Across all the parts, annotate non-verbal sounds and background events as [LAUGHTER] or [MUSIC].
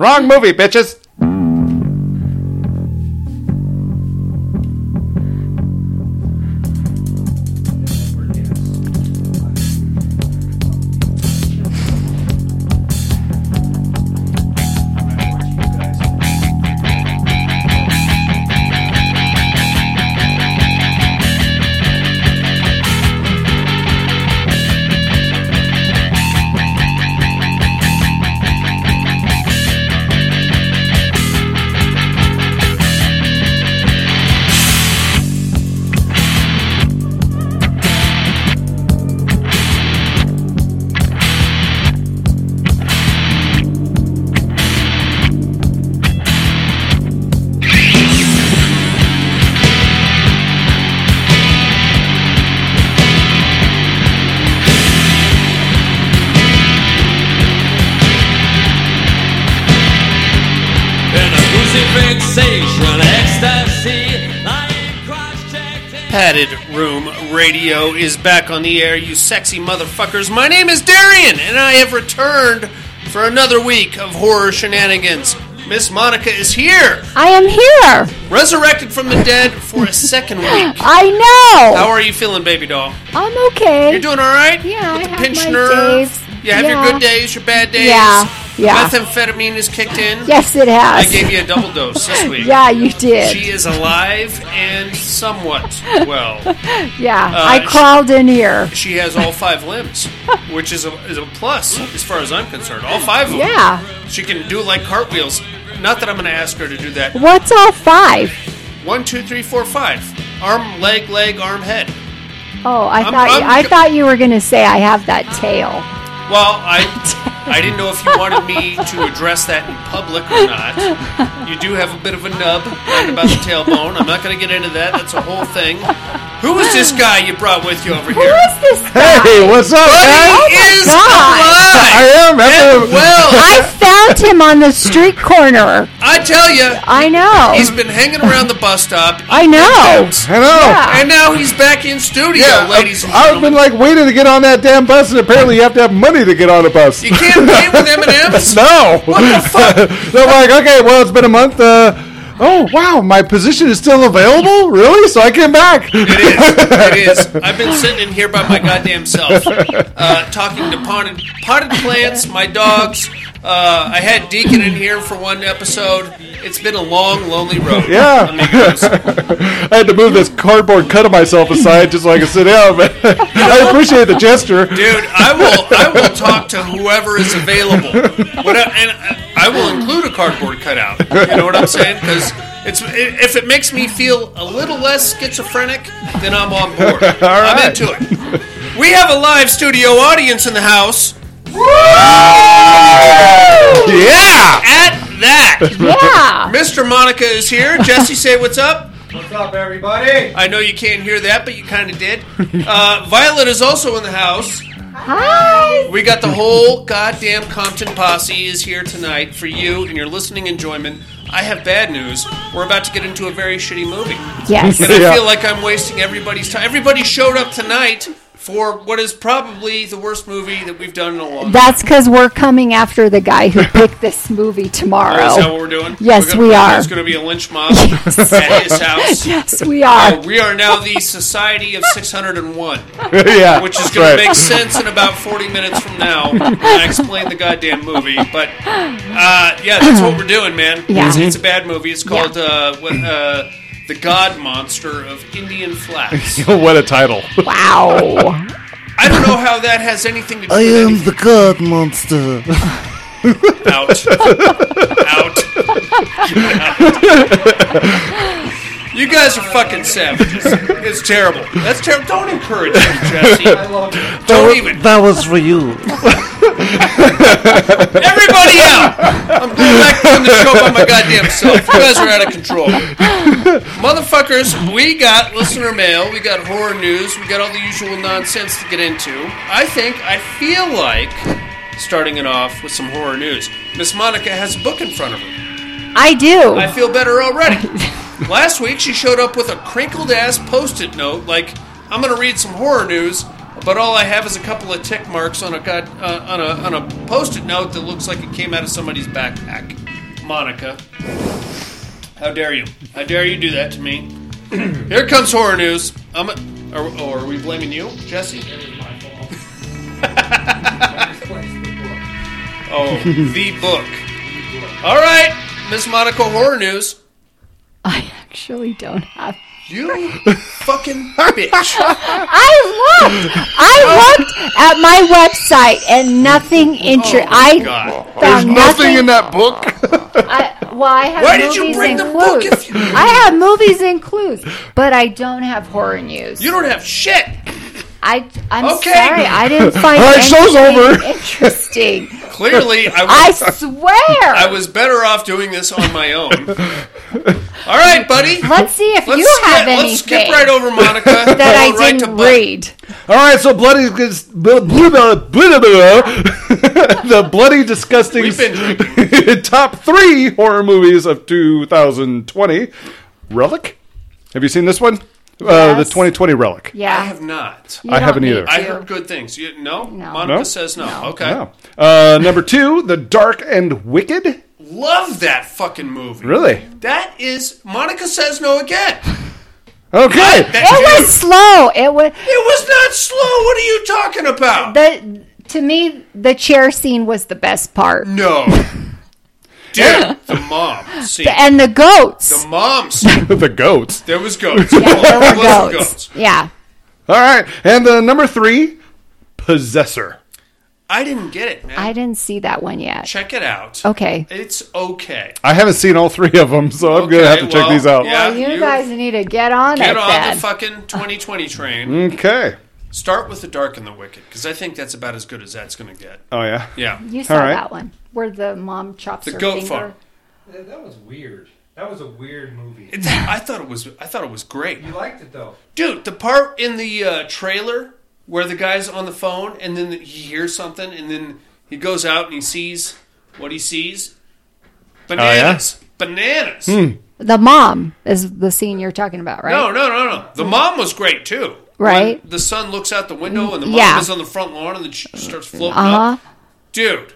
Wrong movie, bitches. Is back on the air, you sexy motherfuckers. My name is Darian, and I have returned for another week of horror shenanigans. Miss Monica is here, I am here. resurrected from the dead for a second week. [GASPS] I know. How are you feeling, baby doll? I'm okay. You're doing all right? Yeah, With I the have my days. You have your good days, your bad days. Yeah, yeah. Methamphetamine is kicked in. yes, it has. I gave you a double dose this week. [LAUGHS] yeah, you did. She is alive and somewhat well. [LAUGHS] yeah, uh, I she- crawled in here. She has all five limbs, [LAUGHS] which is a, is a plus as far as I'm concerned. All five of them. Yeah. She can do like cartwheels. Not that I'm going to ask her to do that. What's all five? One, two, three, four, five. Arm, leg, leg, arm, head. Oh, I I'm- thought I'm you, I thought you were going to say I have that tail. Well, I I didn't know if you wanted me to address that in public or not. You do have a bit of a nub right about the tailbone. I'm not going to get into that. That's a whole thing. Who is this guy you brought with you over Who here? is this guy? Hey, what's up, Buddy oh guys? is God. alive. I am. Well, I found him on the street corner. I tell you, I know. he's been hanging around the bus stop. I know. I know. Yeah. And now he's back in studio, Yeah, ladies and I've, I've been like waiting to get on that damn bus, and apparently you have to have money to get on a bus. you can't pay with M&M's? [LAUGHS] No. What the fuck? [LAUGHS] They're like, okay, well, it's been a month. Uh, oh, wow, my position is still available? Really? So I came back. It is. It [LAUGHS] is. I've been sitting in here by my goddamn self, uh, talking to potted, potted plants, my dogs. Uh, I had Deacon in here for one episode. It's been a long, lonely road. Yeah. [LAUGHS] I had to move this cardboard cut of myself aside just so I could sit down. But [LAUGHS] I appreciate the gesture. Dude, I will. I will talk to whoever is available, what I, and I will include a cardboard cutout. You know what I'm saying? Because it's if it makes me feel a little less schizophrenic, then I'm on board. [LAUGHS] I'm into it. We have a live studio audience in the house. Yeah. At that, [LAUGHS] Yeah. Mr. Monica is here. Jesse, say what's up. What's up, everybody? I know you can't hear that, but you kind of did. Uh, Violet is also in the house. Hi. We got the whole goddamn Compton posse is here tonight for you and your listening enjoyment. I have bad news. We're about to get into a very shitty movie. Yes. And I [LAUGHS] Yeah. feel like I'm wasting everybody's time. Everybody showed up tonight for what is probably the worst movie that we've done in a long time. That's because we're coming after the guy who [LAUGHS] picked this movie Oh, Is that tomorrow. what we're doing? Yes, We're gonna- we are. There's going to be a lynch mob [LAUGHS] at his house. Yes, [LAUGHS] we Uh, are. we are now the Society of 601, yeah. which is going right. to make sense in about 40 minutes from now when I explain the goddamn movie. But uh, yeah, that's what we're doing, man. Yeah. It's, it's a bad movie. It's called uh, what, uh, The Godmonster of Indian Flats. [LAUGHS] what a title. Wow. I don't know how that has anything to do with I with am anything. the Godmonster. Out. [LAUGHS] Out. [LAUGHS] You guys are fucking savages. It's terrible. That's terrible. Don't encourage him, Jesse. Don't even. That was for you. Everybody out! I'm going back on the show by my goddamn self. You guys are out of control. Motherfuckers, we got listener mail, we got horror news, we got all the usual nonsense to get into. I think, I feel like starting it off with some horror news. Miss Monica has a book in front of her. I do. I feel better already. [LAUGHS] Last week she showed up with a crinkled ass post it note like, I'm going to read some horror news, but all I have is a couple of tick marks on a god, uh, on a on a post it note that looks like it came out of somebody's backpack. Monica. How dare you? How dare you do that to me? [CLEARS THROAT] Here comes horror news. I'm a, or, or are we blaming you, Jesse? [LAUGHS] oh, [LAUGHS] the book. All right, Miss Monica, horror news. I actually don't have. You fucking bitch. [LAUGHS] I looked. I oh. looked at my website and nothing oh inter. I Oh God. There's found nothing in that book. I, well, I have Why did movies you bring and the book clues. if you- I have movies and clues, but I don't have horror news. You don't have shit. I, I'm Okay. sorry, I didn't [LAUGHS] find All right, show's anything over. interesting. [LAUGHS] Clearly, I [LAUGHS] I swear. I was better off doing this on my own. All right, buddy. Let's see if Let's you skip, have let's anything skip right over Monica. that I right didn't to Buck. read. All right, so bloody, blah, blah, blah. the bloody disgusting top three horror movies of 2020. Relic. Have you seen this one? Uh, the Yes. 2020 Relic. Yeah, I have not. You I don't haven't need either. I heard good things. You, no? No. Monica No? says no. Okay. No. Uh, number two, The Dark and Wicked. Love that fucking movie. Really? That is. Monica says no again. [LAUGHS] Okay. That- It was slow. It was It was not slow. What are you talking about? the to me the chair scene was the best part, no. [LAUGHS] Dude, the mom [LAUGHS] scene. and the goats. The mom scene. [LAUGHS] the goats. There was goats. [LAUGHS] Yeah, there were was goats. Yeah, All right, and the number three, Possessor. I didn't get it, man. I didn't see that one yet. Check it out. Okay. It's okay. I haven't seen all three of them, so I'm gonna have to check these out. yeah. Well, you, you- guys need to get on Get it on then. the fucking 2020 train. Okay. Start with the dark and the wicked, because I think that's about as good as that's going to get. Oh yeah. Yeah. you saw All right. that one where the mom chops The her goat finger. farm. That, that was weird. That was a weird movie. It's, I thought it was. I thought it was great, You liked it though. dude. The part in the uh, trailer where the guy's on the phone and then he hears something and then he goes out and he sees what he sees. Bananas. Bananas. The mom is the scene you're talking about, right? No, no, no, no. The mom was great too. Right. When the son looks out the window and the mom Yeah. is on the front lawn and then she starts floating Uh huh. up. Dude,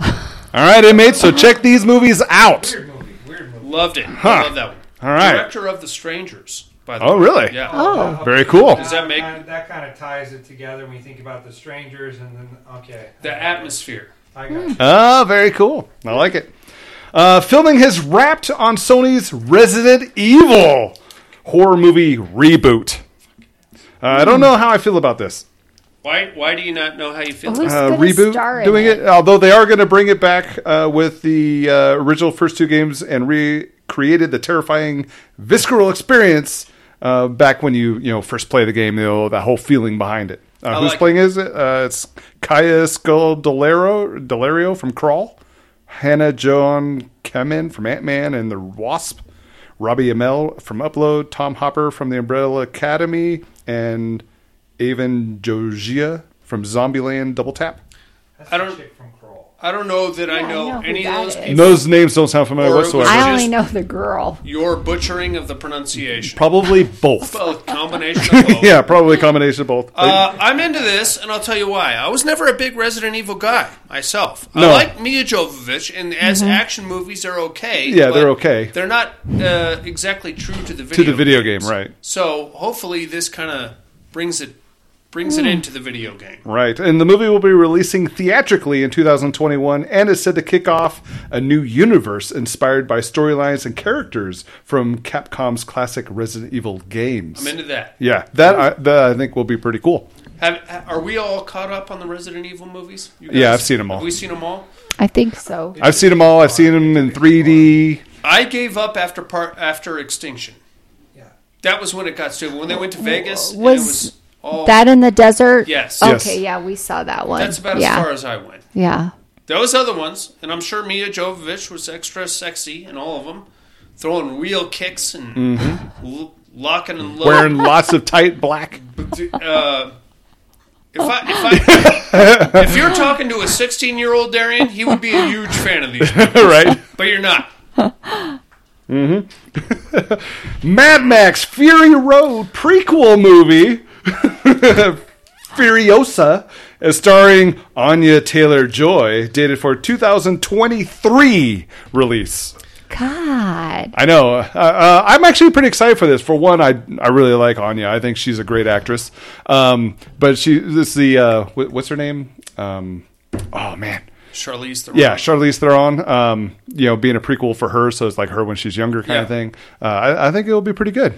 All right, inmates. So check these movies out. Weird movie. Weird movie. loved it. I love that one. All right. Director of The Strangers. By the Oh, way. really? Yeah. Oh, Very cool. Does that make- kind that kind of ties it together when you think about the strangers and then okay. The atmosphere. I got you. Ah, very cool. I like it. Uh, filming has wrapped on Sony's Resident Evil horror movie reboot. Uh, I don't know how I feel about this. Why? Why do you not know how you feel? Who's uh, reboot star doing it. Although they are going to bring it back uh, with the uh, original first two games and recreated the terrifying visceral experience uh, back when you you know first play the game. You know that whole feeling behind it. Uh, who's like playing is it? Uh, it's Kaya Scodelario Delario from Crawl, Hannah Joan Kemen from Ant Man and the Wasp, Robbie Amell from Upload, Tom Hopper from the Umbrella Academy, and Avan Jogia from Zombieland Double Tap. I don't- from. I don't know that I Yeah, I know, know any of those is. people. Those names don't sound familiar Or it was whatsoever. I just- only know the girl. Your butchering of the pronunciation. Probably [LAUGHS] both. Well, combination of [LAUGHS] both. yeah, probably a combination of both. Uh, I'm into this, and I'll tell you why. I was never a big Resident Evil guy myself. No. I like Mia Jovovich, and as action movies, they're okay. Yeah, they're but okay. They're not uh, exactly true to the to video the video games. game, right? So hopefully, this kind of brings it brings Hmm. it into the video game. Right. And the movie will be releasing theatrically in 2021 and is said to kick off a new universe inspired by storylines and characters from Capcom's classic Resident Evil games. I'm into that. yeah, that I, that I think will be pretty cool. Have, are we all caught up on the Resident Evil movies? You Yeah, I've seen them all. Have we seen them all? I think so. I've seen them all. I've seen them in 3D. I gave up after part after Extinction. Yeah. That was when it got stupid. When they went to Vegas, Was it was all That in the desert? Yes. Yes. Okay, yeah, we saw that one. That's about yeah. as far as I went. Yeah. Those other ones, and I'm sure Mia Jovovich was extra sexy in all of them, throwing real kicks and l- locking and loading. Wearing lots of tight black. Uh, if I, if I, if you're talking to a 16 year old Darian, he would be a huge fan of these, [LAUGHS] right. but you're not. Mm-hmm. [LAUGHS] Mad Max Fury Road prequel movie [LAUGHS] Furiosa, starring Anya Taylor Joy, dated for 2023 release. God. I know. Uh, uh, I'm actually pretty excited for this. For one, I I really like Anya. I think she's a great actress. Um, but she this is the uh, wh- what's her name? Um, oh man. Charlize Theron. Yeah, Charlize Theron. Um, you know, being a prequel for her, so it's like her when she's younger, kind Yeah. of thing. Uh, I, I think it'll be pretty good.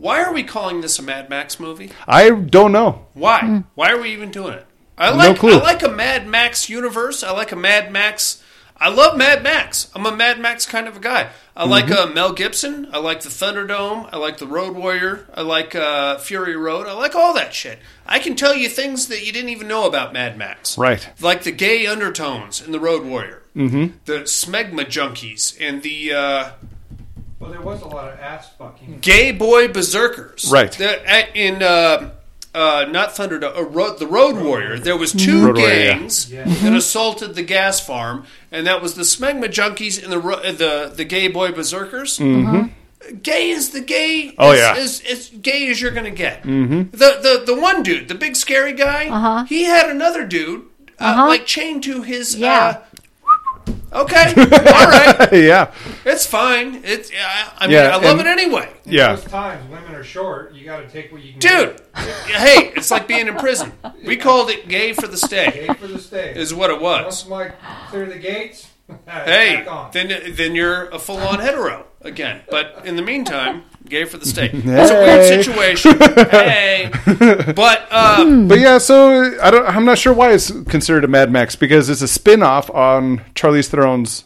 Why are we calling this a Mad Max movie? I don't know. Why? Why are we even doing it? I No like clue. I like a Mad Max universe. I like a Mad Max. I love Mad Max. I'm a Mad Max kind of a guy. I like Mm-hmm. uh, Mel Gibson. I like the Thunderdome. I like the Road Warrior. I like uh, Fury Road. I like all that shit. I can tell you things that you didn't even know about Mad Max. Right. Like the gay undertones in the Road Warrior. Mm-hmm. The smegma junkies and the uh, Well, there was a lot of ass fucking. gay boy berserkers. Right. The- at- in uh, uh, not Thunderdome, uh, Ro- the Road Warrior. There was two Road Warrior, yeah. gangs Yeah. that assaulted the gas farm, and that was the Smegma junkies and the ro- uh, the the gay boy berserkers. Gay is the gay. Mm-hmm. Oh, is, yeah. is, is gay as you're gonna get. Mm-hmm. The the the one dude, the big scary guy. Uh-huh. He had another dude uh, Uh-huh. like chained to his. Yeah. Okay. All right. [LAUGHS] yeah, It's fine. It's. I, I mean, Yeah, I love and- it anyway. Yeah. those times, women are short. You got to take what you can Dude, hey, it's like being in prison. We called it gay for the get. stay, Pay for the stay. is what it was. Once my clear the gates. Hey, then then you're a full on hetero again. But in the meantime, gay for the stay. [LAUGHS] It's a weird situation. Hey, [LAUGHS] but uh, But yeah, so I don't. I'm not sure why it's considered a Mad Max because it's a spin off on Charlize Theron's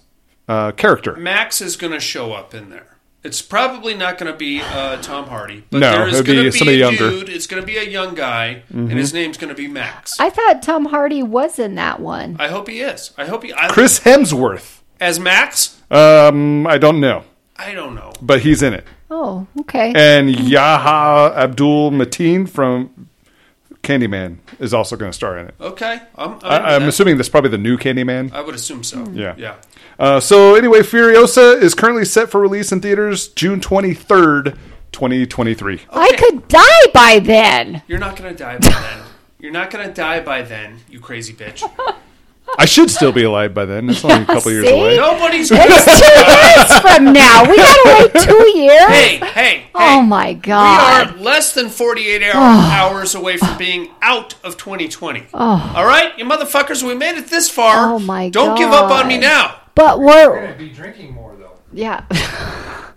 uh, character. Max is going to show up in there. It's probably not going to be uh, Tom Hardy, but No, there is it'll be going to be somebody a younger. dude. It's going to be a young guy, and his name's going to be Max. I thought Tom Hardy was in that one. I hope he is. I hope he. I, Chris Hemsworth. as Max. Um, I don't know, I don't know. but he's in it. Oh, okay. And Yahya Abdul Mateen from Candyman is also going to star in it. Okay, I'm. I'm, into I, I'm assuming that's probably the new Candyman. I would assume so. Yeah. Yeah. Uh, so anyway, Furiosa is currently set for release in theaters June 23rd, 2023. I could die by then. You're not gonna die by then. You're not gonna die by then, you crazy bitch. [LAUGHS] I should still be alive by then. It's only a couple years See? away. Nobody's. It's two years from now. We gotta wait two [LAUGHS] years. Hey, hey, hey. Oh my god. We god. are less than 48 [SIGHS] hour, hours away from being out of 2020. [SIGHS] All right, you motherfuckers, we made it this far. Oh, my Don't give up on me God. now. But We're we're going to be drinking more, though. yeah. [LAUGHS]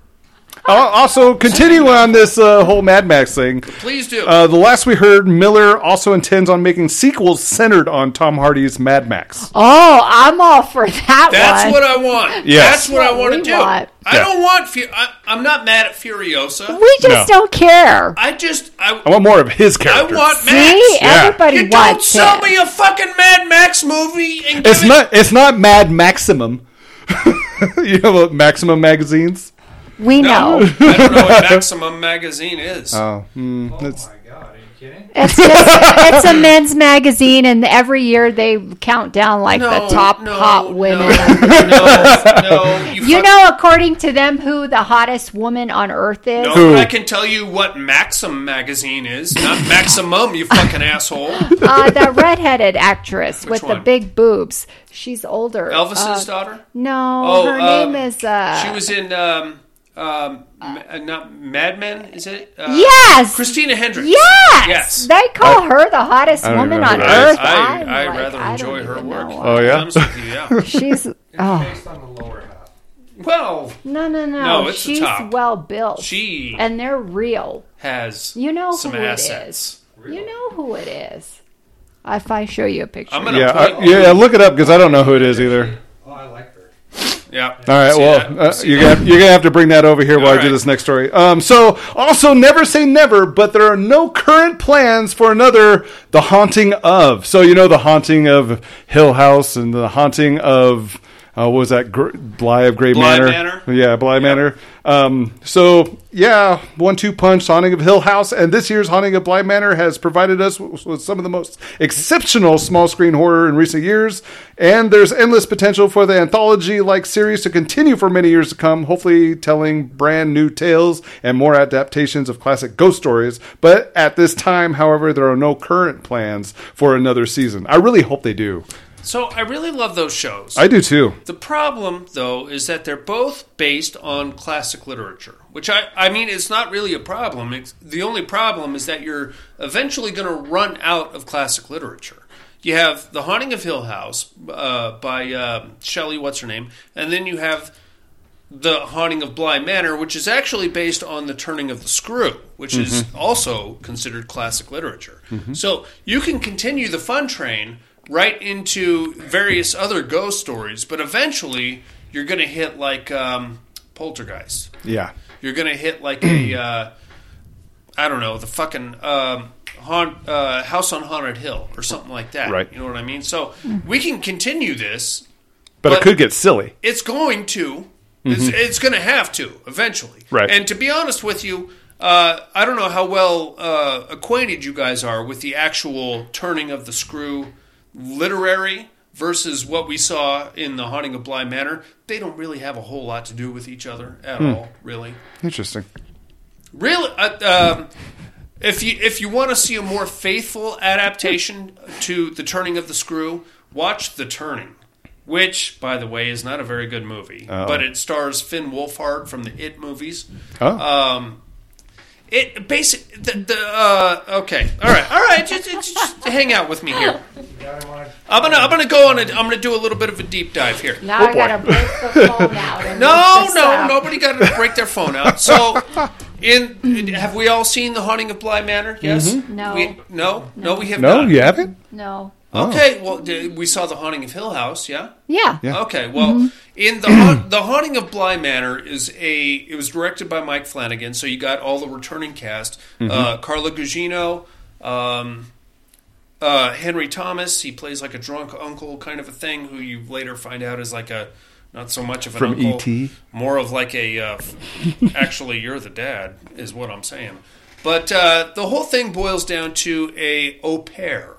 Al- Also, continuing on this uh, whole Mad Max thing, Please do. uh, the last we heard, Miller also intends on making sequels centered on Tom Hardy's Mad Max. Oh, I'm all for that That's one. what I want. Yes. That's what I want to do. want. I Yeah. don't want. Fu- I, I'm not mad at Furiosa. we just No. don't care. I just. I, I want more of his character. I want Max. See, Yeah. everybody You don't sell it. me a fucking Mad Max movie and It's it not. It's not Mad Maximum. [LAUGHS] you know what Maximum magazines? we No, know. I don't know what [LAUGHS] Maximum Magazine is. Oh, hmm, Oh, it's- my God. Are you kidding? It's just it's a men's magazine, and every year they count down like no, the top no, hot women. No, no, no. You, [LAUGHS] You fuck- know, according to them, who the hottest woman on earth is? No, but I can tell you what Maxim magazine is, not Maximum. You fucking asshole. [LAUGHS] Uh, the redheaded actress with the big boobs. She's older. Elvis's Uh, daughter. No, Oh, her um, name is. Uh, She was in um, um, uh, not Mad Men. Is it? Uh, yes, Christina Hendricks. Yes, Yes. they call her the hottest woman on who that is. earth. I, I'm I, like, rather enjoy don't her work. know. Oh, yeah? To be honest with you, yeah. [LAUGHS] She's oh based on the lower half. Well, no no no. No, it's the She's top. well built. she and they're real. has You know some who assets. it is. You know who it is. If I show you a picture, I'm gonna yeah, I, yeah. Look it up because I don't know who it is either. Oh, I like her. Yeah. All right, See well, uh, you're gonna you're gonna have to bring that over here while I do right. this next story. Um, so also never say never, but there are no current plans for another The Haunting of. So you know the Haunting of Hill House and the Haunting of uh, what was that Gr- Bly of Gray Bly Manor? Manor? Yeah, Bly Manor. Um, so yeah, one-two punch, Haunting of Hill House, and this year's Haunting of Bly Manor has provided us with, some of the most exceptional small-screen horror in recent years. And there's endless potential for the anthology-like series to continue for many years to come. Hopefully, telling brand new tales and more adaptations of classic ghost stories. But at this time, however, there are no current plans for another season. I really hope they do. So I really love those shows. I do too. The problem, though, is that they're both based on classic literature, which I, I mean, it's not really a problem. It's, the only problem is that you're eventually going to run out of classic literature. You have The Haunting of Hill House uh, by uh, Shelley, what's her name, and then you have The Haunting of Bly Manor, which is actually based on The Turning of the Screw, which is also considered classic literature. So you can continue the fun train right into various other ghost stories, but eventually you're going to hit like um, Poltergeist. Yeah. You're going to hit like a, [CLEARS THROAT] uh, I don't know, the fucking um, haunt, uh, House on Haunted Hill or something like that. Right. You know what I mean? So we can continue this. But, But- it could get silly. It's going to. It's, it's going to have to eventually. Right. And to be honest with you, uh, I don't know how well uh, acquainted you guys are with the actual turning of the screw literary versus what we saw in the Haunting of Bly Manor. They don't really have a whole lot to do with each other at all, really. Interesting. Really, uh, um, if you if you want to see a more faithful adaptation to the turning of the screw, watch the turning, which, by the way, is not a very good movie, but it stars Finn Wolfhard from the It movies. Oh. Um, it basic the, the uh, okay, all right, all right, just, just, just hang out with me here. I'm gonna I'm gonna go on. A, I'm gonna do a little bit of a deep dive here. Now I gotta break the phone out. and [LAUGHS] No, no, nobody got to break their phone out. So, in, in- have we all seen the Haunting of Bly Manor? Yes. No. We, no, no, we have No, not. you haven't? No. Okay, well, d- we saw the Haunting of Hill House. Yeah. Yeah. Yeah. Okay, well, in the [CLEARS THROAT] haunt, the Haunting of Bly Manor is a it was directed by Mike Flanagan, so you got all the returning cast: uh, Carla Gugino, um, uh, Henry Thomas. He plays like a drunk uncle kind of a thing, who you later find out is like a not so much of an From uncle, E.T.? more of like a uh, [LAUGHS] actually you're the dad is what I'm saying. But uh, the whole thing boils down to a au pair.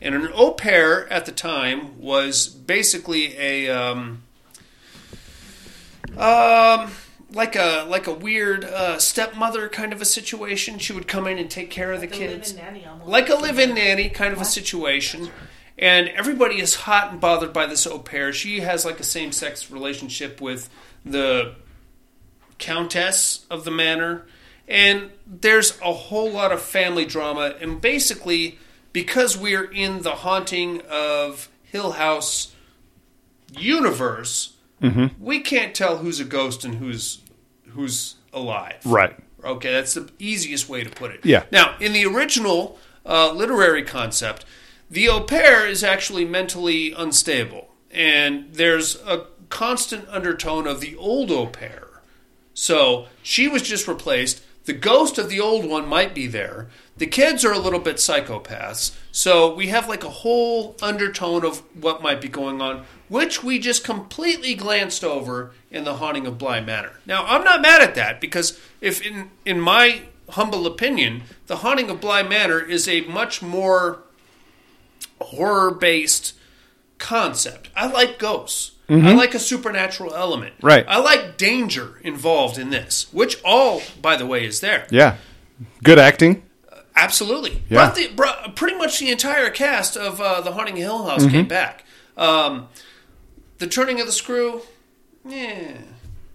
And an au pair at the time was basically a um, um, like a like a weird uh, stepmother kind of a situation. She would come in and take care of the kids, like a live-in nanny kind of a situation. And everybody is hot and bothered by this au pair. She has like a same-sex relationship with the countess of the manor, and there's a whole lot of family drama. And basically, because we're in the haunting of Hill House universe, we can't tell who's a ghost and who's who's alive. Right. Okay, that's the easiest way to put it. Yeah. Now, in the original uh, literary concept, the au pair is actually mentally unstable, and there's a constant undertone of the old au pair. So she was just replaced. The ghost of the old one might be there. The kids are a little bit psychopaths. So we have like a whole undertone of what might be going on, which we just completely glanced over in The Haunting of Bly Manor. Now, I'm not mad at that because if in in my humble opinion, The Haunting of Bly Manor is a much more horror based concept. I like ghosts. Mm-hmm. I like a supernatural element. Right. I like danger involved in this, which all, by the way, is there. Yeah. Good acting. Absolutely. Yeah. Brought the, brought, pretty much the entire cast of uh, the Haunting of Hill House came back. Um, the Turning of the Screw, yeah.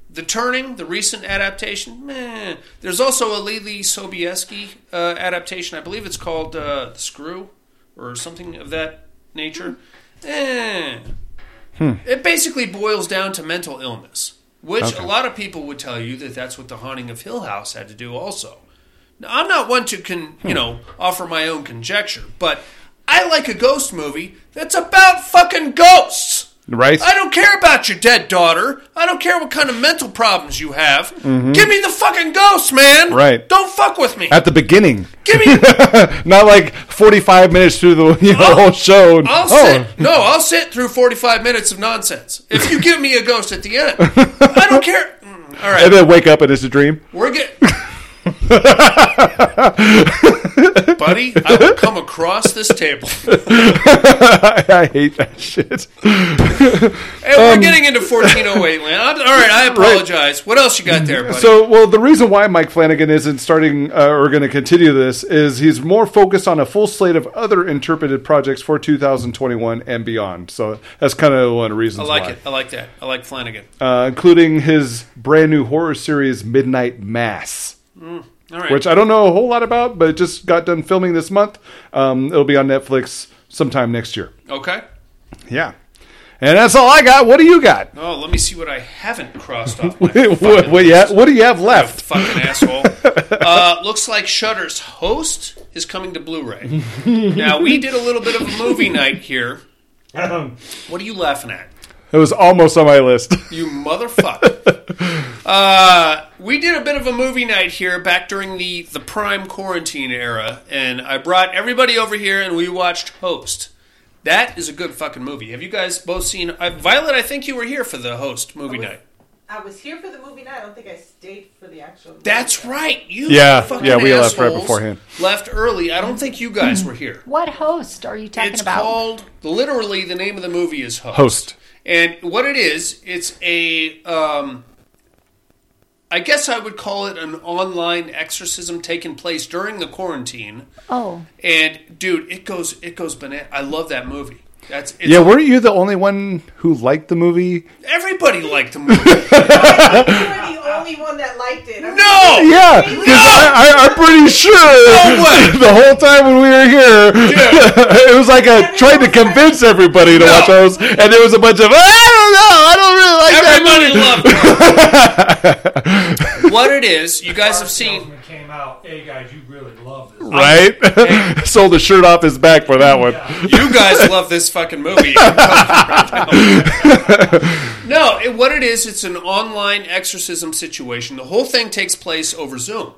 The Turning, the recent adaptation, meh. There's also a Leelee Sobieski uh, adaptation. I believe it's called uh, The Screw or something of that nature. Eh. It basically boils down to mental illness, which a lot of people would tell you that that's what the Haunting of Hill House had to do also. Now, I'm not one to con, you know offer my own conjecture, but I like a ghost movie that's about fucking ghosts. Right? I don't care about your dead daughter. I don't care what kind of mental problems you have. Give me the fucking ghost, man. Mm-hmm. Right. Don't fuck with me. At the beginning. Give me. [LAUGHS] Not like 45 minutes through the you know, I'll- whole show. and, I'll oh, sit. No, I'll sit through forty-five minutes of nonsense. If you give me a ghost at the end, I don't care. Mm, All right, and then wake up and it's a dream. we're getting. [LAUGHS] [LAUGHS] Buddy, I will come across this table. [LAUGHS] I hate that shit. Hey, we're getting into 1408 land. I'm, all right, I apologize. What else you got there, buddy? So, well, the reason why Mike Flanagan isn't starting uh, or going to continue this is he's more focused on a full slate of other interpreted projects for 2021 and beyond. So that's kind of one of the reasons I like why. it. I like that. I like Flanagan. Uh, including his brand new horror series, Midnight Mass. All right. which I don't know a whole lot about, but it just got done filming this month. Um, it'll be on Netflix sometime next year. okay. Yeah. And that's all I got. What do you got? Oh, let me see what I haven't crossed off [LAUGHS] my what, fucking what, yeah, what do you have You left? fucking [LAUGHS] asshole. Uh, looks like Shudder's host is coming to Blu-ray. [LAUGHS] now we did a little bit of a movie night here. What are you laughing at? It was almost on my list. You motherfucker. [LAUGHS] uh, we did a bit of a movie night here back during the, the prime quarantine era, and I brought everybody over here and we watched Host. That is a good fucking movie. Have you guys both seen uh, Violet? I think you were here for the Host movie night. I was here for the movie night. I don't think I stayed for the actual. movie That's night. right. You Yeah, fucking yeah, we left right assholes beforehand. Left early. I don't think you guys were here. What host are you talking It's about? It's called literally the name of the movie is Host. Host. And what it is, it's a um, I guess I would call it an online exorcism taking place during the quarantine. oh, And dude, it goes it goes banana. I love that movie. That's it's Yeah, weren't you the only one who liked the movie? everybody liked the movie. [LAUGHS] You were the only one that liked it. I'm no. Yeah, 'cause I, I, I'm pretty sure way. [LAUGHS] the whole time when we were here, [LAUGHS] it was like I tried to convince everybody to No. watch those, and there was a bunch of I don't know, I don't really like Everybody that movie. loved it. [LAUGHS] what it is, you guys have seen came out. Hey guys, you really love this. right? [LAUGHS] [LAUGHS] Sold the shirt off his back for that one. You guys love this fucking movie. no, it, what it is, it's an online exorcism situation. The whole thing takes place over Zoom.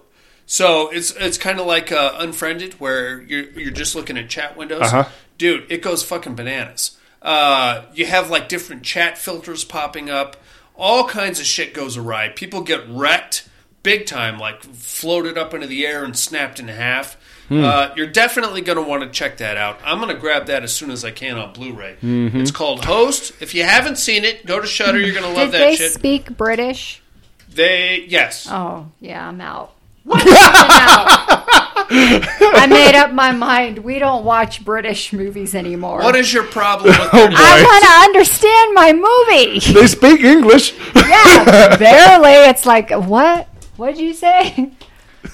So it's it's kind of like uh, Unfriended, where you're you're just looking at chat windows. Uh-huh. Dude, it goes fucking bananas. Uh, you have like different chat filters popping up. All kinds of shit goes awry. People get wrecked big time, like floated up into the air and snapped in half. Hmm. Uh, you're definitely going to want to check that out. I'm going to grab that as soon as I can on Blu-ray. Mm-hmm. It's called Host. If you haven't seen it, go to Shudder. You're going to love did that they shit. speak British? they yes. Oh, yeah, I'm out. [LAUGHS] I'm out. I made up my mind. We don't watch British movies anymore. What is your problem with [LAUGHS] Oh, British- I want to understand my movie. They speak English. Yeah, [LAUGHS] barely. It's like, what? What'd you say?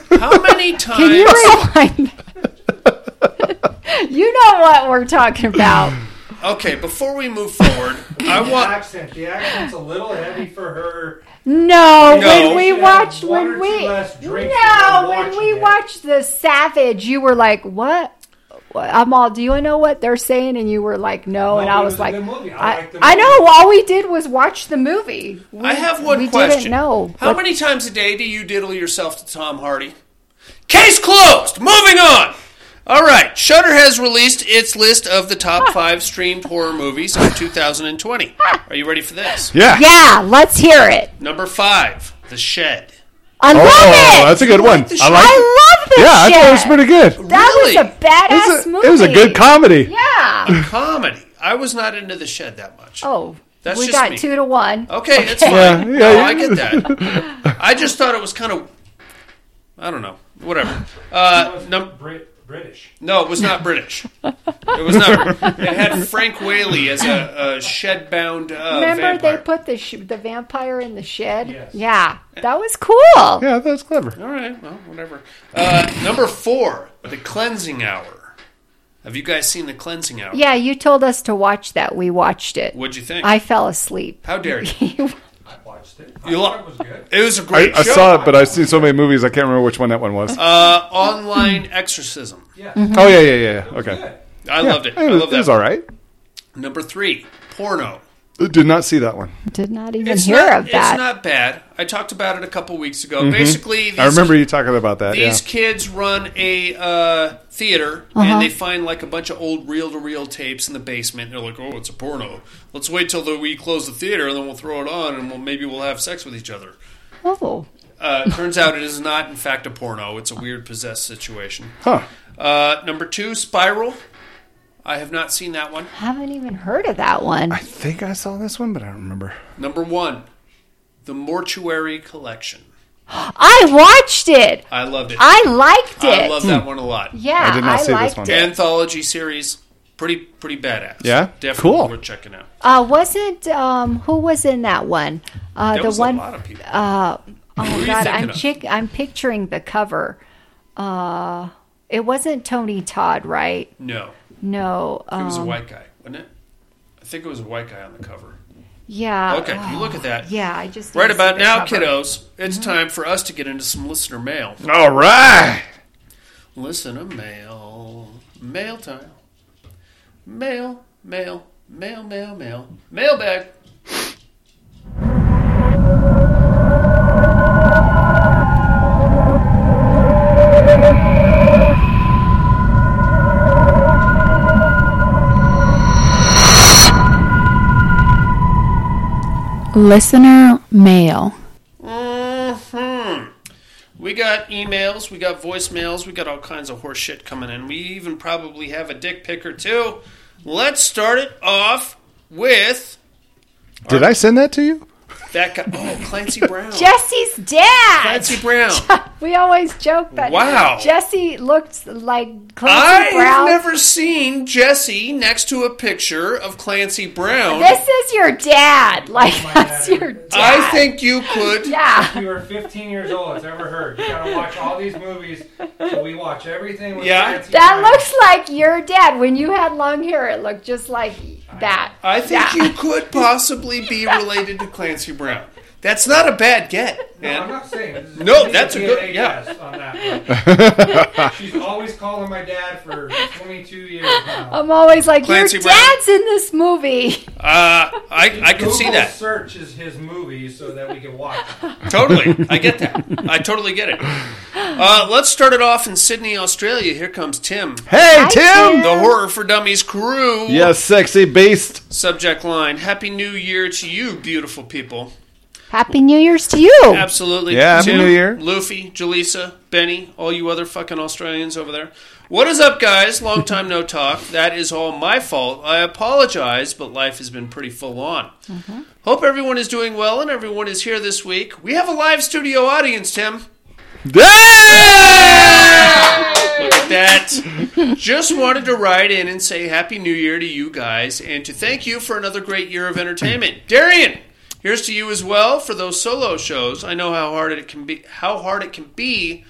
How many times? Can you rewind? [LAUGHS] you know what we're talking about. okay, before we move forward, I The want. accent. The accent's a little heavy for her. No, No. when we She watched when we two less drinks no when we it. watched the Savage, you were like, "What?" I'm all. Do you know what they're saying? And you were like, "No," No, and I was was like, movie. I I, liked the I know. All we did was watch the movie. We, I have one we question. didn't know. How what- many times a day do you diddle yourself to Tom Hardy? Case closed. Moving on. All right, Shudder has released its list of the top five streamed horror movies of 2020. Are you ready for this? Yeah. Yeah, let's hear it. Number five, The Shed. I love Oh, it. that's a good one. the I like. I love this. Yeah, I thought it was pretty good. That Really? was a badass It was a, movie. it was a good comedy. Yeah. A [LAUGHS] Comedy. I was not into The Shed that much. Oh, That's we just got me. two to one. Okay, it's fine. Yeah, yeah, no, yeah. I get that. [LAUGHS] I just thought it was kind of. I don't know. Whatever. Uh, num- Brit- British. No, it was not British. It was not. It had Frank Whaley as a, a shed-bound uh, Remember vampire. they put the sh- the vampire in the shed? Yes. Yeah, that was cool. Yeah, that was clever. All right, well, whatever. Uh, number four, The Cleansing Hour. Have you guys seen The Cleansing Hour? Yeah, you told us to watch that. We watched it. What'd you think? I fell asleep. How dare you? [LAUGHS] I watched it. I You thought lo- it was good. It was a I, great I show. saw it, but I've seen so many movies, I can't remember which one that one was. Uh, online exorcism. Yeah. oh yeah, yeah, yeah. Okay. Good. I loved it. I It was, love It was all right. Number three, porno. Did not see that one. Did not even It's hear not, of that. It's not bad. I talked about it a couple weeks ago. Basically, these, Mm-hmm. I remember you talking about that. these yeah. kids run a uh, theater Uh-huh. and they find like a bunch of old reel-to-reel tapes in the basement. They're like, "Oh, it's a porno. Let's wait till the, we close the theater and then we'll throw it on and we'll, maybe we'll have sex with each other." oh, Uh, turns out it is not, in fact, a porno. It's a weird possessed situation. Huh. Uh, number two, Spiral. I have not seen that one. haven't even heard of that one. I think I saw this one, but I don't remember. Number one, The Mortuary Collection. I watched it. I loved it. I liked it. I love that one a lot. Yeah, I did not see this liked one. it. Anthology series, pretty pretty badass. Yeah? definitely Cool. worth checking out. Uh, wasn't um, who was in that one? Uh, That the was one. a lot of people. Uh, [LAUGHS] are oh you God, thinking I'm of? chick- I'm picturing the cover. Uh, it wasn't Tony Todd, right? no, No. it was a um, white guy, wasn't it? I think it was a white guy on the cover. Yeah. Okay, you look at that. [SIGHS] Yeah, I just Right about now, cover. kiddos, it's time for us to get into some listener mail. All right. Listener mail. Mail time. Mail, mail, mail, mail, mail. Mailbag. Listener mail. hmm We got emails, we got voicemails, we got all kinds of horse shit coming in. We even probably have a dick pic or two. Let's start it off with Did I send that to you? That guy. Oh, Clancy [LAUGHS] Brown. Jesse's dad. Clancy Brown. [LAUGHS] we always joke that Wow. Jesse looked like Clancy Brown. I've Brown. never seen Jesse next to a picture of Clancy Brown. This is your dad. Oh like that's dad. your dad. I think you could. Yeah. You were 15 years old. It's ever heard. You gotta watch all these movies. So we watch everything with Yeah. Clancy That Brown. looks like your dad. When you had long hair, it looked just like that. I think Yeah. you could [LAUGHS] possibly be related to Clancy Brown. That's not a bad get, No, I'm man. not saying. This is No, a that's a DNA good- yeah. test On that, but [LAUGHS] she's always calling my dad for 22 years now. I'm always like, Clancy your Brown. dad's in this movie. Uh, I I can see that. Google that Searches his movies so that we can watch. them. [LAUGHS] totally. I get that. I totally get it. Uh, let's start it off in Sydney, Australia. Here comes Tim, Hey, Hi, Tim. Tim. the Horror for Dummies crew. Yes, sexy beast. Subject line: Happy New Year to you, beautiful people. Happy New Year's to you. Absolutely. Yeah, Happy Tim, New Year. Luffy, Jaleesa, Benny, all you other fucking Australians over there. What is up, guys? Long time no talk. That is all my fault. I apologize, but life has been pretty full on. Mm-hmm. Hope everyone is doing well and everyone is here this week. We have a live studio audience, Tim. Look at that. Just wanted to write in and say Happy New Year to you guys and to thank you for another great year of entertainment. Darian, here's to you as well for those solo shows. I know how hard it can be how hard it can be,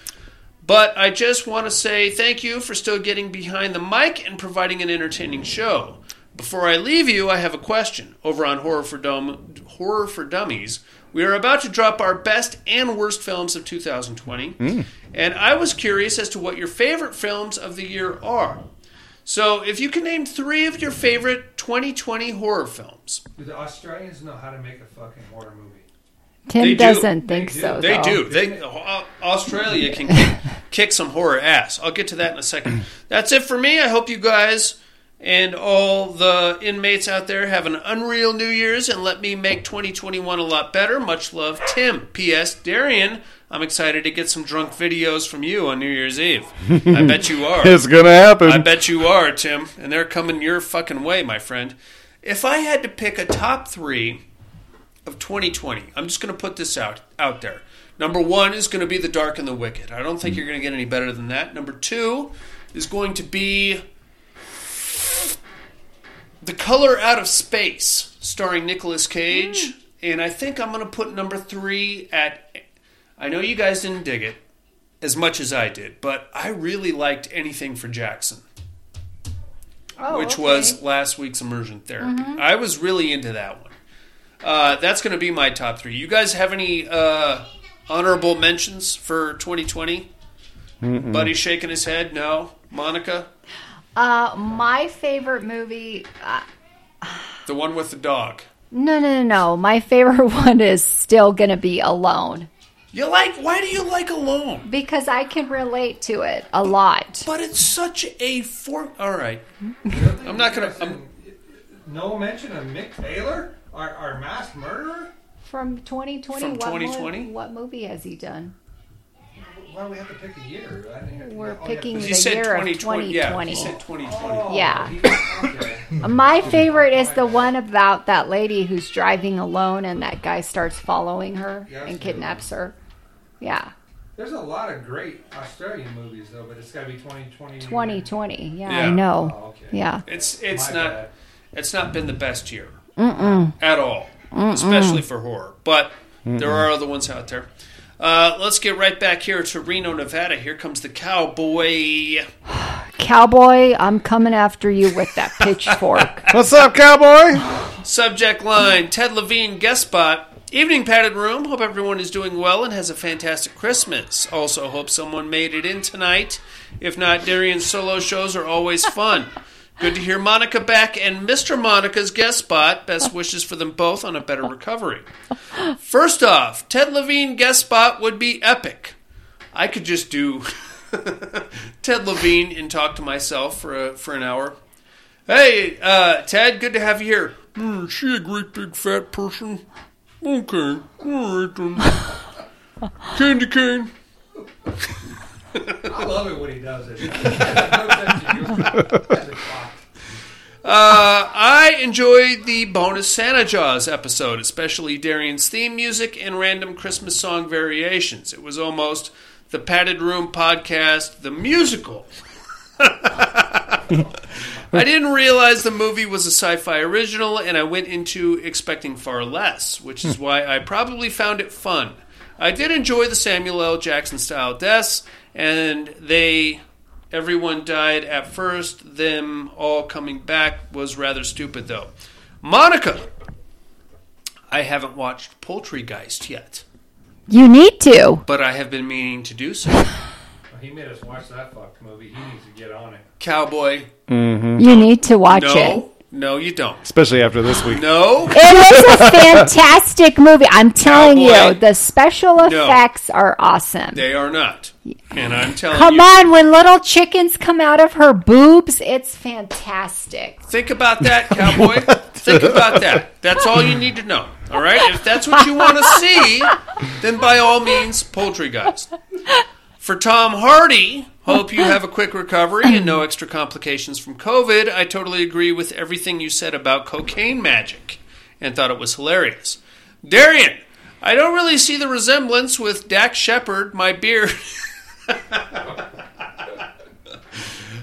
but I just want to say thank you for still getting behind the mic and providing an entertaining show. Before I leave you, I have a question. Over on Horror for Dum- Horror for Dummies, we are about to drop our best and worst films of 2020, mm. and I was curious as to what your favorite films of the year are. So, if you can name three of your favorite 2020 horror films, Do the Australians know how to make a fucking horror movie? Tim They doesn't think They do. so. They though. do. They Au- Australia can kick, kick some horror ass. I'll get to that in a second. That's it for me. I hope you guys and all the inmates out there have an unreal New Year's and let me make 2021 a lot better. Much love, Tim. P.S. Darian, I'm excited to get some drunk videos from you on New Year's Eve. I [LAUGHS] bet you are. It's gonna happen. I bet you are, Tim, and they're coming your fucking way, my friend. If I had to pick a top three of 2020, I'm just going to put this out out there. Number one is going to be The Dark and the Wicked. I don't think you're going to get any better than that. Number two is going to be The Color Out of Space, starring Nicolas Cage. And I think I'm going to put number three at. I know you guys didn't dig it as much as I did, but I really liked anything for Jackson Oh, which okay. was last week's immersion therapy. I was really into that one. Uh, that's going to be my top three. You guys have any uh, honorable mentions for 2020? Buddy shaking his head. No. Monica, Uh, my favorite movie. Uh, the one with the dog. No, no, no, no. My favorite [LAUGHS] one is still going to be Alone You like? Why do you like Alone? because I can relate to it a lot. But it's such a for. All right, I'm not gonna. I'm, No mention of Mick Taylor, our, our masked murderer. From 2020, From 2020? Mo- what movie has he done? Why do we have to pick a year? I didn't hear- We're oh, yeah, picking the said year of 2020. Yeah, he said 2020. Oh, Yeah. okay. [LAUGHS] My favorite is the one about that lady who's driving alone and that guy starts following her Yeah, and kidnaps her. Yeah, There's a lot of great Australian movies though, but it's got to be 2020. 2020. Yeah, Yeah. I know. Oh, okay. Yeah. It's it's My not bad. it's not been the best year Mm-mm. at all, especially for horror. But there are other ones out there. Uh, let's get right back here to Reno, Nevada. Here comes the cowboy. Cowboy, I'm coming after you with that [LAUGHS] pitchfork. What's up, cowboy? Subject line: Ted Levine guest spot. Evening padded room. Hope everyone is doing well and has a fantastic Christmas. Also hope someone made it in tonight. If not, Darian's solo shows are always fun. Good to hear Monica back and Mr. Monica's guest spot. Best [LAUGHS] wishes for them both on a better recovery. First off, Ted Levine guest spot would be epic. I could just do [LAUGHS] Ted Levine and talk to myself for a, for an hour. Hey, uh, Ted, good to have you here. Hmm, she a great big fat person. Okay, all right then. [LAUGHS] Candy cane. I love it when he does it. No sense of humor. That's a clock. Uh, I enjoyed the bonus Santa Jaws episode, especially Darian's theme music and random Christmas song variations. It was almost the Padded Room podcast, the musical. [LAUGHS] I didn't realize the movie was a sci fi original, and I went into expecting far less, which is why I probably found it fun. I did enjoy the Samuel L. Jackson style deaths, and they. Everyone died at first, them all coming back was rather stupid, though. Monica! I haven't watched Poultrygeist yet, you need to. but I have been meaning to do so. He made us watch that fucked movie. He needs to get on it. Cowboy, You need to watch it. No, no, you don't. Especially after this week. No, It is a [LAUGHS] fantastic movie. I'm telling Cowboy. you, the special effects are awesome. they are not. And I'm telling Come you. on, when little chickens come out of her boobs, it's fantastic. Think about that, cowboy. Think about that. That's all you need to know. All right? If that's what you want to see, then by all means, Poultrygeist. For Tom Hardy, hope you have a quick recovery and no extra complications from COVID. I totally agree with everything you said about cocaine magic and thought it was hilarious. Darian, I don't really see the resemblance with Dax Shepard, my beard. [LAUGHS]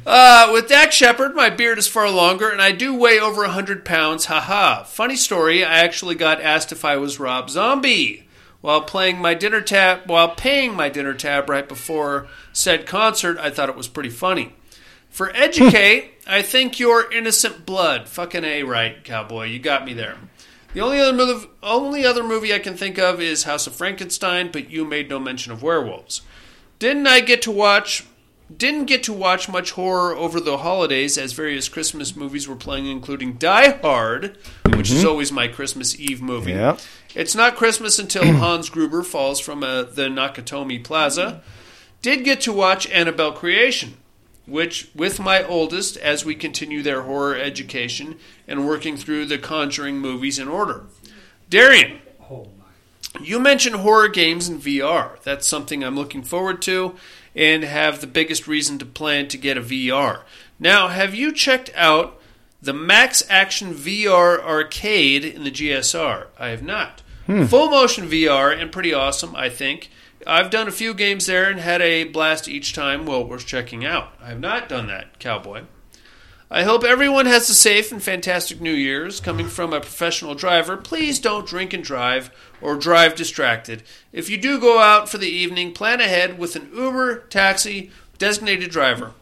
Uh, with Dax Shepard, my beard is far longer, and I do weigh over 100 pounds. Haha. Funny story, I actually got asked if I was Rob Zombie while playing my dinner tab while paying my dinner tab right before said concert. I thought it was pretty funny. For [LAUGHS] educate, I think you're innocent blood. Fucking a right, cowboy. You got me there. The only other movie, only other movie I can think of is House of Frankenstein, but you made no mention of werewolves. Didn't I get to watch didn't get to watch much horror over the holidays as various Christmas movies were playing, including Die Hard, which is always my Christmas Eve movie. Yeah. It's not Christmas until [CLEARS THROAT] Hans Gruber falls from uh, the Nakatomi Plaza. Did get to watch Annabelle Creation, which, with my oldest, as we continue their horror education and working through the Conjuring movies in order. Darian, Oh you mentioned horror games in VR. That's something I'm looking forward to and have the biggest reason to plan to get a VR. Now, have you checked out the Max Action VR arcade in the GSR? I have not. Hmm. Full motion VR and pretty awesome, I think. I've done a few games there and had a blast each time. Well, worth checking out. I have not done that, Cowboy. I hope everyone has a safe and fantastic New Year's. Coming from a professional driver, please don't drink and drive or drive distracted. If you do go out for the evening, plan ahead with an Uber, taxi, designated driver.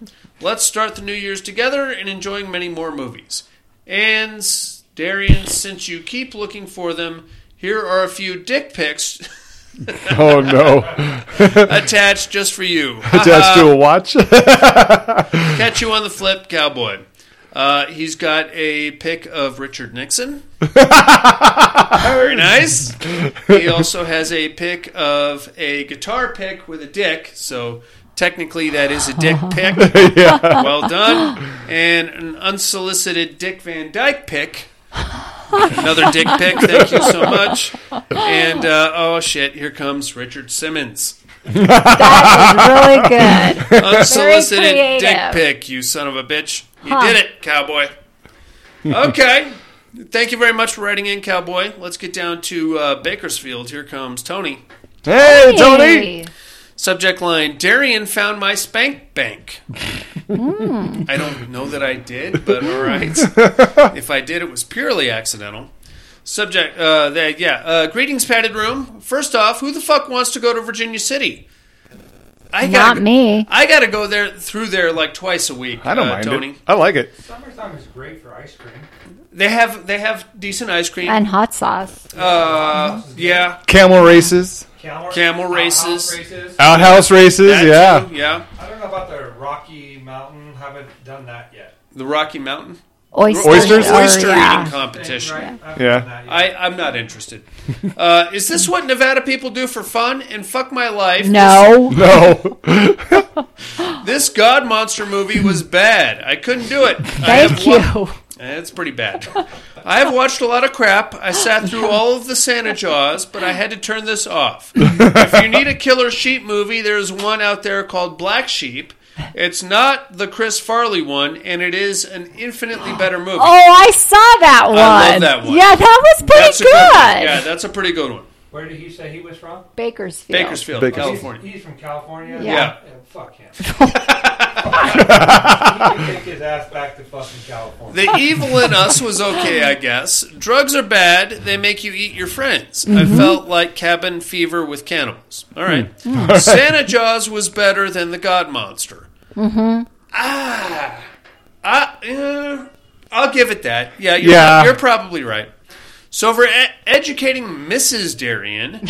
Let's start the New Year's together and enjoying many more movies. And Darian, since you keep looking for them, here are a few dick pics [LAUGHS] Oh no! [LAUGHS] attached just for you. Attached to a watch. [LAUGHS] Catch you on the flip, cowboy. Uh, he's got a pic of Richard Nixon. [LAUGHS] Very nice. He also has a pic of a guitar pick with a dick. So technically, that is a dick [LAUGHS] pic. Well done. And an unsolicited Dick Van Dyke pic. Another dick pic. Thank you so much. And uh, oh shit, here comes Richard Simmons. That is really good. [LAUGHS] Unsolicited Very dick creative. pic. You son of a bitch. You Huh. did it, cowboy. [LAUGHS] Okay. Thank you very much for writing in, cowboy. Let's get down to uh, Bakersfield. Here comes Tony. Hey, Tony. Hey. Subject line Darian found my spank bank. Hmm. I don't know that I did, but all right. [LAUGHS] if I did, it was purely accidental. Subject, uh, that, yeah. Uh, greetings, padded room. First off, who the fuck wants to go to Virginia City? I Not gotta, me. I gotta go there through there like twice a week. I don't uh, mind Tony. it. I like it. Summertime is great for ice cream. They have they have decent ice cream. And hot sauce. uh, yeah, Camel races, Camel, Camel outhouse races. races. outhouse races. that yeah. too, yeah. I don't know about the Rocky Mountain. Haven't done that yet. The Rocky Mountain Oysters. Oysters? or- oyster yeah. eating competition. Right? I Yeah. done that yet. I, I'm not interested. Uh, is this what Nevada people do for fun? And fuck my life. No. [LAUGHS] No. [LAUGHS] This Godmonster movie was bad. I couldn't do it. I Thank have wa- you. It's pretty bad. I have watched a lot of crap. I sat through all of the Santa Jaws, but I had to turn this off. If you need a killer sheep movie, there's one out there called Black Sheep. It's not the Chris Farley one, and it is an infinitely better movie. Oh, I saw that one. I love that one. Yeah, that was pretty That's a good. Yeah, that's a pretty good one. Where did he say he was from? Bakersfield. Bakersfield, Bakersfield. California. He's, he's from California. Yeah. fuck him. [LAUGHS] he can take his ass back to fucking California. The evil in us was okay, I guess. Drugs are bad. They make you eat your friends. I mm-hmm. felt like cabin fever with cannibals. Mm. Mm. [LAUGHS] All right. Santa Jaws was better than the Godmonster. Mm-hmm. Ah. Ah, I'll give it that. Yeah, you're, Yeah. you're probably right. So, for e- educating Mrs. Darian,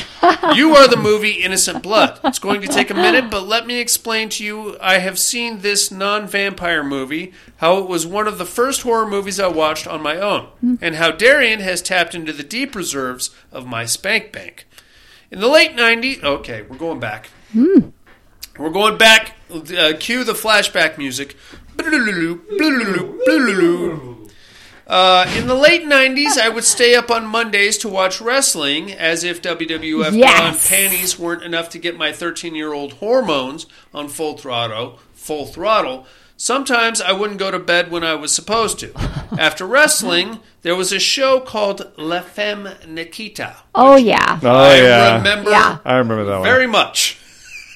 you are the movie Innocent Blood. It's going to take a minute, but let me explain to you. I have seen this non vampire movie, how it was one of the first horror movies I watched on my own, and how Darian has tapped into the deep reserves of my spank bank. In the late 90s, okay, we're going back. We're going back. Uh, cue the flashback music. Uh, in the late 90s, I would stay up on Mondays to watch wrestling as if WWF Yes. Blonde panties weren't enough to get my 13 year old hormones on full throttle. Full throttle. Sometimes I wouldn't go to bed when I was supposed to. After wrestling, there was a show called La Femme Nikita. Oh, yeah. Oh I yeah. remember Yeah. I remember that one. very much.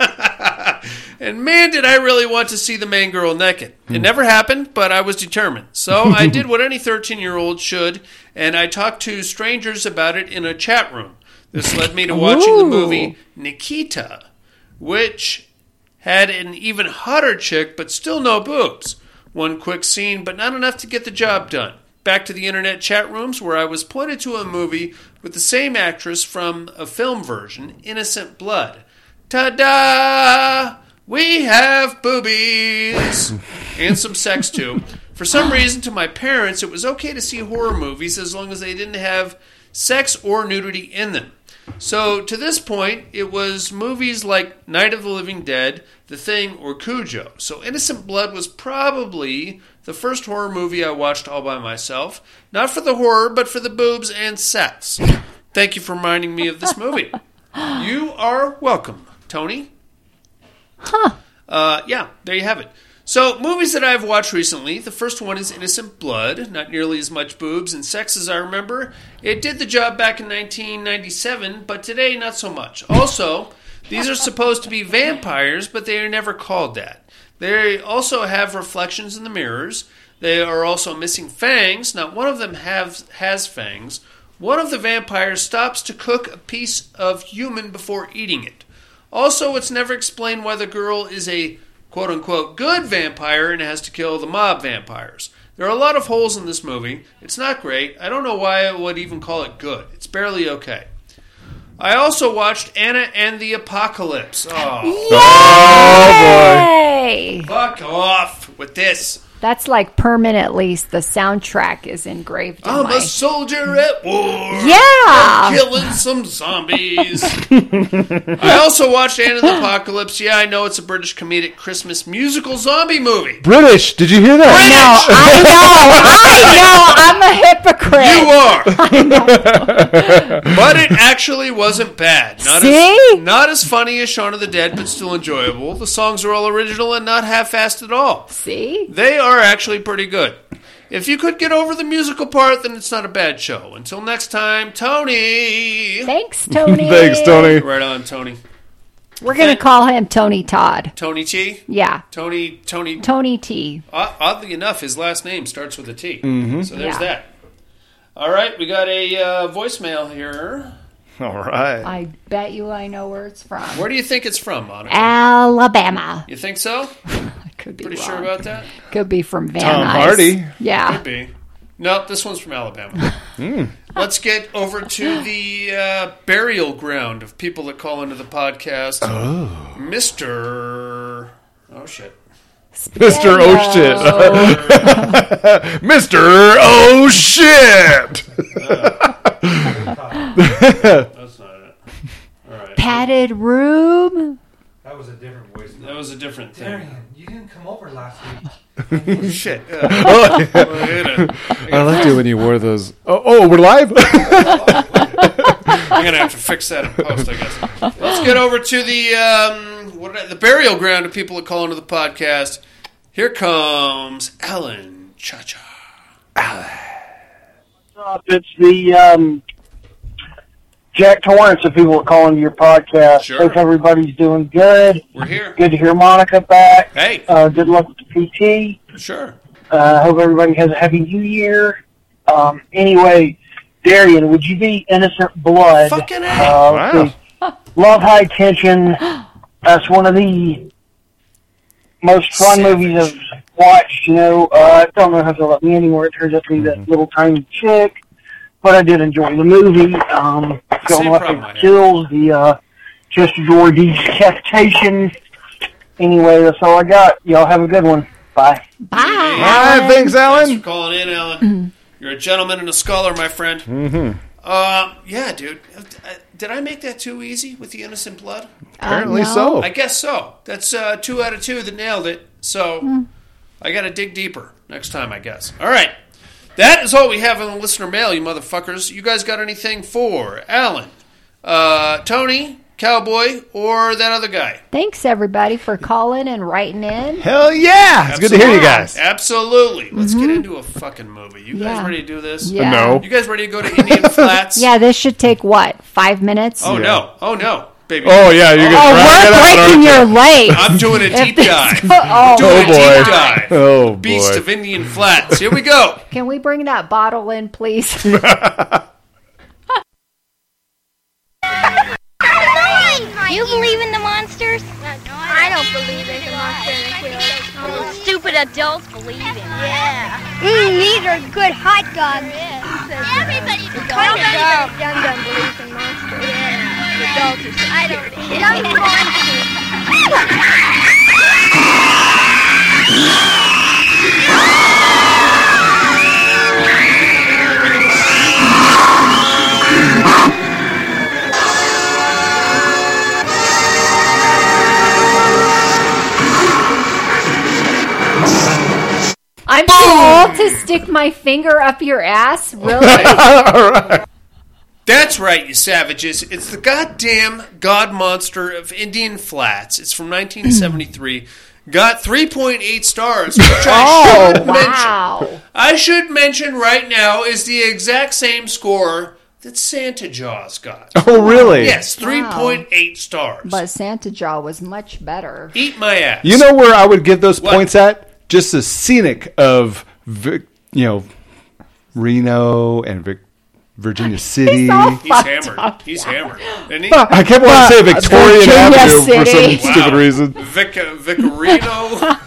[LAUGHS] and man, did I really want to see the main girl naked. It hmm. never happened, but I was determined. So [LAUGHS] I did what any 13 year old should, and I talked to strangers about it in a chat room. This led me to watching the movie Nikita, which had an even hotter chick, but still no boobs. One quick scene, but not enough to get the job done. Back to the internet chat rooms where I was pointed to a movie with the same actress from a film version, Innocent Blood. Ta da! We have boobies! and some sex too. For some reason, to my parents, it was okay to see horror movies as long as they didn't have sex or nudity in them. So, to this point, it was movies like Night of the Living Dead, The Thing, or Cujo. So, Innocent Blood was probably the first horror movie I watched all by myself. Not for the horror, but for the boobs and sex. Thank you for reminding me of this movie. [LAUGHS] You are welcome, Tony. Huh. Uh, yeah, there you have it. So, movies that I've watched recently. The first one is Innocent Blood. Not nearly as much boobs and sex as I remember. It did the job back in 1997, but today not so much. Also, these are supposed to be vampires, but they are never called that. They also have reflections in the mirrors. They are also missing fangs. Not one of them have, has fangs. One of the vampires stops to cook a piece of human before eating it. Also, it's never explained why the girl is a quote unquote good vampire and has to kill the mob vampires. There are a lot of holes in this movie. It's not great. I don't know why I would even call it good. It's barely okay. I also watched Anna and the Apocalypse. Oh, Oh boy. Fuck off with this. That's like permanently the soundtrack is engraved in I'm my. a soldier at war. Yeah. killing some zombies. [LAUGHS] I also watched Anna and the Apocalypse. Yeah, I know it's a British comedic Christmas musical zombie movie. British. Did you hear that? No, I know, I [LAUGHS] know. I'm a hypocrite. You are. [LAUGHS] but it actually wasn't bad. Not See? As, not as funny as Shaun of the Dead, but still enjoyable. The songs are all original and not half-assed at all. See? They are actually pretty good. If you could get over the musical part, then it's not a bad show. Until next time, Tony. Thanks, Tony. [LAUGHS] Thanks, Tony. Right on, Tony. We're gonna call him Tony Todd. Tony T. Yeah, Tony. Tony. Tony T. o- Oddly enough, his last name starts with a T. Mm-hmm. So there's Yeah. that. All right, we got a uh, voicemail here. All right. I bet you I know where it's from. Where do you think it's from, Monica? Alabama. You think so? [LAUGHS] I could be Pretty wrong. sure about that? Could be from Van Tom Nuys. Hardy. Yeah. Could be. No, this one's from Alabama. [LAUGHS] Hmm. Let's get over to the uh, burial ground of people that call into the podcast. Oh. Mr. Oh, shit. Mr. [LAUGHS] [LAUGHS] Oh shit. Mr. Oh shit. That's not it. All right. Padded room. That was a different voice. That was a different thing. Darian, you didn't come over last week. [LAUGHS] Shit. Uh, [LAUGHS] Oh, wait a- I [LAUGHS] liked it when you wore those. Oh, oh we're live. I'm gonna have to fix that in post, I guess. Let's get over to the um, what did I, the burial ground of people that call into the podcast. Here comes Alan Cha Cha. up. It's the um, Jack Torrance of people are calling your podcast. Sure. Hope everybody's doing good. We're here. Good to hear Monica back. Hey, Uh, good luck with the PT. sure. Uh, hope everybody has a happy new year. Um, anyway, Darian, would you be Innocent Blood? Fucking A. Uh, Wow. Love High Tension. [GASPS] That's one of the most fun Savage. movies I've watched. You know, uh, I don't know how to let me anymore. It turns out to be Mm-hmm. that little tiny chick, but I did enjoy the movie. Um, got Same one of my problem I kills, the uh, Chester Gore decapitation. Anyway, that's all I got. Y'all have a good one. Bye. Bye. All right, thanks, Thanks Alan. for calling in, Alan. You're a gentleman and a scholar, my friend. Mm-hmm. Uh, yeah, dude. Uh, Did I make that too easy with the innocent blood? Apparently Uh, no. so. I guess so. That's uh, two out of two that nailed it. So I got to dig deeper next time, I guess. All right. That is all we have on the listener mail, you motherfuckers. You guys got anything for Alan, uh, Tony, Cowboy, or that other guy? Thanks everybody for calling and writing in. Hell yeah! It's good to hear you guys. Absolutely. Let's get into a fucking movie. You guys Mm-hmm. Yeah. ready to do this? Yeah. No. You guys ready to go to Indian Flats? [LAUGHS] Yeah, this should take what? Five minutes? Oh Yeah. no! Oh no, baby! Oh yeah, you're gonna Oh, drag it we're breaking your legs. I'm doing a deep dive. go- oh, Doing Oh, a boy. deep dive. you? Oh Beast of Indian Flats. Here we go. [LAUGHS] can we bring that bottle in, please? [LAUGHS] You believe in the monsters? I don't believe in the monsters. Stupid adults believe in. Yeah. Mm, these are good hot dogs. Everybody does. Kind of dumb. Dum Dum believes in monsters. Yeah. The. I don't. Young monsters. I'm too oh. old to stick my finger up your ass. Really? [LAUGHS] That's right, you savages. It's the goddamn Godmonster of Indian Flats. It's from 1973. Got 3.8 stars, which I oh should mention. I should mention right now is the exact same score that Santa Jaws got. Oh really? Yes, 3.8 stars. But Santa Jaw was much better. Eat my ass. You know where I would give those What? points at? Just the scenic of, you know, Reno and Vic, Virginia City. all He's fucked hammered. up. He's hammered. Isn't he? I kept wanting to say Victorian Virginia Avenue for some City. stupid reason. Vic, uh, Vicarino.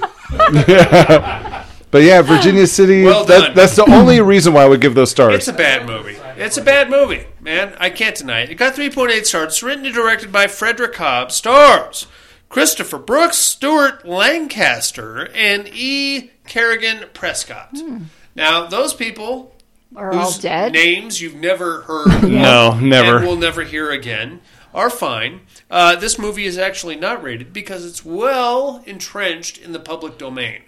[LAUGHS] But yeah, Virginia City. Well that- done. that's the only reason why I would give those stars. It's a bad movie. It's a bad movie, man. I can't deny it. It got 3.8 stars. It's written and directed by Frederick Hobbs. Stars Christopher Brooks, Stuart Lancaster, and E. Kerrigan, Prescott. Hmm. Now, those people Are all dead? names you've never heard [LAUGHS] No, never. and will never hear again are fine. Uh, this movie is actually not rated because it's well entrenched in the public domain.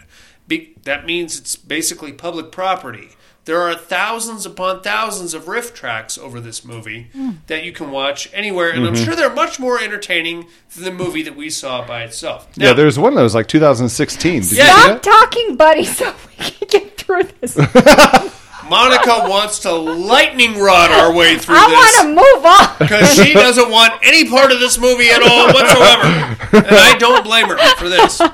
Be- that means it's basically public property. There are thousands upon thousands of riff tracks over this movie that you can watch anywhere, and I'm Mhm. sure they're much more entertaining than the movie that we saw by itself. yeah, there's one that was like 2016. Did Stop that? talking, buddy, [LAUGHS] so we can get through this. [LAUGHS] Monica [LAUGHS] wants to lightning rod our way through I this. want to move on. because she doesn't want any part of this movie at all whatsoever, and I don't blame her for this. Uh,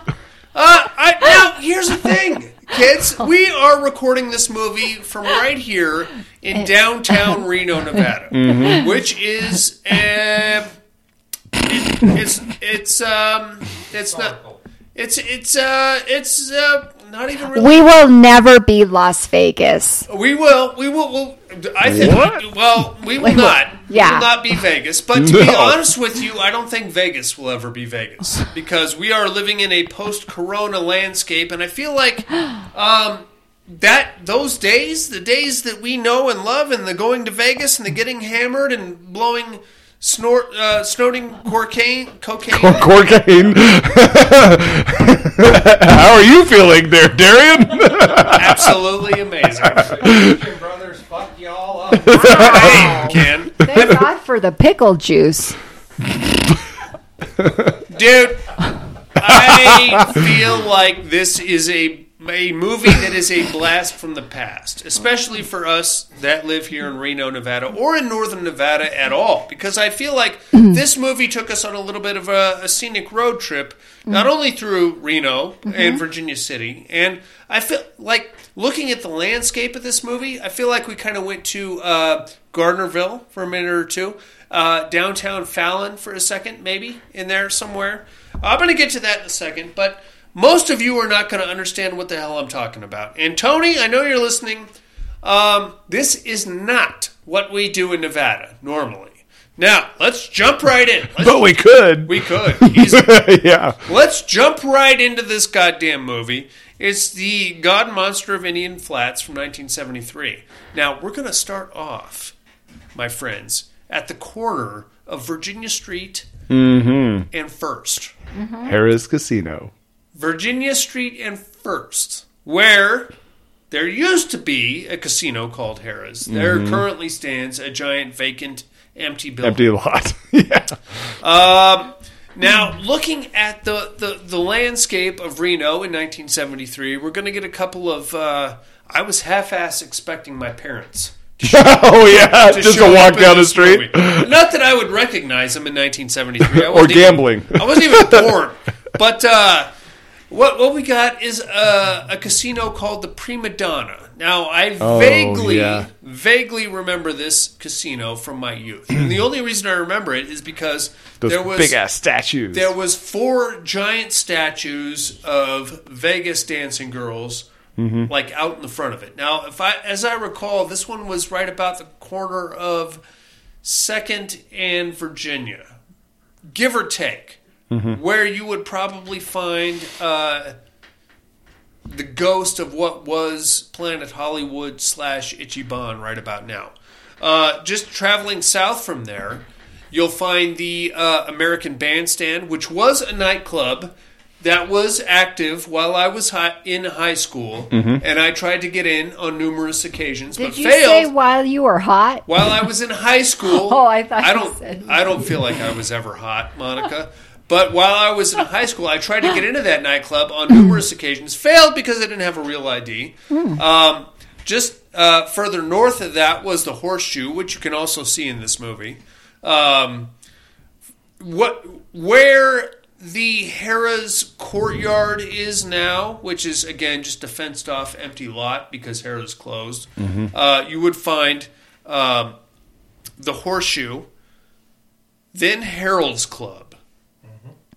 I, now here's the thing, kids. We are recording this movie from right here in downtown [LAUGHS] Reno, Nevada, Mhm. which is uh, it, it's it's um it's not it's it's uh it's uh not even really. We will never be Las Vegas. We will. We will. will I think. What? Well, we will Wait, not. We yeah. will not be Vegas. But to be honest with you, I don't think Vegas will ever be Vegas because we are living in a post-Corona landscape, and I feel like um, that those days, the days that we know and love, and the going to Vegas and the getting hammered and blowing. Snort, uh, snorting cocaine, cocaine. Cocaine. [LAUGHS] How are you feeling there, Darian? [LAUGHS] Absolutely amazing. Your brothers fucked y'all up. [LAUGHS] Hey, Ken. Thank God for the pickle juice. Dude, I feel like this is a a movie that is a blast from the past, especially for us that live here in Reno, Nevada, or in northern Nevada at all. Because I feel like this movie took us on a little bit of a, a scenic road trip, not only through Reno and Virginia City, and I feel like looking at the landscape of this movie, I feel like we kind of went to uh, Gardnerville for a minute or two, uh, downtown Fallon for a second, maybe in there somewhere. I'm going to get to that in a second, but most of you are not going to understand what the hell I'm talking about. And Tony, I know you're listening. Um, this is not what we do in Nevada normally. Now, let's jump right in. [LAUGHS] Let's- but we could. we could. [LAUGHS] yeah. Let's jump right into this goddamn movie. It's the Godmonster of Indian Flats from 1973. Now, we're going to start off, my friends, at the corner of Virginia Street Mm-hmm. and First. Harrah's Casino. Virginia Street and First, where there used to be a casino called Harrah's. There Mhm. currently stands a giant vacant empty building. Empty lot. [LAUGHS] yeah. Um, now, looking at the, the, the landscape of Reno in 1973, we're going to get a couple of. Uh, I was half-ass expecting my parents. [LAUGHS] oh yeah, to just show to walk down the street. [LAUGHS] Not that I would recognize them in 1973. I Or wasn't even- gambling. I wasn't even born. But uh, what what we got is a, a casino called the Prima Donna. Now I Oh, vaguely yeah. vaguely remember this casino from my youth, and the only reason I remember it is because Those there was big ass statues. there was four giant statues of Vegas dancing girls, Mhm. like out in the front of it. Now, if I, as I recall, this one was right about the corner of Second and Virginia, give or take, Mhm. where you would probably find uh, the ghost of what was Planet Hollywood slash Ichiban right about now. Uh, just traveling south from there, you'll find the uh, American Bandstand, which was a nightclub that was active while I was hi- in high school, Mhm. and I tried to get in on numerous occasions, Did but you failed. say while you were hot? While I was in high school, [LAUGHS] Oh, I thought I don't. said- I don't feel like I was ever hot, Monica. [LAUGHS] But while I was in [LAUGHS] high school, I tried to get into that nightclub on numerous occasions. Failed because I didn't have a real ID. Um, just uh, further north of that was the Horseshoe, which you can also see in this movie. Um, what where the Harrah's courtyard is now, which is again just a fenced off empty lot because Harrah's closed. Mhm. Uh, you would find um, the Horseshoe, then Harold's Club,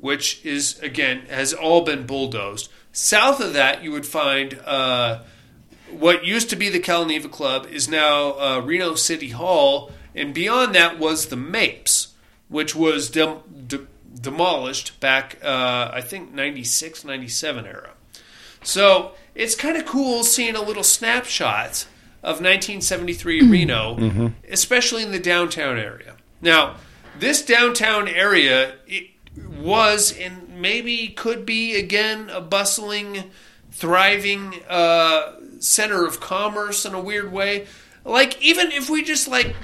which is again has all been bulldozed. South of that, you would find uh, what used to be the Calneva Club is now uh, Reno City Hall, and beyond that was the Mapes, which was dem- de- demolished back, uh, I think, 96, 97 era. So it's kind of cool seeing a little snapshot of 1973 Reno, especially in the downtown area. Now, this downtown area it was and maybe could be again a bustling, thriving uh, center of commerce in a weird way. Like even if we just like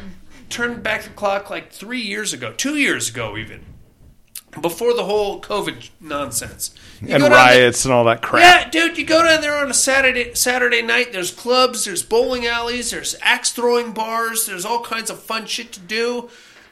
turned back the clock like three years ago, two years ago, even before the whole COVID nonsense, You and down there- riots and all that crap. yeah, dude, you go down there on a Saturday Saturday night. There's clubs, there's bowling alleys, there's axe throwing bars, there's all kinds of fun shit to do.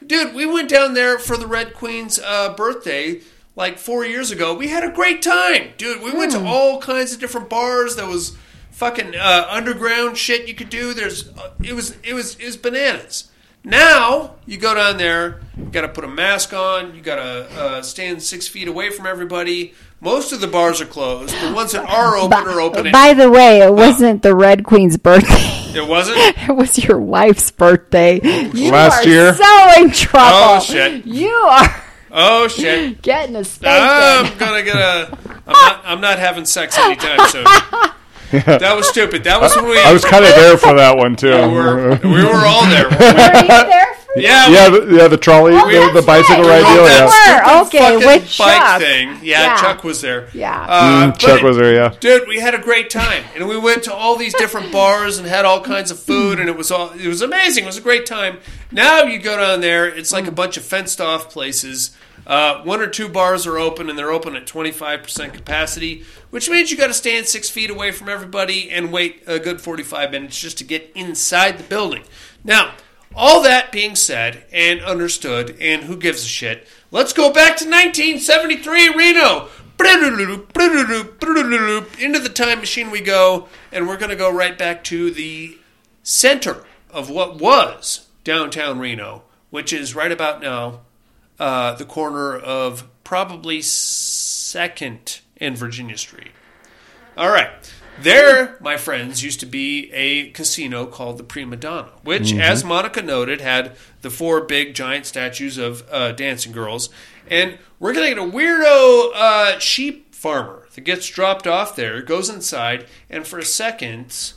Dude, we went down there for the Red Queen's uh, birthday like four years ago. We had a great time, dude. We went to all kinds of different bars. There was fucking uh, underground shit you could do. There's uh, it was it was it was bananas. Now you go down there, you got to put a mask on, you got to uh, stand six feet away from everybody. Most of the bars are closed. The ones that are open are open. By the way, it wasn't the Red Queen's birthday. it wasn't. [LAUGHS] It was your wife's birthday. You Last are year? so in trouble. Oh, shit. You are Oh shit! [LAUGHS] getting a spanking. I'm gonna get a. I'm not. I'm not having sex anytime soon. [LAUGHS] That was stupid. That was when we. I was kind of [LAUGHS] there for that one too. we were, we were all there. Were you there for [LAUGHS] Yeah, yeah, the, yeah, the trolley, the, the that's bicycle right. ride deal. Yeah, that Were, stupid okay, with bike Chuck. thing. Yeah, Yeah. Chuck was there. Yeah. Uh, Mm, Chuck was there. Yeah, Dude, we had a great time, and we went to all these different bars and had all kinds of food, and it was all it was amazing. It was a great time. Now you go down there, it's like a bunch of fenced off places. Uh, one or two bars are open, and they're open at twenty five percent capacity, which means you got to stand six feet away from everybody and wait a good forty five minutes just to get inside the building. Now. All that being said and understood, and who gives a shit? Let's go back to 1973 Reno. Into the time machine we go, and we're going to go right back to the center of what was downtown Reno, which is right about now uh, the corner of probably Second and Virginia Street. All right. There, my friends, used to be a casino called the Prima Donna, which, as Monica noted, had the four big giant statues of uh, dancing girls. And we're going to get a weirdo uh, sheep farmer that gets dropped off there, goes inside, and for a second,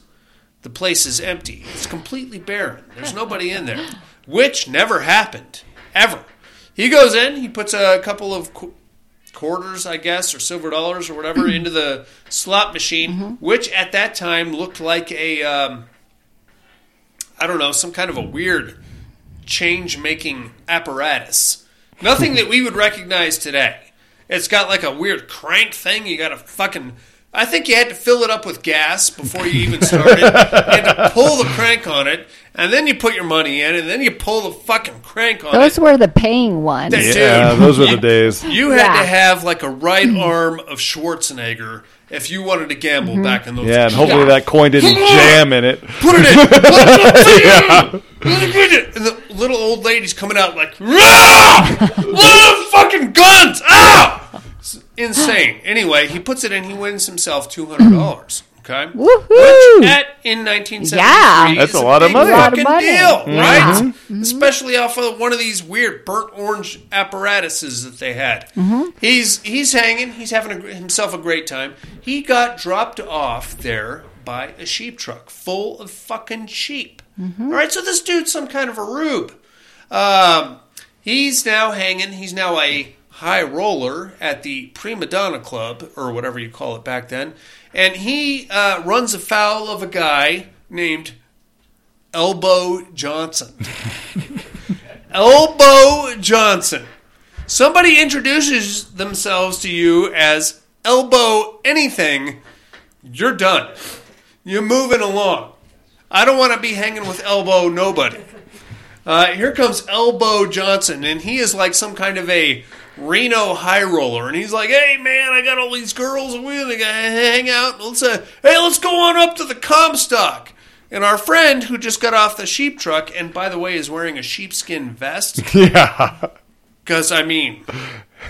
the place is empty. It's completely barren. There's nobody in there, which never happened, ever. He goes in, he puts a couple of qu- quarters, I guess, or silver dollars or whatever [CLEARS THROAT] into the slot machine, which at that time looked like a, um, I don't know, some kind of a weird change making apparatus. Nothing that we would recognize today. It's got like a weird crank thing. You got to fucking. I think you had to fill it up with gas before you even started. you had to pull the crank on it, and then you put your money in, and then you pull the fucking crank on Those it. were the paying ones. Dude, yeah, those were the [LAUGHS] days. you had Yeah. to have like a right arm of Schwarzenegger if you wanted to gamble back in those Yeah, and hopefully Yeah. that coin didn't jam in it. [LAUGHS] Put it in. Put it in. [LAUGHS] And the little old lady's coming out like, "Rah! Little fucking guns! Ah! It's insane. Anyway, he puts it in. He wins himself two hundred dollars. Okay. Woohoo! Which at in 1973 Yeah. That's a lot of big money. Lot of fucking money. deal, Yeah. right? Mm-hmm. Especially off of one of these weird burnt orange apparatuses that they had. Mm-hmm. He's he's hanging. He's having a, himself a great time. He got dropped off there by a sheep truck full of fucking sheep. All right, so this dude's some kind of a rube. Um, he's now hanging. He's now a high roller at the Prima Donna Club, or whatever you call it back then. And he uh, runs afoul of a guy named Elbow Johnson. [LAUGHS] Elbow Johnson. Somebody introduces themselves to you as Elbow anything, you're done. You're moving along. I don't want to be hanging with Elbow nobody. Uh, here comes Elbow Johnson, and he is like some kind of a Reno high roller, and he's like, "Hey man, I got all these girls, and we're gonna hang out. Let's uh, hey, let's go on up to the Comstock." And our friend who just got off the sheep truck, and by the way, is wearing a sheepskin vest, [LAUGHS] Yeah. because I mean,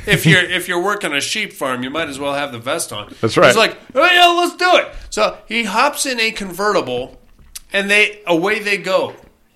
if you're if you're working a sheep farm, you might as well have the vest on. That's right. He's like, "Oh yeah, let's do it." So he hops in a convertible, and they away they go.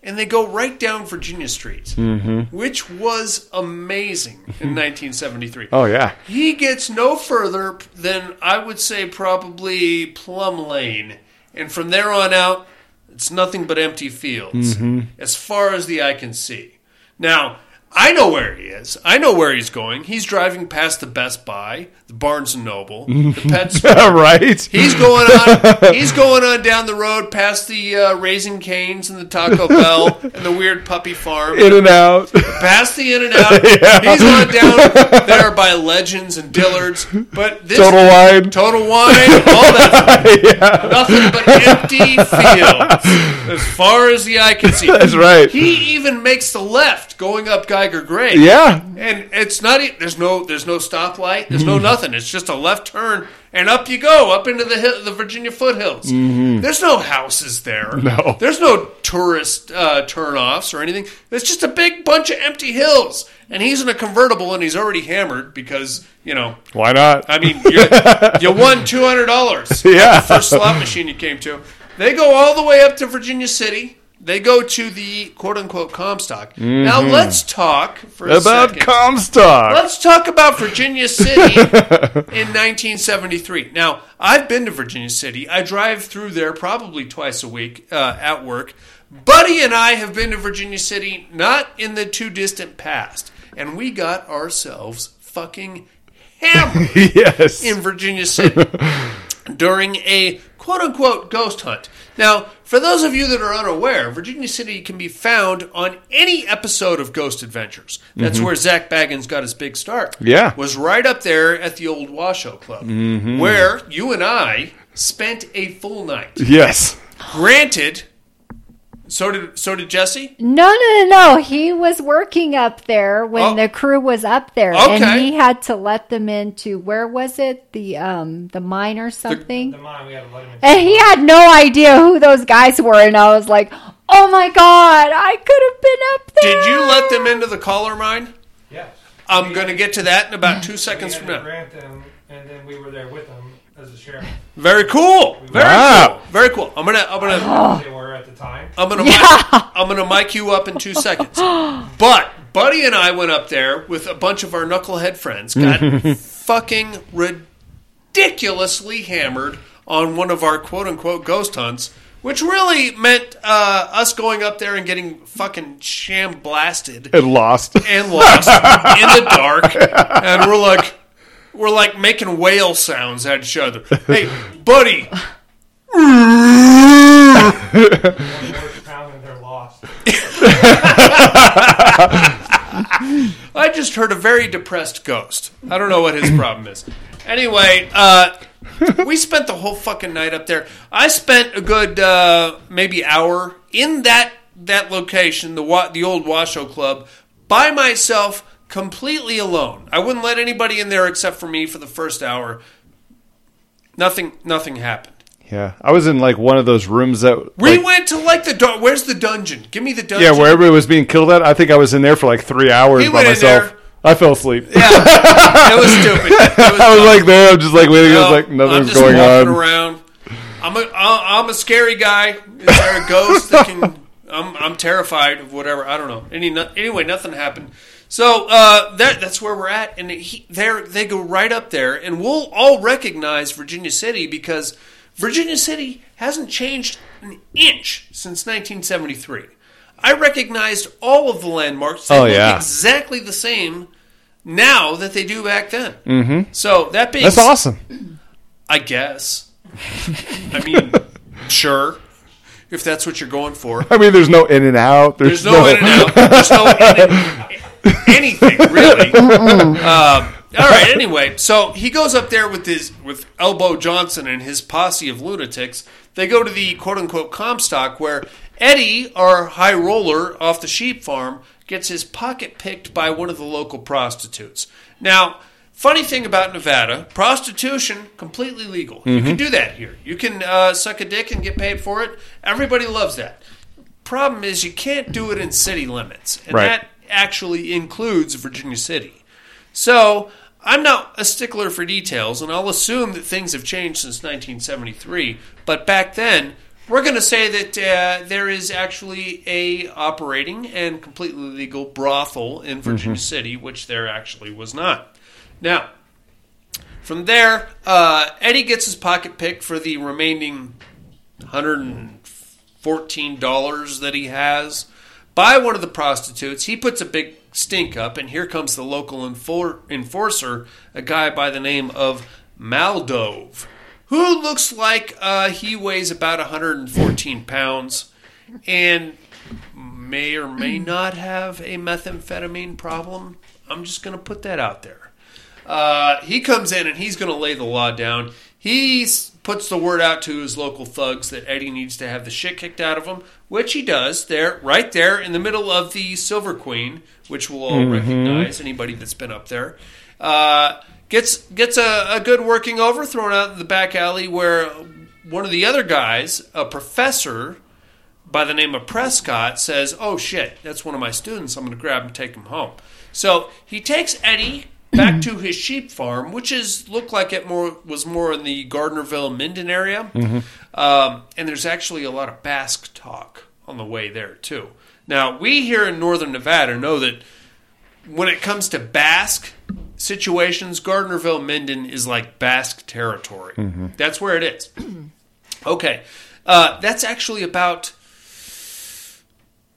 And they go right down Virginia Street, mm-hmm. which was amazing in mm-hmm. 1973. Oh yeah. He gets no further than I would say probably Plum Lane, and from there on out, it's nothing but empty fields mm-hmm. as far as the eye can see. Now. I know where he is. I know where he's going. He's driving past the Best Buy, the Barnes and Noble, the [LAUGHS] Pet [LAUGHS] store. right. He's going on. [LAUGHS] He's going on down the road past the uh, Raising Canes and the Taco Bell and the weird puppy farm. In and out. past the In and Out. He's on down there by Legends and Dillard's. But this Total wine. Total Wine, all that. Nothing but empty fields as far as the eye can see. That's right. He even makes the left going up Geiger Grade. Yeah. And it's not. There's no. There's no stoplight. There's Mm-hmm. no nothing. It's just a left turn, and up you go, up into the hill, the Virginia foothills. There's no houses there. Mm-hmm. No. There's no tourist uh, turnoffs or anything. It's just a big bunch of empty hills. And he's in a convertible, and he's already hammered because you know. Why not? I mean, [LAUGHS] you won two hundred dollars. Yeah. The first slot machine you came to. They go all the way up to Virginia City. They go to the quote unquote Comstock. Now let's talk for a Mm-hmm. About. Comstock. Let's talk about Virginia City [LAUGHS] in 1973. Now, I've been to Virginia City. I drive through there probably twice a week uh, at work. Buddy and I have been to Virginia City not in the too distant past, and we got ourselves fucking hammered [LAUGHS] yes. in Virginia City [LAUGHS] during a quote unquote ghost hunt. Now, for those of you that are unaware, Virginia City can be found on any episode of Ghost Adventures. That's mm-hmm. where Zak Bagans got his big start. Yeah. Was right up there at the old Washoe Club, mm-hmm. where you and I spent a full night. yes. Granted, so did so did Jesse. No, no, no, no. He was working up there when Oh. the crew was up there, Okay. and he had to let them into where was it? The um the mine or something. The mine, we had to let him in. and he had no idea who those guys were, and I was like, "Oh my god, I could have been up there." Did you let them into the Chollar mine? Yes. I'm going to get to that in about two We seconds had from to now. grant them, and then we were there with them as a sheriff. [LAUGHS] Very cool. Very Wow. cool. Very cool. I'm gonna I'm gonna They were at the time. I'm gonna Yeah. mic, I'm gonna mic you up in two seconds. [GASPS] But Buddy and I went up there with a bunch of our knucklehead friends, got [LAUGHS] fucking ridiculously hammered on one of our quote unquote ghost hunts, which really meant uh, us going up there and getting fucking sham blasted And lost. and lost in the dark, [LAUGHS] and we're like. We're like making whale sounds at each other. [LAUGHS] Hey, buddy, One more pound and they're lost. I just heard a very depressed ghost. I don't know what his problem is. Anyway, uh, we spent the whole fucking night up there. I spent a good uh, maybe hour in that that location, the wa- the old Washoe Club, by myself, completely alone. I wouldn't let anybody in there except for me for the first hour. Nothing, nothing happened. Yeah. I was in like one of those rooms that. We like- went to like the dun- where's the dungeon? Give me the dungeon. Yeah, where everybody was being killed at. I think I was in there for like three hours He by myself. I fell asleep. Yeah, it was stupid. [LAUGHS] It was I was dumb. like there. I'm just like waiting. I was like No, nothing's just going walking on. around. I'm a I'm a scary guy. Is there a ghost that can? [LAUGHS] I'm I'm terrified of whatever. I don't know. Any anyway, nothing happened. So uh, that that's where we're at, and he, they go right up there, and we'll all recognize Virginia City because Virginia City hasn't changed an inch since 1973. I recognized all of the landmarks. They Oh, look yeah. exactly the same now that they do back then. Mm-hmm. So that being That's awesome. I guess. I mean, sure. If that's what you're going for. I mean, there's no in and out. There's, There's no in and out. There's no in and, [LAUGHS] anything really. [LAUGHS] Um, all right. Anyway, so he goes up there with his with Elbow Johnson and his posse of lunatics. They go to the quote unquote Comstock where Eddie, our high roller off the sheep farm, gets his pocket picked by one of the local prostitutes. Now. Funny thing about Nevada, prostitution completely legal. You can do that here. You can uh, suck a dick and get paid for it. Everybody loves that. Problem is, you can't do it in city limits, and Right. that actually includes Virginia City. So I'm not a stickler for details, and I'll assume that things have changed since 1973. But back then, we're going to say that uh, there is actually a operating and completely legal brothel in Virginia City, which there actually was not. Now, from there, uh, Eddie gets his pocket picked for the remaining $114 that he has by one of the prostitutes. He puts a big stink up, and here comes the local enfor- enforcer, a guy by the name of Maldove, who looks like uh, he weighs about 114 pounds and may or may [CLEARS THROAT] not have a methamphetamine problem. I'm just going to put that out there. Uh, he comes in and he's going to lay the law down. He puts the word out to his local thugs that Eddie needs to have the shit kicked out of him, which he does there, right there in the middle of the Silver Queen, which we'll all recognize. Anybody that's been up there uh, gets gets a, a good working over thrown out in the back alley where one of the other guys, a professor by the name of Prescott, says, "Oh shit, that's one of my students. I'm going to grab him, and take him home." So he takes Eddie back to his sheep farm, which is looked like it more was more in the Gardnerville Minden area, um, and there's actually a lot of Basque talk on the way there too. Now we here in Northern Nevada know that when it comes to Basque situations, Gardnerville Minden is like Basque territory. That's where it is. [CLEARS THROAT] okay, uh, that's actually about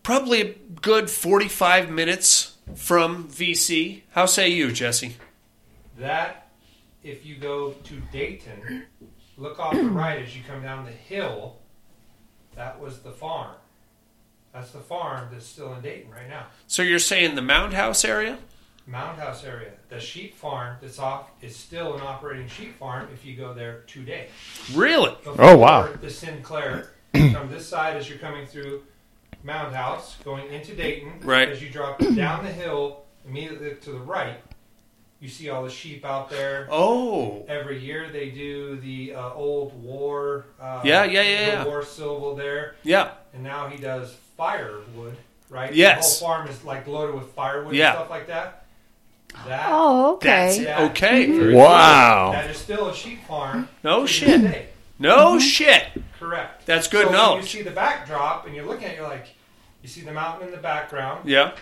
probably a good 45 minutes from VC. How say you, Jesse? That, if you go to Dayton, look off the right as you come down the hill. That was the farm. That's the farm that's still in Dayton right now. So you're saying the Mound House area? Mound House area. The sheep farm that's off is still an operating sheep farm if you go there today. Really? Oh, wow. The Sinclair [CLEARS THROAT] from this side as you're coming through Mound House, going into Dayton. Right. As you drop [CLEARS THROAT] down the hill immediately to the right, you see all the sheep out there. Oh, Every year they do the uh, old war. Uh, Yeah, yeah, yeah, the yeah. War silver there, yeah. and now he does firewood. Right. Yes. The whole farm is like loaded with firewood Yeah. and stuff like that. That. Oh, That's okay. that- okay. Very Wow. That is still a sheep farm. No to this shit. Day. No shit. Correct. That's good so When you see the backdrop and you're looking at it, you're like, you see the mountain in the background Yeah.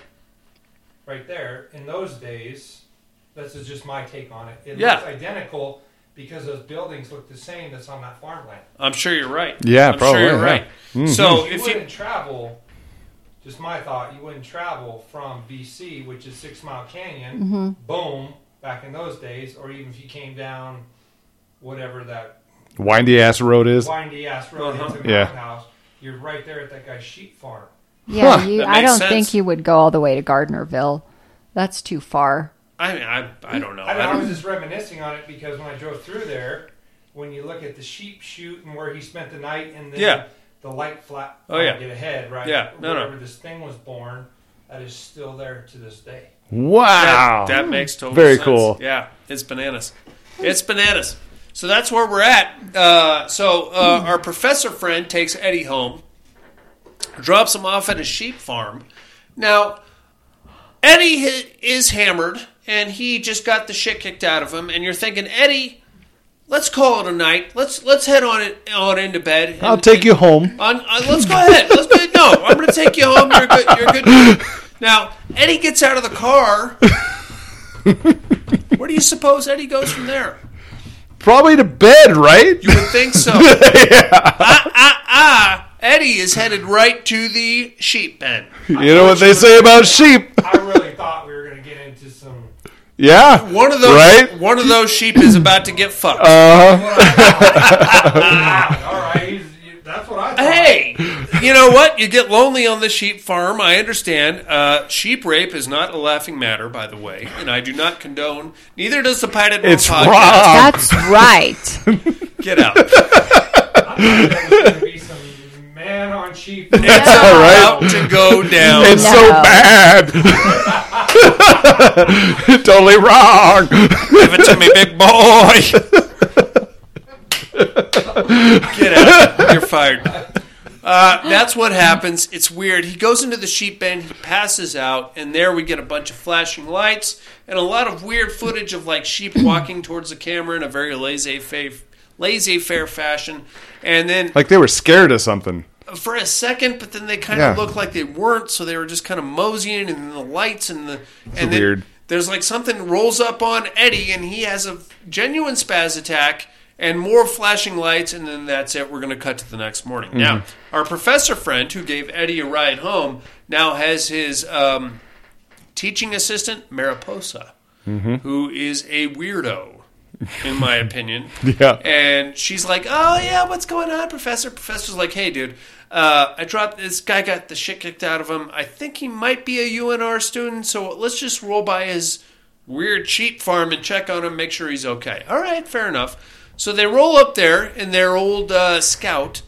right there. In those days, this is just my take on it. It Yeah. looks identical because those buildings look the same that's on that farmland. I'm sure you're right. Yeah, I'm probably, sure you're yeah. right. Mhm. So you if you wouldn't travel, just my thought, you wouldn't travel from VC, which is Six Mile Canyon, boom, back in those days, or even if you came down whatever that Windy ass road is. windy ass road Uh-huh. into Mountain Yeah. House, you're right there at that guy's sheep farm. Yeah, Huh. you, I don't sense. think you would go all the way to Gardnerville. That's too far. I mean, I, I don't know. I, I mean, I was don't, just reminiscing on it because when I drove through there, when you look at the sheep chute and where he spent the night, and then Yeah. the light flat. Oh, yeah. Get ahead, right? Yeah, no, no. This thing was born, that is still there to this day. Wow. that, that makes total Very sense. cool. Yeah, it's bananas. It's bananas. So that's where we're at. Uh, so uh, our professor friend takes Eddie home, drops him off at a sheep farm. Now, Eddie is hammered, and he just got the shit kicked out of him. And you're thinking, Eddie, let's call it a night. Let's let's head on it on into bed. and- I'll take you home. on, let's go ahead. Let's go. No, I'm going to take you home. You're good. You're good. Now Eddie gets out of the car. [LAUGHS] Where do you suppose Eddie goes from there? Probably to bed, right? You would think so. [LAUGHS] Ah ah ah! Eddie is headed right to the sheep pen. You know what they say about sheep. I really thought we were going to get into some. Yeah. One of those. Right? One of those sheep is about to get fucked. Uh-huh. [LAUGHS] Hey, [LAUGHS] you know what? You get lonely on the sheep farm. I understand. Uh, sheep rape is not a laughing matter, by the way, and I do not condone. Neither does the Padded Room It's podcast. wrong. That's right. [LAUGHS] Get out. I thought there was going to be some man on sheep. It's right? about to go down. It's No. so bad. [LAUGHS] totally wrong. Give it to me, big boy. Get out. You're fired. Uh, that's what happens. It's weird. He goes into the sheep pen, he passes out, and there we get a bunch of flashing lights and a lot of weird footage of like sheep [CLEARS THROAT] walking towards the camera in a very laissez laissez-faire fashion, and then Like they were scared of something. for a second, but then they kind Yeah. of looked like they weren't, so they were just kind of moseying, and then the lights and the and then weird. There's like something rolls up on Eddie, and he has a genuine spaz attack, and more flashing lights, and then that's it. We're going to cut to the next morning. Mm-hmm. Now, our professor friend who gave Eddie a ride home now has his um, teaching assistant Mariposa, Mm-hmm. who is a weirdo. In my [LAUGHS] opinion, Yeah. and she's like, "Oh yeah, what's going on, Professor?" Professor's like, "Hey, dude, uh, I dropped this guy. Got the shit kicked out of him. I think he might be a UNR student. So let's just roll by his weird sheep farm and check on him, make sure he's okay." All right, fair enough. So they roll up there in their old uh, scout,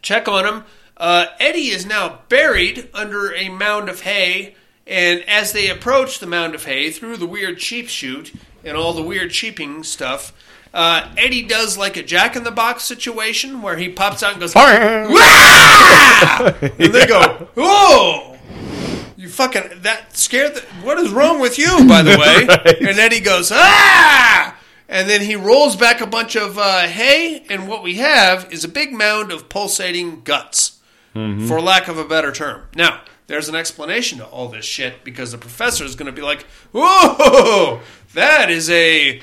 check on him. Uh, Eddie is now buried under a mound of hay, and as they approach the mound of hay through the weird sheep chute and all the weird sheeping stuff, uh, Eddie does like a Jack in the Box situation where he pops out and goes, and they go, [LAUGHS] "Whoa!" You fucking that scared. The, what is wrong with you, by the way? [LAUGHS] Right. And Eddie goes, "Ah!" And then he rolls back a bunch of uh, hay, and what we have is a big mound of pulsating guts, for lack of a better term. Now, there's an explanation to all this shit because the professor is going to be like, "Whoa, that is a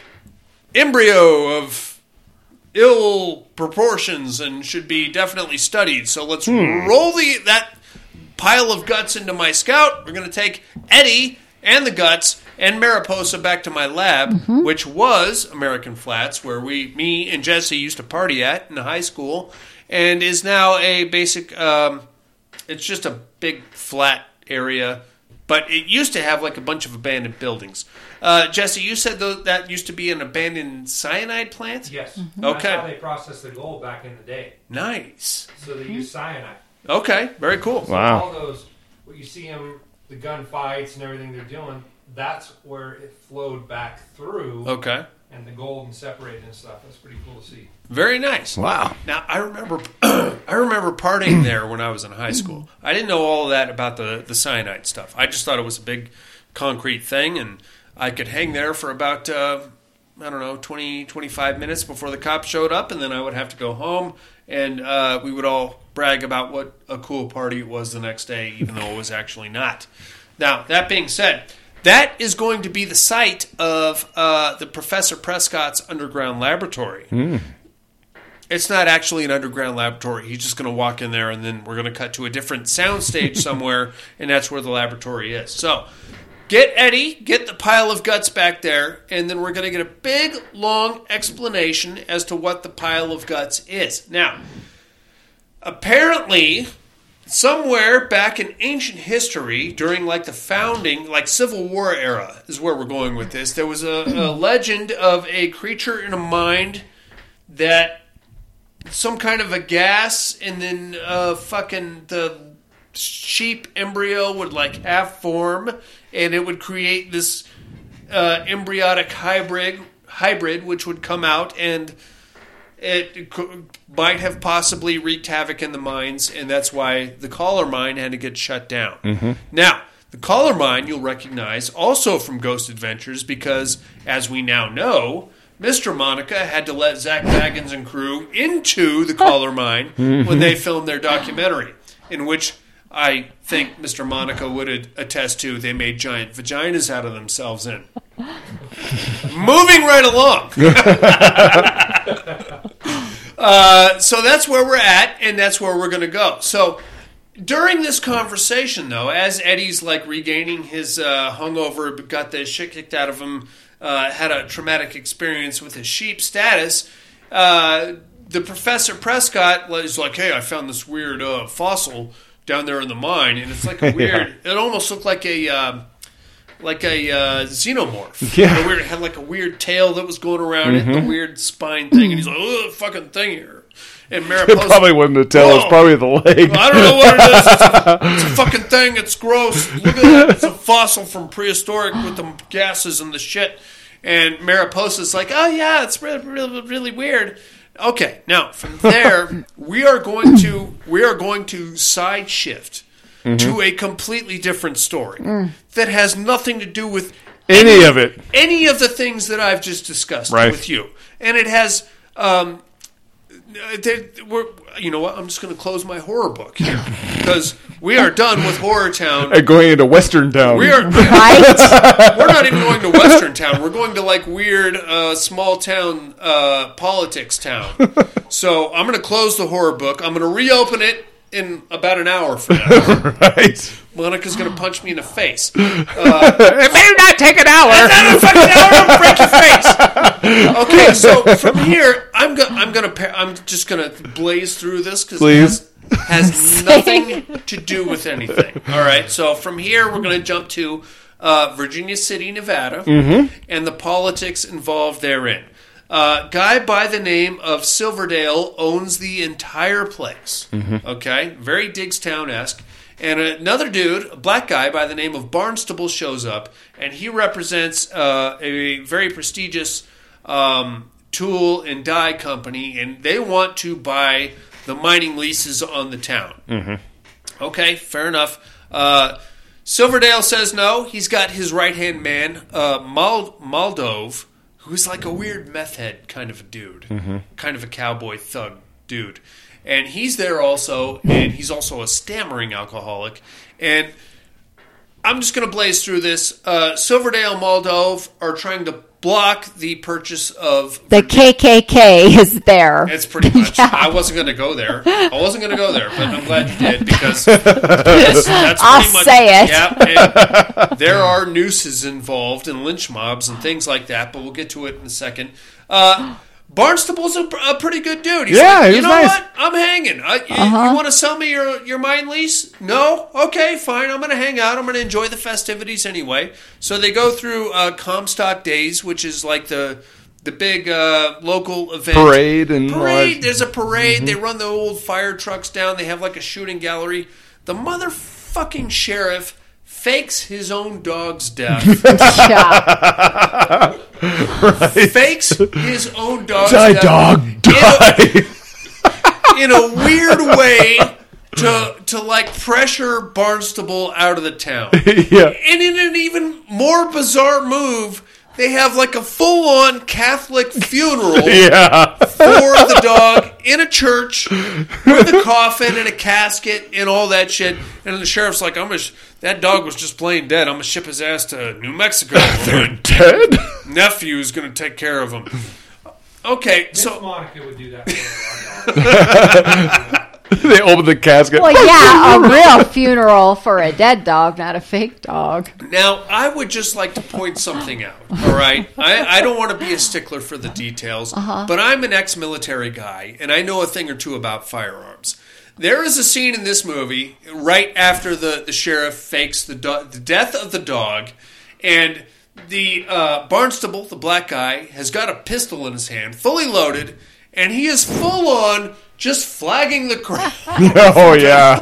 embryo of ill proportions and should be definitely studied. So let's roll the that pile of guts into my scout. We're going to take Eddie and the guts and Mariposa back to my lab, which was American Flats, where we, me and Jesse used to party at in high school, and is now a basic. Um, it's just a big flat area, but it used to have like a bunch of abandoned buildings. Uh, Jesse, you said tho- that used to be an abandoned cyanide plant. Yes. Okay. That's how they processed the gold back in the day. Nice. So they use cyanide. Okay, very cool. So all those, what you see them, the gunfights and everything they're doing, that's where it flowed back through. Okay. And the gold and separated and stuff. That's pretty cool to see. Very nice. Wow. Now I remember, [CLEARS THROAT] I remember partying there when I was in high school. I didn't know all that about the the cyanide stuff. I just thought it was a big concrete thing, and I could hang there for about uh, I don't know 20, 25 minutes before the cops showed up, and then I would have to go home, and uh, we would all brag about what a cool party it was the next day, even though it was actually not. Now that being said. That is going to be the site of uh, the Professor Prescott's underground laboratory. It's not actually an underground laboratory. He's just going to walk in there, and then we're going to cut to a different soundstage [LAUGHS] somewhere, and that's where the laboratory is. So, get Eddie, get the pile of guts back there, and then we're going to get a big, long explanation as to what the pile of guts is. Now, apparently, somewhere back in ancient history, during like the founding, like Civil War era, is where we're going with this. There was a, a [CLEARS THROAT] legend of a creature in a mind that some kind of a gas, and then uh, fucking the sheep embryo would like half form, and it would create this uh, embryotic hybrid, hybrid, which would come out and it co- might have possibly wreaked havoc in the mines, and that's why the Chollar mine had to get shut down. Mhm. Now, the Chollar mine you'll recognize also from Ghost Adventures because, as we now know, Mr. Monica had to let Zak Bagans and crew into the Chollar [LAUGHS] mine when they filmed their documentary, in which I think Mr. Monica would attest to they made giant vaginas out of themselves in. [LAUGHS] Moving right along. [LAUGHS] Uh, so that's where we're at, and that's where we're going to go. So during this conversation, though, as Eddie's like regaining his uh, hungover, got the shit kicked out of him, uh, had a traumatic experience with his sheep status, uh, the Professor Prescott is like, "Hey, I found this weird uh, fossil down there in the mine, and it's like a [LAUGHS] weird. It almost looked like a." Like a uh, xenomorph. [LAUGHS] Yeah. Weird, had like a weird tail that was going around it, Mhm. the weird spine thing, and he's like, "Oh, fucking thing here." And [LAUGHS] It Mariposa probably wasn't a tail. It's probably the leg. Well, I don't know what it is. It's a, [LAUGHS] it's a fucking thing. It's gross. Look at that. It's a fossil from prehistoric with the gases and the shit. And Mariposa's like, oh yeah, it's really, really, really weird. Okay, now from there we are going to we are going to side shift Mhm. to a completely different story Mm. that has nothing to do with Any of it. any of the things that I've just discussed Right. with you. And it has Um, we're, you know what? I'm just going to close my horror book here [LAUGHS] because we are done with Horror Town. And going into Western Town. We are [LAUGHS] Right? we're not even going to Western Town. We're going to like weird uh, small town uh, politics town. [LAUGHS] So I'm going to close the horror book. I'm going to reopen it in about an hour from [LAUGHS] now. right. Monica's going to punch me in the face. [LAUGHS] It may not take an hour. Not a fucking hour, I'll break your face. Okay, so from [LAUGHS] here, I'm go- I'm gonna pa- I'm just gonna blaze through this because Please. it has, has nothing to do with anything. All right, so from here we're gonna jump to uh, Virginia City, Nevada, and the politics involved therein. Uh, guy by the name of Silverdale owns the entire place. Okay, very Diggstown esque. And another dude, a black guy by the name of Barnstable, shows up, and he represents uh, a very prestigious um, tool and die company, and they want to buy the mining leases on the town. Okay, fair enough. Uh, Silverdale says no. He's got his right hand man, uh, Mal- Maldove, who's like a weird meth head kind of a dude, mm-hmm. kind of a cowboy thug dude. And he's there also, and he's also a stammering alcoholic. And I'm just going to blaze through this. Uh, Silverdale and Maldove are trying to block the purchase of The KKK is there. it's pretty much. [LAUGHS] Yeah. I wasn't going to go there. I wasn't going to go there, but I'm glad you did because [LAUGHS] that's, that's I'll pretty much, say it. Yeah, [LAUGHS] there are nooses involved and lynch mobs and things like that, but we'll get to it in a second. Uh, Barnstable's a, a pretty good dude. He's Yeah, like, he you was know nice. what? I'm hanging. I, you, Uh-huh. want to sell me your your mine lease? No. Okay, fine. I'm going to hang out. I'm going to enjoy the festivities anyway. So they go through uh, Comstock Days, which is like the the big uh, local event Parade and all parade. that. There's a parade. They run the old fire trucks down. They have like a shooting gallery. The motherfucking sheriff fakes his own dog's death. [LAUGHS] Yeah. [LAUGHS] fakes his own dog's Die, death dog, in a- die. [LAUGHS] in a weird way to to like pressure Barnstable out of the town. yeah. And in an even more bizarre move, they have like a full on Catholic funeral [LAUGHS] Yeah. for the dog in a church with a coffin and a casket and all that shit. And the sheriff's like, "I'm gonna sh- that dog was just plain dead. I'm gonna ship his ass to New Mexico. [LAUGHS] They're dead? Nephew's gonna take care of him." Okay, Miss so Monica would do that for our dog. [LAUGHS] [LAUGHS] they open the casket. Well, yeah, [LAUGHS] a real funeral for a dead dog, not a fake dog. Now, I would just like to point something out. All right, I, I don't want to be a stickler for the details, but I'm an ex-military guy, and I know a thing or two about firearms. There is a scene in this movie right after the, the sheriff fakes the do- the death of the dog, and the uh, Barnstable, the black guy, has got a pistol in his hand, fully loaded, and he is full on just flagging the crowd. [LAUGHS] [LAUGHS] oh, yeah.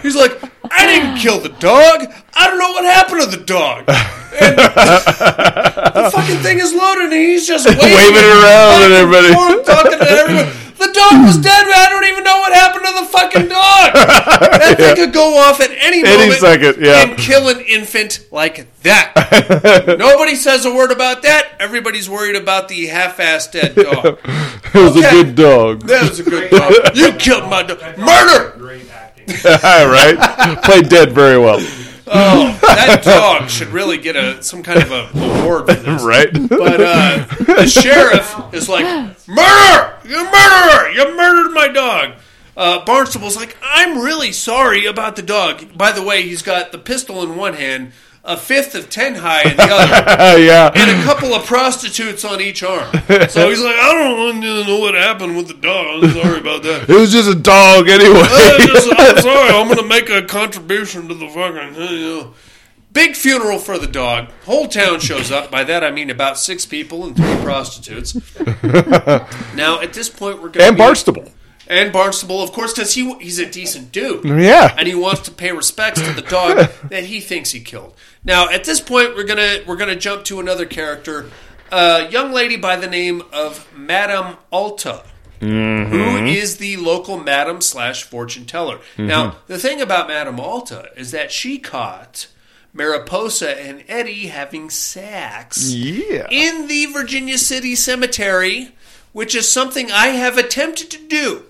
He's like, I didn't kill the dog. I don't know what happened to the dog. And the fucking thing is loaded, and he's just waving, [LAUGHS] Waving it around and everybody. talking to everyone. The dog was dead. I don't even know what happened to the fucking dog. [LAUGHS] That thing could go off at any Any moment second, yeah. and kill an infant like that. [LAUGHS] Nobody says a word about that. Everybody's worried about the half-assed dead dog. [LAUGHS] It was Okay. a good dog. That was a good dog. You killed my dog. Murder. Great acting. right? Played dead very well. Oh, that dog should really get a some kind of a award for this. Right? But uh, the sheriff is like, "Murder! You murderer! You murdered my dog." Uh, Barnstable's like, "I'm really sorry about the dog." By the way, he's got the pistol in one hand, a fifth of ten high in the other, [LAUGHS] yeah. and a couple of prostitutes on each arm. So he's like, "I don't want to know what happened with the dog. I'm sorry about that." [LAUGHS] It was just a dog anyway. I just- I'm [LAUGHS] sorry. I'm going to make a contribution to the fucking. You know. Big funeral for the dog. Whole town shows up. By that I mean about six people and three prostitutes. [LAUGHS] now at this point we're going and Barnstable. and Barnstable, of course, because he he's a decent dude. Yeah. and he wants to pay respects to the dog [LAUGHS] that he thinks he killed. Now at this point we're gonna we're gonna jump to another character, a young lady by the name of Madame Alta who mm-hmm. is the local madam slash fortune teller. Mm-hmm. Now, the thing about Madame Alta is that she caught Mariposa and Eddie having sex Yeah. in the Virginia City Cemetery which is something I have attempted to do.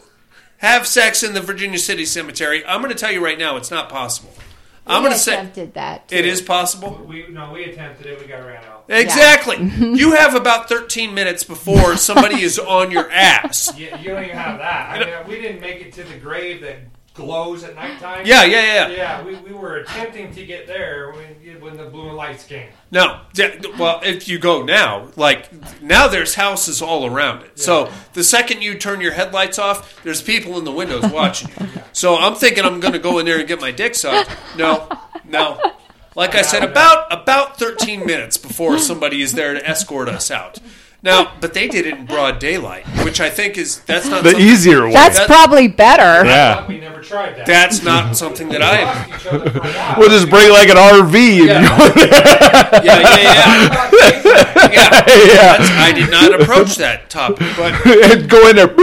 Have sex in the Virginia City Cemetery. I'm going to tell you right now, it's not possible. I'm going to say attempted that. it too. is possible. We no, we attempted it. We got ran out. Exactly. [LAUGHS] you have about 13 minutes before somebody is on your ass. [LAUGHS] Yeah, you don't even have that. I mean, we didn't make it to the grave that glows at nighttime. Yeah, yeah, yeah. Yeah, we, we were attempting to get there when when the blue lights came. No, well, if you go now, like now, there's houses all around it. So the second you turn your headlights off, there's people in the windows watching you. So I'm thinking I'm going to go in there and get my dick sucked. No, no. Like I said, about about 13 minutes before somebody is there to escort us out. Now, but they did it in broad daylight, which I think is that's not The easier way. That's That- probably better. Yeah. We never tried that. That's not something that I. lost each other for a while. We'll just bring like an RV. And Yeah. Yeah, yeah, [LAUGHS] yeah. yeah. yeah. I did not approach that topic, but [LAUGHS] and go in there. [LAUGHS]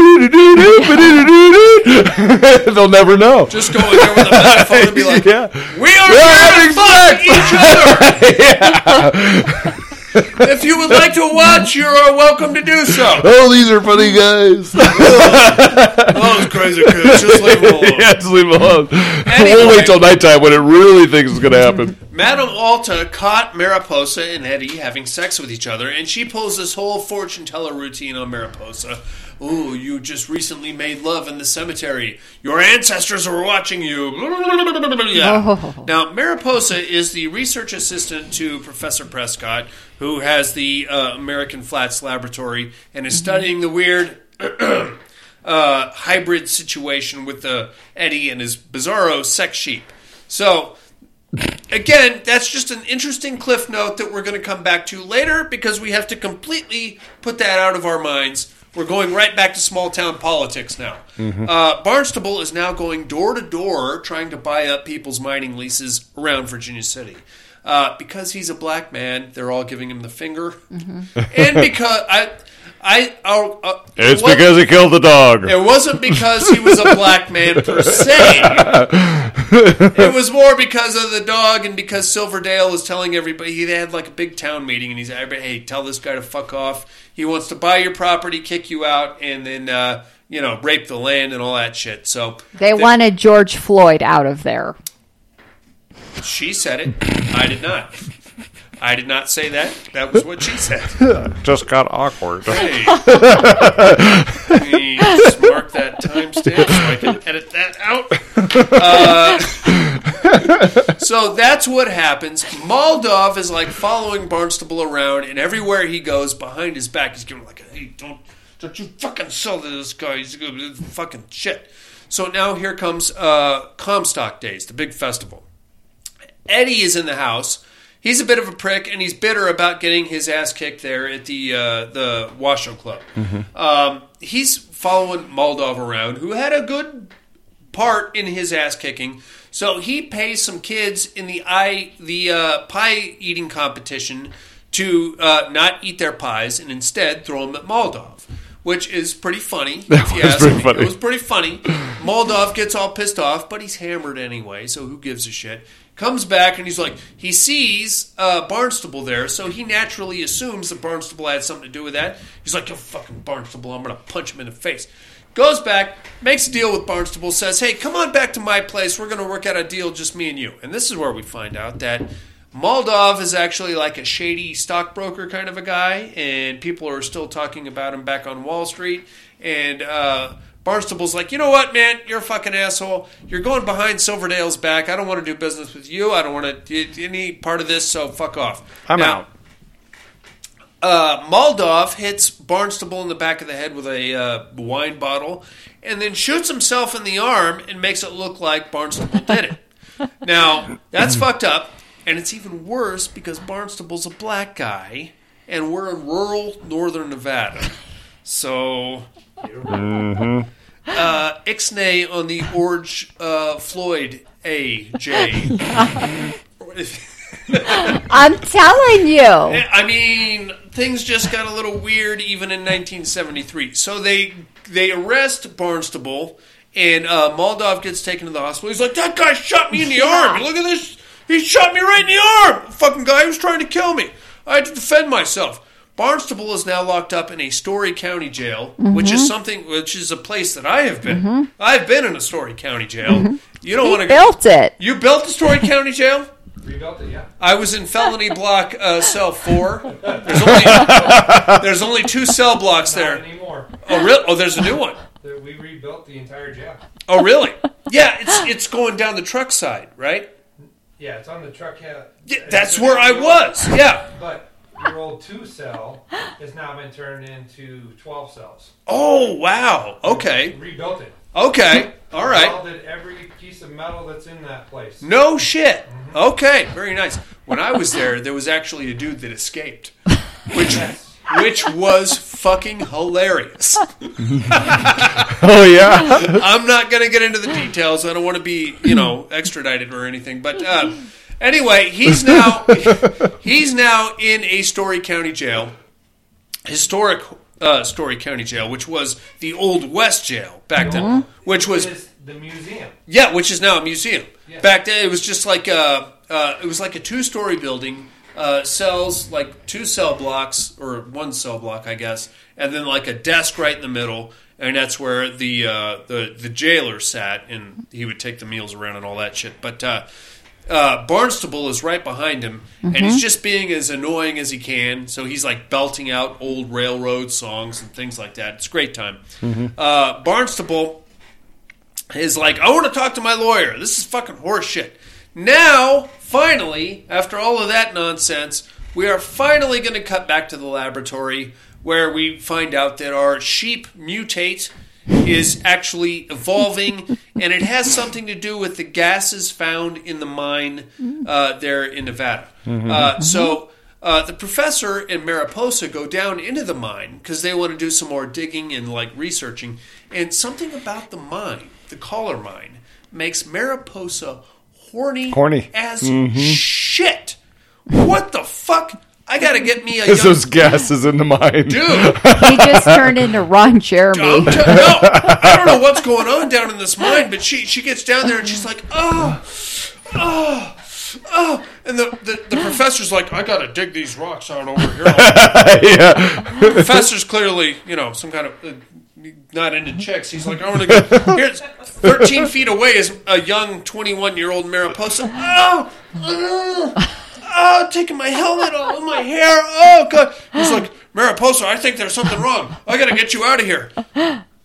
They'll never know. just go in there with a megaphone and be like, yeah. "We are We're having to fuck each other." [LAUGHS] If you would like to watch, you are welcome to do so. [LAUGHS] Oh, these are funny guys. [LAUGHS] Oh, those crazy kids, just leave them alone. yeah, just leave them alone. Anyway. We'll wait till nighttime when it really thinks it's going to happen. Madame Alta caught Mariposa and Eddie having sex with each other, and she pulls this whole fortune teller routine on Mariposa. Ooh, you just recently made love in the cemetery. Your ancestors were watching you. Yeah. Oh. Now, Mariposa is the research assistant to Professor Prescott, who has the uh, American Flats Laboratory and is studying the weird [CLEARS THROAT] uh, hybrid situation with the Eddie and his bizarro sex sheep. So, again, that's just an interesting cliff note that we're going to come back to later because we have to completely put that out of our minds. We're going right back to small town politics now. Uh, Barnstable is now going door to door trying to buy up people's mining leases around Virginia City. Uh, because he's a black man, they're all giving him the finger, and because I, I, I'll, uh, It's what- because he killed the dog. it wasn't because he was a black man per se. It was more because of the dog and because Silverdale was telling everybody he had like a big town meeting and he's like, "Hey, tell this guy to fuck off. He wants to buy your property, kick you out, and then uh, you know rape the land and all that shit." So They wanted George Floyd out of there. She said it. I did not. I did not say that. That was what she said. [LAUGHS] Just got awkward. Hey. Let me just mark that timestamp so I can edit that out. Uh, so that's what happens. Moldov is like following Barnstable around, and everywhere he goes, behind his back, he's giving like, "Hey, don't, don't you fucking sell to this guy? He's fucking shit." So now here comes uh, Comstock Days, the big festival. Eddie is in the house. He's a bit of a prick, and he's bitter about getting his ass kicked there at the uh, the Washoe Club. Um, he's following Moldov around, who had a good part in his ass kicking. So he pays some kids in the eye the uh, pie eating competition to uh, not eat their pies and instead throw them at Moldov, which is pretty funny. [LAUGHS] if you was ask pretty me. funny. It was pretty funny. Moldov gets all pissed off, but he's hammered anyway, so who gives a shit? Comes back and he's like, he sees uh, Barnstable there, so he naturally assumes that Barnstable had something to do with that. He's like, you fucking Barnstable, I'm gonna punch him in the face. Goes back, makes a deal with Barnstable, says, hey, come on back to my place, we're gonna work out a deal, just me and you. And this is where we find out that Moldov is actually like a shady stockbroker kind of a guy, and people are still talking about him back on Wall Street. And uh, Barnstable's like, you know what, man, you're a fucking asshole. You're going behind Silverdale's back. I don't want to do business with you. I don't want to do any part of this. So fuck off. I'm Now, out. uh, hits Barnstable in the back of the head with a uh, wine bottle, and then shoots himself in the arm and makes it look like Barnstable did it. [LAUGHS] Now that's fucked up, and it's even worse because Barnstable's a black guy, and we're in rural northern Nevada. So, uh, Ixnay on the Orge uh, Floyd A J. [LAUGHS] I'm telling you. I mean, things just got a little weird even in 1973. So they they arrest Barnstable, and uh, Moldov gets taken to the hospital. He's like, "That guy shot me in the arm. Look at this. He shot me right in the arm. Fucking guy was trying to kill me. I had to defend myself." Barnstable is now locked up in a Storey County jail, which is something, which is a place that I have been. I've been in a Storey County jail. You don't want to built it. You built the Storey County jail. Rebuilt it, yeah. I was in felony [LAUGHS] block uh, cell four. There's only, [LAUGHS] there's only two cell blocks Not there. anymore. Oh, really? Oh, there's a new one. [LAUGHS] The- We rebuilt the entire jail. Oh, really? Yeah, it's it's going down the truck side, right? Yeah, it's on the truck head. Yeah, that's where I was. Yeah. But your old two cell has now been turned into 12 cells. Oh, wow. Okay. Rebuilt it. Okay. All right. Welded every piece of metal that's in that place. No shit. Okay, very nice. When I was there, there was actually a dude that escaped, which which was fucking hilarious. [LAUGHS] Oh yeah. I'm not going to get into the details. I don't want to be, you know, extradited or anything. But uh, anyway, he's [LAUGHS] now he's now in a Storey County jail, historic uh, Storey County jail, which was the old West jail back then, which was It is the museum. yeah, which is now a museum. Yeah. Back then, it was just like a, uh, it was like a two-story building, uh, cells like two cell blocks or one cell block, I guess, and then like a desk right in the middle, and that's where the uh, the the jailer sat, and he would take the meals around and all that shit. But uh, uh, Barnstable is right behind him, and he's just being as annoying as he can. So he's like belting out old railroad songs and things like that. It's a great time. Uh, Barnstable is like, I want to talk to my lawyer. This is fucking horseshit. Now, finally, after all of that nonsense, we are finally going to cut back to the laboratory where we find out that our sheep mutate is actually evolving, and it has something to do with the gases found in the mine uh, there in Nevada. Uh, so. Uh, the professor and Mariposa go down into the mine because they want to do some more digging and like researching. And something about the mine, the Chollar mine, makes Mariposa horny, Horny. as shit. What the fuck? I gotta get me a There's young those gases in the mind. dude. He just turned into Ron Jeremy. I'm no, I don't know what's going on down in this mine, but she she gets down there and she's like, oh, oh, oh, and the, the, the professor's like, I gotta dig these rocks out over here. [LAUGHS] yeah. The professor's clearly, you know, some kind of uh, not into chicks. He's like, I want to go. Here's 13 feet away is a young 21 year old Mariposa. Oh, oh, oh, taking my helmet off, my hair. Oh, God. He's like, Mariposa, I think there's something wrong. I got to get you out of here.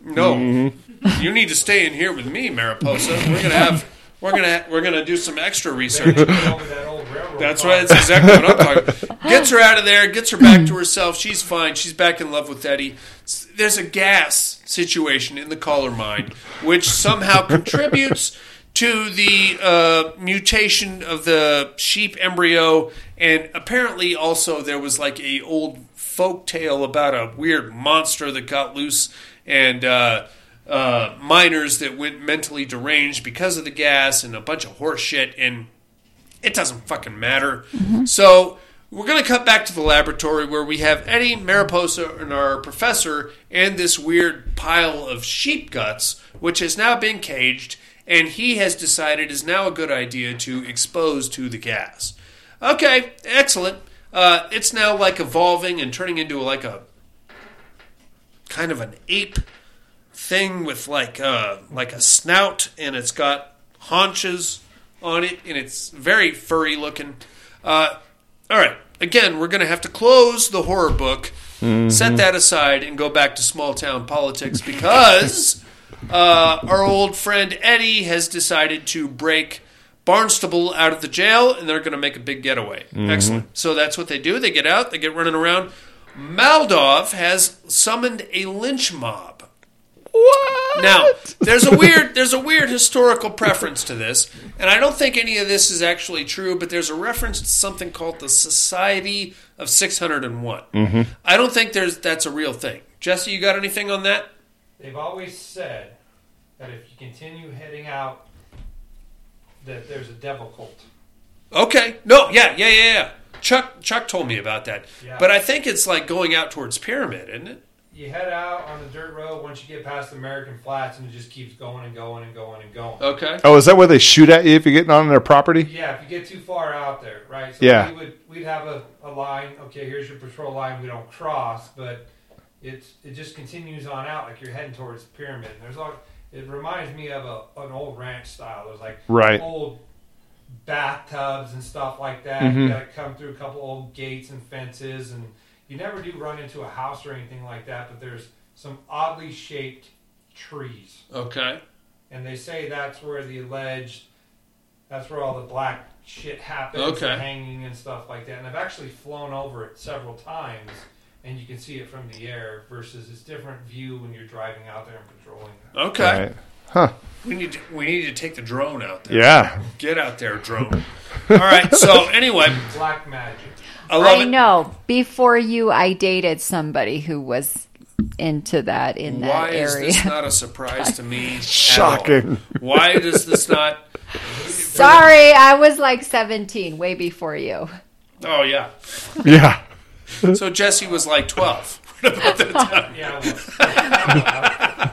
No, mm-hmm. you need to stay in here with me, Mariposa. We're gonna have. We're gonna we're gonna do some extra research. That old That's car. right. That's exactly what I'm talking. about. Gets her out of there. Gets her back to herself. She's fine. She's back in love with Eddie. There's a gas situation in the Chollar mine, which somehow contributes to the uh, mutation of the sheep embryo, and apparently also there was like a old folk tale about a weird monster that got loose and. Uh, uh, miners that went mentally deranged because of the gas and a bunch of horse shit and it doesn't fucking matter. So we're going to cut back to the laboratory where we have Eddie, Mariposa, and our professor, and this weird pile of sheep guts, which has now been caged, and he has decided is now a good idea to expose to the gas. Okay, excellent. Uh, it's now like evolving and turning into like a kind of an ape thing with like a, like a snout, and it's got haunches on it, and it's very furry looking. Uh, all right, again, we're going to have to close the horror book, set that aside, and go back to small town politics because uh, our old friend Eddie has decided to break. Barnstable out of the jail, and they're going to make a big getaway. Excellent. So that's what they do. They get out, they get running around. Maldov has summoned a lynch mob. What? Now, there's a weird there's a weird historical preference to this, and I don't think any of this is actually true, but there's a reference to something called the Society of 601. I don't think there's that's a real thing. Jesse, you got anything on that? They've always said that if you continue heading out, that there's a devil cult. Okay. No, yeah, yeah, yeah, yeah. Chuck Chuck told me about that. Yeah. But I think it's like going out towards pyramid, isn't it? you head out on the dirt road once you get past the American Flats, and it just keeps going and going and going and going. Okay. Oh, is that where they shoot at you if you're getting on their property? Yeah, if you get too far out there, right? So Yeah. we would we'd have a, a line. Okay, here's your patrol line. We don't cross, but it's it just continues on out like you're heading towards the pyramid. And there's all. It reminds me of a, an old ranch style. There's like Right. old bathtubs and stuff like that. Mhm. You got to come through a couple old gates and fences, and you never do run into a house or anything like that. But there's some oddly shaped trees Okay. and they say that's where the alleged that's where all the black shit happens Okay. the hanging and stuff like that and i've actually flown over it several times and you can see it from the air versus it's different view when you're driving out there and patrolling Okay. Right. Huh. We need to, we need to take the drone out there. Yeah. Get out there, drone. [LAUGHS] All right. So anyway, black magic I love I it. know. Before you, I dated somebody who was into that in that area. Why is this not a surprise to me? at all? Shocking. Why does this not? Sorry, I was like 17, way before you. Oh yeah. Yeah. [LAUGHS] So Jesse was like twelve. [LAUGHS] About that [LAUGHS] yeah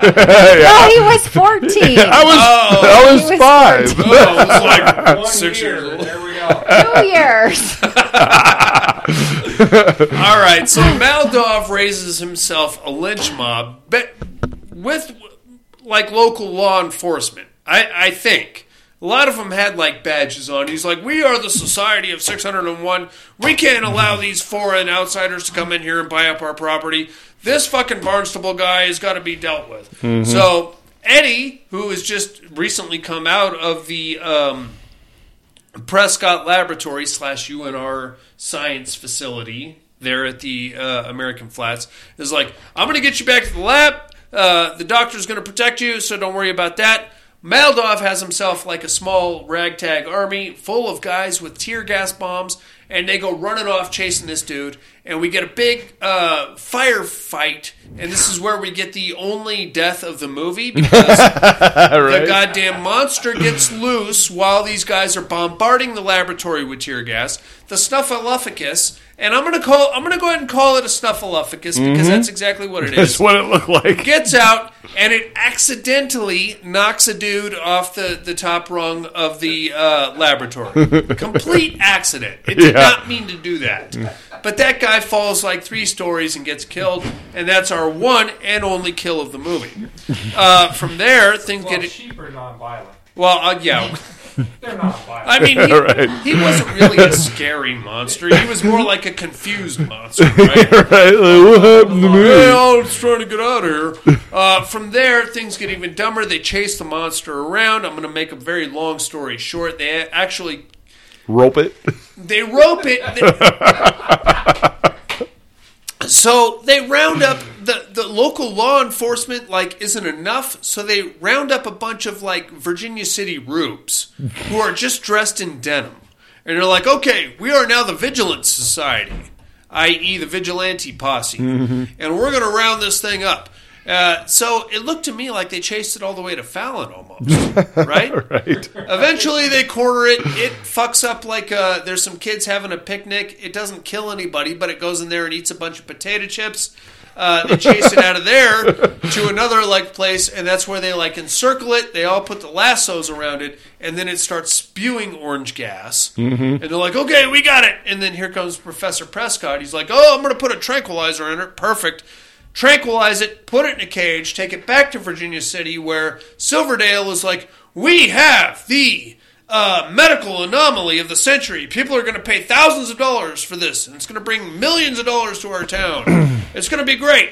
No, he was 14. I was Oh. I was He was five. Oh, it was like one six year, years old. there we go Two years. All right, so Maldov raises himself a lynch mob, but with like local law enforcement. I, I think a lot of them had like badges on. He's like, "We are the Society of 601. We can't allow these foreign outsiders to come in here and buy up our property. This fucking Barnstable guy has got to be dealt with." So Eddie, who has just recently come out of the um, Prescott Laboratory slash UNR science facility there at the uh, American Flats is like, I'm going to get you back to the lab. Uh, the doctor's going to protect you, so don't worry about that. Maldov has himself like a small ragtag army full of guys with tear gas bombs, and they go running off chasing this dude. And we get a big uh, firefight, and this is where we get the only death of the movie [LAUGHS] because the goddamn monster gets loose while these guys are bombarding the laboratory with tear gas. The Snuffleupagus, and I'm gonna call I'm gonna go ahead and call it a Snuffleupagus because that's exactly what it is. That's what it looked like. Gets out and it accidentally knocks a dude off the, the top rung of the uh, laboratory. [LAUGHS] Complete accident. It did Yeah. not mean to do that. But that guy falls like three stories and gets killed, and that's our one and only kill of the movie. Uh, from there, things well get sheep are non-violent well. Uh, yeah, [LAUGHS] they're non-violent I mean, he, [LAUGHS] Right. he wasn't really a scary monster. He was more like a confused monster, [LAUGHS] right? Right? Like, what happened to me? Hey, I was trying to get out of here. Uh, from there, things get even dumber. They chase the monster around. I'm going to make a very long story short. They actually Rope it. they rope it. [LAUGHS] so they round up the the local law enforcement. Like isn't enough, so they round up a bunch of like Virginia City rubes who are just dressed in denim, and they're like, "Okay, we are now the Vigilance Society." i.e., the vigilante posse, mm-hmm. and we're going to round this thing up. Uh, so it looked to me like they chased it all the way to Fallon almost, [LAUGHS] right? Right. Eventually, they corner it. It fucks up like uh, there's some kids having a picnic. It doesn't kill anybody, but it goes in there and eats a bunch of potato chips. Uh, they chase it out of there to another like place, and that's where they like encircle it. They all put the lassos around it, and then it starts spewing orange gas. Mm-hmm. And they're like, "Okay, we got it." And then here comes Professor Prescott. He's like, "Oh, I'm going to put a tranquilizer in it. Perfect." Tranquilize it, put it in a cage, take it back to Virginia City, where Silverdale is like, "We have the." uh, medical anomaly of the century. People are going to pay thousands of dollars for this, and it's going to bring millions of dollars to our town. [CLEARS THROAT] it's going to be great.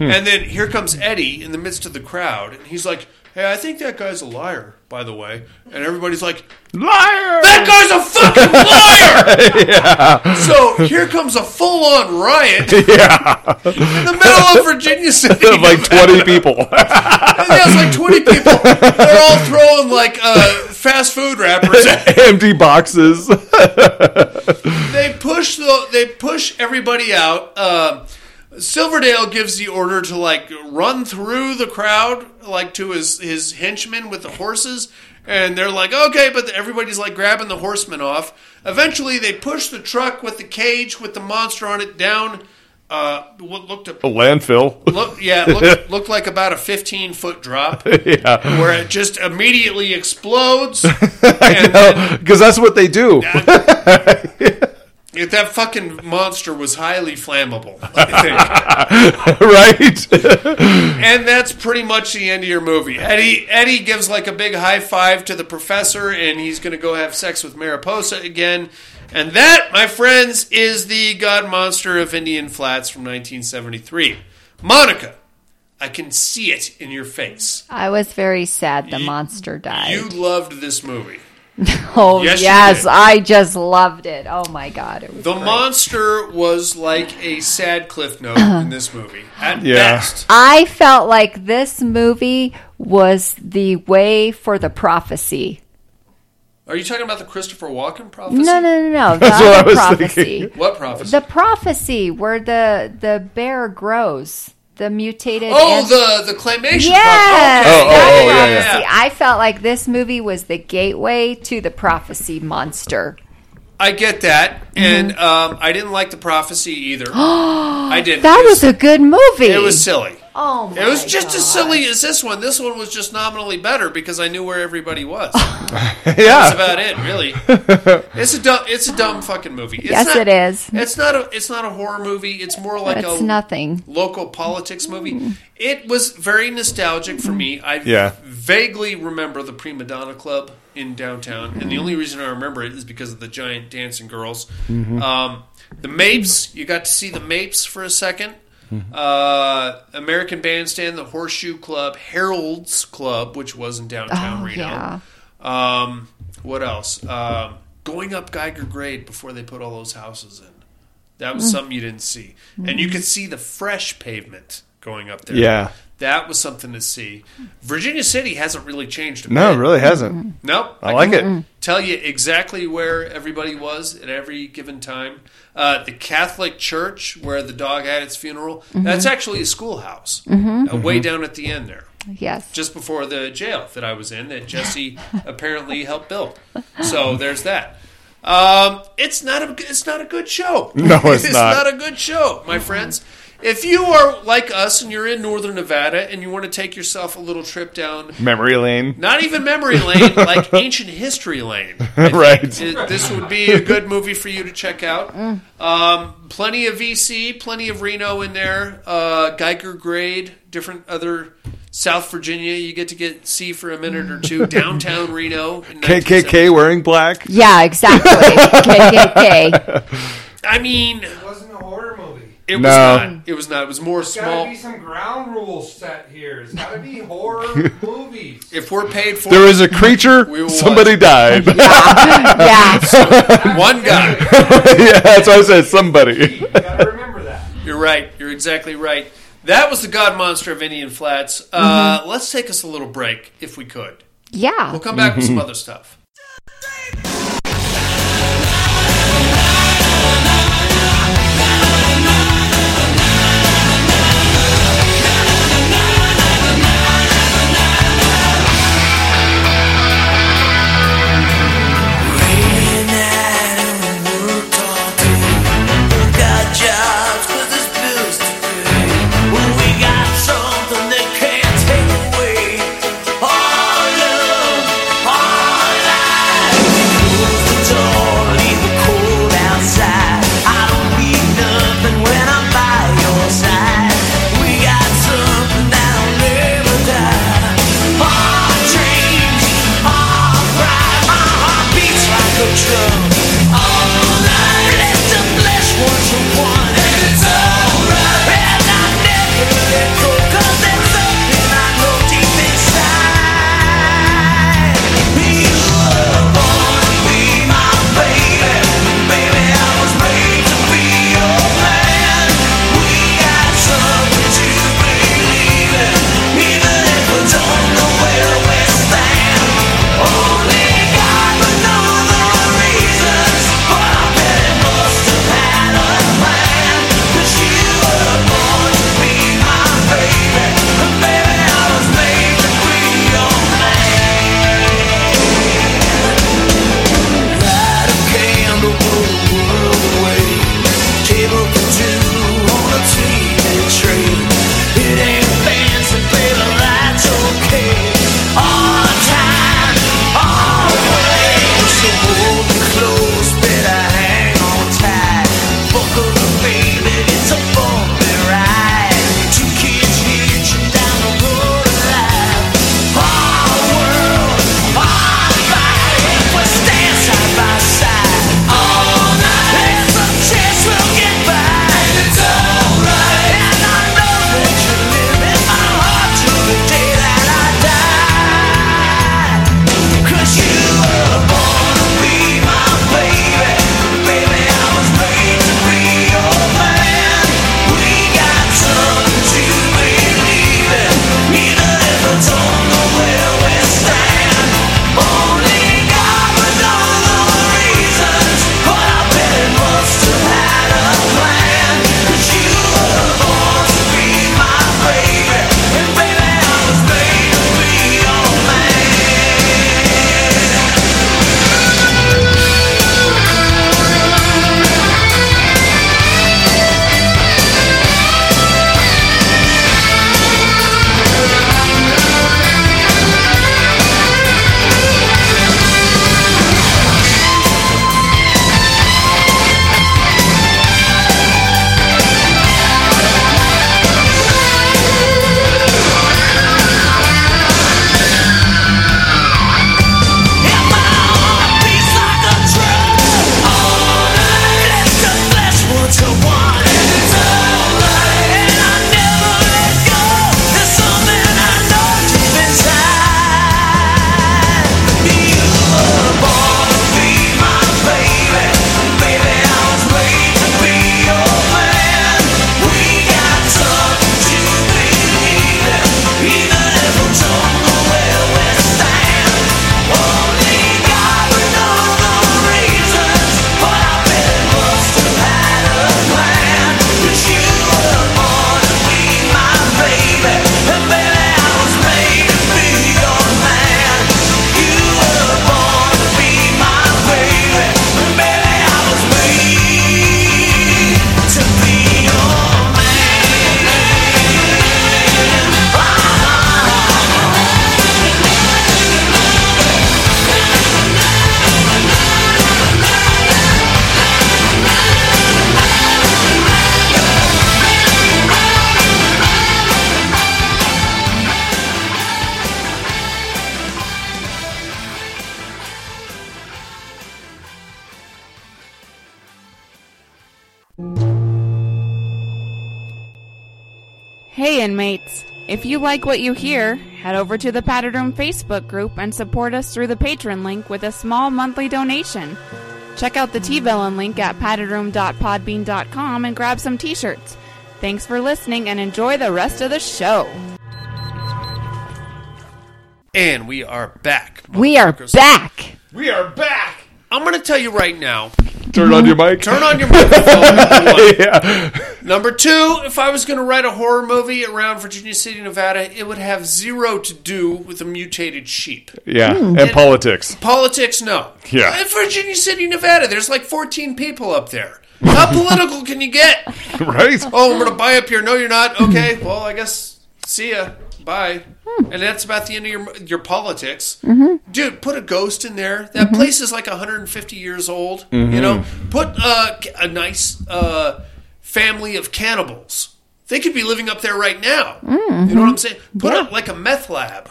and then here comes Eddie in the midst of the crowd, and he's like, "Hey, I think that guy's a liar, by the way." And everybody's like, Liar! "That guy's a fucking [LAUGHS] liar!" yeah. So here comes a full-on riot [LAUGHS] Yeah. in the middle of Virginia [LAUGHS] City. Of like 20 people. And there's like 20 people. They're all throwing like uh, fast food wrappers Empty boxes. they push the they push everybody out. Um Silverdale gives the order to like run through the crowd, like to his his henchmen with the horses, and they're like, okay, but everybody's like grabbing the horsemen off. Eventually, they push the truck with the cage with the monster on it down uh, what looked a, A landfill. look, yeah, looked, [LAUGHS] looked like about a 15 foot drop [LAUGHS] yeah. where it just immediately explodes. [LAUGHS] Because that's what they do. If that fucking monster was highly flammable, I [LAUGHS] think. right? and that's pretty much the end of your movie. Eddie Eddie gives like a big high five to the professor, and he's going to go have sex with Mariposa again. And that, my friends, is the Godmonster of Indian Flats from 1973. Monica, I can see it in your face. I was very sad the monster died. You loved this movie. [LAUGHS] oh Yes, yes. I just loved it. Oh my god, it was The great. monster was like a sad cliff note uh-huh. in this movie. At Yeah. best. I felt like this movie was the way for the prophecy. Are you talking about the Christopher Walken prophecy? No, no, no, no. [LAUGHS] The That's what I was prophecy. thinking. What prophecy? The prophecy where the the bear grows, the mutated. oh, an- the the claymation. Yes, prophecy. Oh, oh, oh, yeah, yeah. prophecy. I felt like this movie was the gateway to the prophecy monster. I get that, and Mm-hmm. um, I didn't like the prophecy either. [GASPS] I didn't. That It was a good movie. It was silly. Oh my It was just God. as silly as this one. This one was just nominally better because I knew where everybody was. [LAUGHS] [LAUGHS] Yeah. That's about it, really. [LAUGHS] It's a dumb. It's a dumb fucking movie. It's Yes, not, it is. It's not a. It's not a horror movie. It's more like It's a nothing. local politics movie. Mm. It was very nostalgic for me. I Yeah. vaguely remember the Prima Donna Club in downtown, and the mm-hmm. only reason I remember it is because of the giant dancing girls. Mm-hmm. Um, the Mapes, you got to see the Mapes for a 2nd Uh, American Bandstand, the Horseshoe Club, Harold's Club, which was in downtown Oh, Reno. yeah. Um, what else? Um, going up Geiger Grade before they put all those houses in. That was something you didn't see. And you could see the fresh pavement going up there. Yeah. That was something to see. Virginia City hasn't really changed a No, it really hasn't. Nope. I like it. Tell you exactly where everybody was at every given time. Uh, the Catholic church where the dog had its funeral. That's actually a schoolhouse, uh, way down at the end there Yes. just before the jail that I was in that Jesse [LAUGHS] apparently helped build. So there's that. Um, it's not a it's not a good show. No, it's [LAUGHS] not. a good show, my friends. If you are like us and you're in northern Nevada and you want to take yourself a little trip down, Memory lane. not even memory lane, [LAUGHS] like ancient history lane, [LAUGHS] right. it- this would be a good movie for you to check out. [LAUGHS] Um, plenty of VC, plenty of Reno in there. Uh, Geiger Grade, different other South Virginia. You get to get see for a minute or two. Downtown Reno. KKK wearing black. Yeah, exactly. KKK. I mean, It wasn't a horror movie. it was No. not. It was not. It was more There's Gotta be some ground rules set here. It's got to be horror [LAUGHS] movies. If we're paid for There it, was a creature. We will Somebody died. [LAUGHS] Yeah. [LAUGHS] one guy. yeah, that's why I said somebody. You got to remember that. You're right. You're exactly right. That was the Godmonster of Indian Flats. Uh, Let's take us a little break, if we could. Yeah. We'll come back with some other stuff. Like what you hear, head over to the Padded Room Facebook group and support us through the Patreon link with a small monthly donation. Check out the T-Villain link at paddedroom.podbean.com and grab some t-shirts. Thanks for listening and enjoy the rest of the show. And we are back. We are back. We are back. I'm going to tell you right now. Turn on your mic. Turn on your microphone. Number [LAUGHS] one. yeah. Number two, if I was going to write a horror movie around Virginia City, Nevada, it would have zero to do with a mutated sheep. Yeah. Hmm. And politics. Politics, no. Yeah. In Virginia City, Nevada, there's like 14 people up there. How [LAUGHS] political can you get? right? Oh, I'm going to buy up here. No, you're not. Okay, well, I guess see ya. Bye. Hmm. And that's about the end of your your politics. Mm-hmm. Dude, put a ghost in there. That place is like 150 years old. You know, put uh, a nice uh, family of cannibals. They could be living up there right now. You know what I'm saying? Put Mm-hmm. Yeah. a, like a meth lab.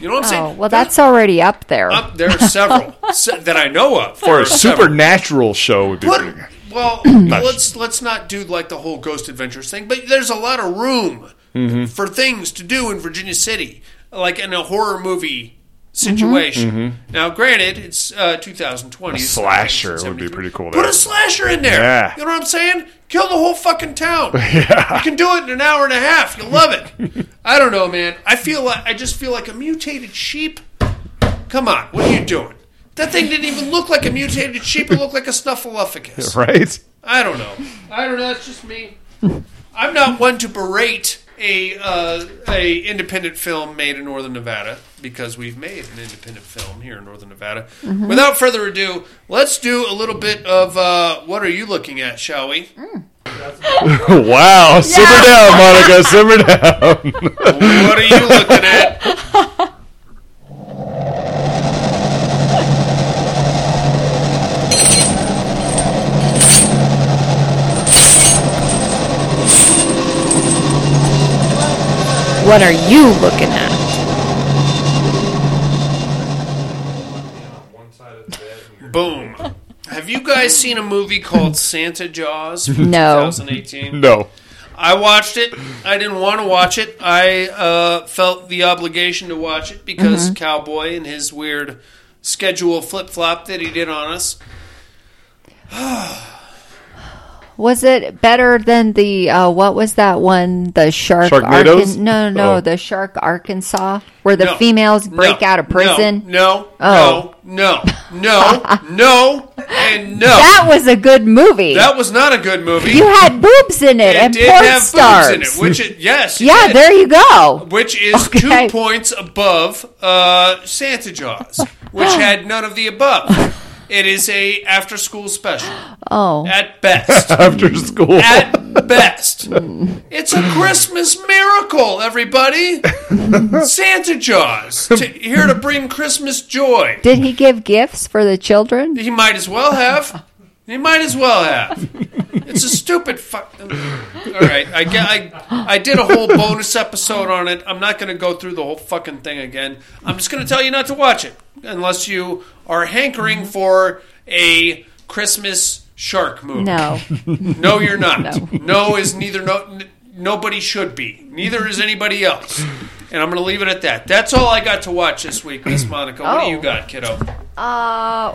You know what I'm saying? Oh, well, that's already up there. Up, there are several [LAUGHS] se- that I know of. For a are several. supernatural show would be Put, pretty good. well, [CLEARS THROAT] let's let's not do like the whole Ghost Adventures thing, but there's a lot of room Mm-hmm. for things to do in Virginia City, like in a horror movie situation. Now, granted, it's uh, 2020. A slasher would be pretty cool Put there. a slasher in there. Yeah. You know what I'm saying? Kill the whole fucking town. [LAUGHS] Yeah. You can do it in an hour and a half. You'll love it. [LAUGHS] I don't know, man. I feel like I just feel like a mutated sheep. Come on, what are you doing? That thing didn't even look like a mutated sheep. It looked like a [LAUGHS] snuffleupagus. Right? I don't know. I don't know. That's just me. I'm not one to berate a uh, a independent film made in Northern Nevada because we've made an independent film here in Northern Nevada. Without further ado, let's do a little bit of uh, what are you looking at, shall we? [LAUGHS] wow. Simmer down, Monica. Simmer down. What are you looking at? [LAUGHS] what are you looking at? One side of the bed. And you're Boom. Have you guys seen a movie called [LAUGHS] Santa Jaws from No. 2018? no. I watched it. I didn't want to watch it. I uh, felt the obligation to watch it because Cowboy and his weird schedule flip flop that he did on us. [SIGHS] [SIGHS] Was it better than the uh, what was that one? The shark. Sharknadoes? Arkan- no, no, Oh. the shark Arkansas, where the No. females break No. out of prison. No, no, Oh. no, no, no, [LAUGHS] no, and no. That was a good movie. That was not a good movie. you had boobs in it, it and did porn have stars. boobs in it, which it, yes, it yeah, did. there you go. which is Okay. two points above uh, Santa Jaws, which had none of the above. [LAUGHS] It is a after school special Oh, at best. [LAUGHS] After school. At best, it's a Christmas miracle, everybody. [LAUGHS] Santa Jaws to, here to bring Christmas joy. did he give gifts for the children? He might as well have. He might as well have. It's a stupid fuck. All right, I, get- I I did a whole bonus episode on it. I'm not going to go through the whole fucking thing again. I'm just going to tell you not to watch it unless you are hankering for a Christmas shark movie. No. No, you're not. No. No, is neither. No, n- nobody should be. Neither is anybody else. And I'm going to leave it at that. That's all I got to watch this week, Miss Monica. What do Oh. you got, kiddo? Uh,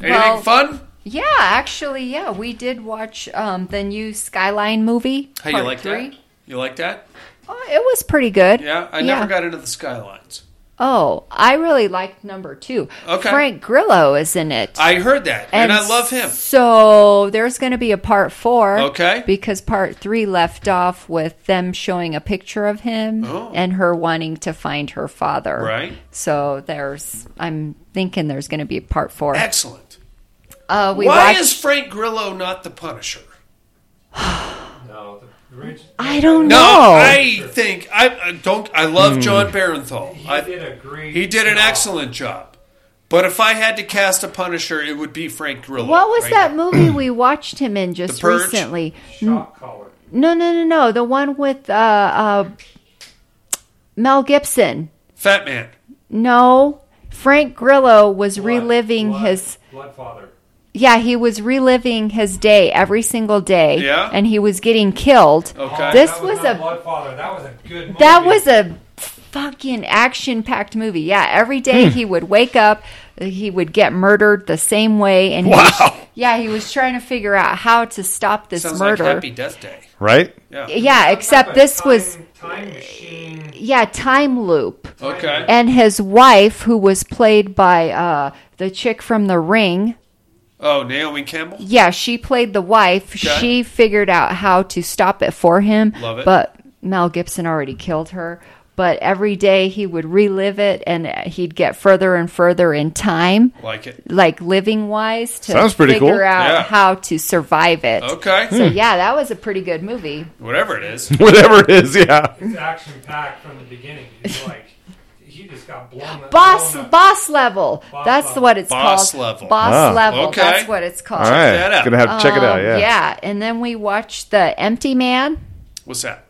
Anything well, fun? Yeah, actually, yeah, we did watch um, the new Skyline movie. How you like three. that? You like that? Oh, it was pretty good. Yeah, I never got into the skylines. Oh, I really liked number two. Okay. Frank Grillo is in it. I heard that, and, I love him. So there's going to be a part four. Okay. Because part three left off with them showing a picture of him Oh. and her wanting to find her father. Right. So there's, I'm thinking there's going to be a part four. Excellent. Uh, we Why watched, is Frank Grillo not the Punisher? [SIGHS] No, the original. I don't No, know. I think I, I don't. I love Hmm. Jon Bernthal. He I, did a great. he did an job. excellent job. But if I had to cast a Punisher, it would be Frank Grillo. what was right that now. movie we [CLEARS THROAT] watched him in just The Purge? recently? Shock collar. No, no, no, no. The one with uh, uh, Mel Gibson. Fat Man. No, Frank Grillo was Blood, reliving Blood, his. Bloodfather. Yeah, he was reliving his day every single day. Yeah? And he was getting killed. Okay. This that was not a Bloodfather. That was a good. Movie. that was a fucking action packed movie. Yeah, every day he would wake up, he would get murdered the same way, and he was, Wow. yeah, he was trying to figure out how to stop this Sounds murder. like Happy Death Day. Right? Yeah. Yeah, except this time- was time machine. yeah time loop. Okay. And his wife, who was played by uh, the chick from The Ring, Oh, Naomi Campbell. yeah, she played the wife. Okay. She figured out how to stop it for him. Love it. But Mel Gibson already killed her. But every day he would relive it and he'd get further and further in time, Like it. like living wise, to Sounds pretty figure cool. out Yeah. how to survive it. Okay. So, hmm. yeah, that was a pretty good movie. Whatever it is. [LAUGHS] Whatever it is, yeah. It's action packed from the beginning. He's like, he just got blown. Boss blown boss level. Boss That's level. what it's Boss called. Boss level. Boss Ah. level. Okay. That's what it's called. All right. that out. Gonna have to check it out, Um, yeah. yeah, and then we watched The Empty Man. What's that?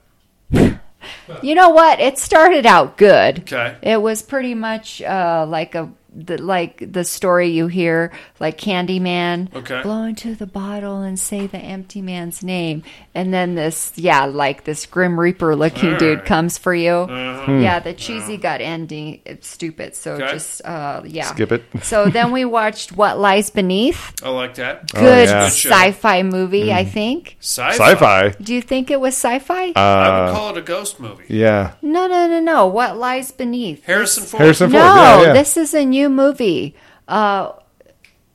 You know what? It started out good. Okay. It was pretty much uh, like a the, like the story you hear, like Candyman, Okay. blow into the bottle and say the empty man's name, and then this, yeah, like this Grim Reaper looking dude comes for you. Uh-huh. Yeah, the cheesy gut ending, it's stupid. So Okay. just uh, yeah, Skip it. so then we watched What Lies Beneath. [LAUGHS] I like that. Good yeah. sci-fi movie, I think. Sci-fi. Sci-fi. Do you think it was sci-fi? I would Uh, call it a ghost movie. yeah. no, no, no, no. What lies beneath? Harrison Ford. Harrison Ford. No, yeah, yeah. this is a new movie. Uh,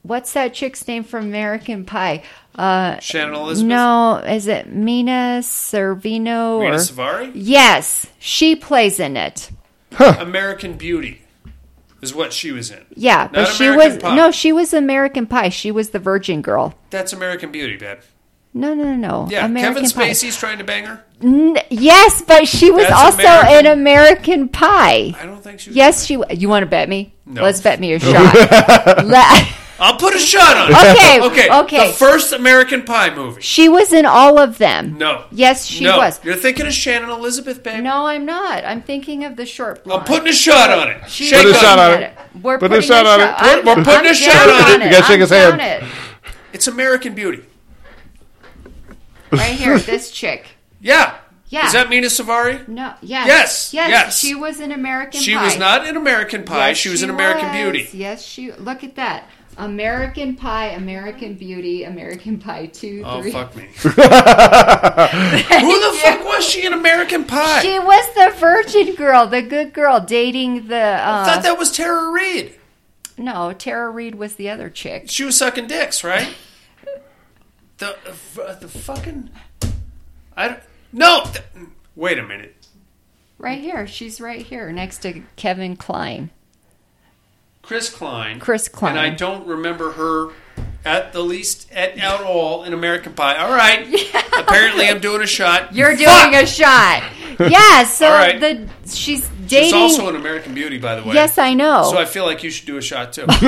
what's that chick's name from American Pie? Uh, Shannon Elizabeth. no, is it Mina Servino? Rita or- Suvari. yes, she plays in it. Huh. American Beauty is what she was in. Yeah, but Not she American was Pie. no, she was American Pie. She was the virgin girl. That's American Beauty, babe. No, no, no, no. Yeah, American Kevin Pie. Spacey's trying to bang her. N- yes, but she was That's also American. in American Pie. I don't think she. Was Yes, she. w- You want to bet me? No. Let's bet me a shot. [LAUGHS] Let- I'll put a shot on it. Okay, Okay. okay. The first American Pie movie. she was in all of them. No. Yes, she no. was. You're thinking of Shannon Elizabeth, babe. No, I'm not. I'm thinking of the short blonde. I'm putting a shot on it. She Shake Put a was shot on on in it. We're Put a shot on it. We're putting a shot on it. You gotta shake his hand. it. It's American Beauty. Right here, [LAUGHS] this chick. Yeah. Yeah. Is that Mena Suvari? No, yes, Yes, yes, yes. She was an American She Pie. was not an American Pie. Yes, she was an American was. Beauty. Yes, she. Look at that. American Pie, American Beauty, American Pie two, Oh three. fuck me. [LAUGHS] Who the fuck was she in American Pie? She was the virgin girl, the good girl, dating the. I Uh, thought that was Tara Reid. no, Tara Reid was the other chick. She was sucking dicks, right? [LAUGHS] the uh, the fucking I don't no. th- wait a minute. Right here, she's right here next to Kevin Kline. Chris Klein. Chris Klein. And I don't remember her at the least at, at all in American Pie. All right. [LAUGHS] Apparently, I'm doing a shot. You're doing a shot. Yeah, so All right. the she's She's also an American Beauty, by the way. yes, I know. So I feel like you should do a shot too. [LAUGHS]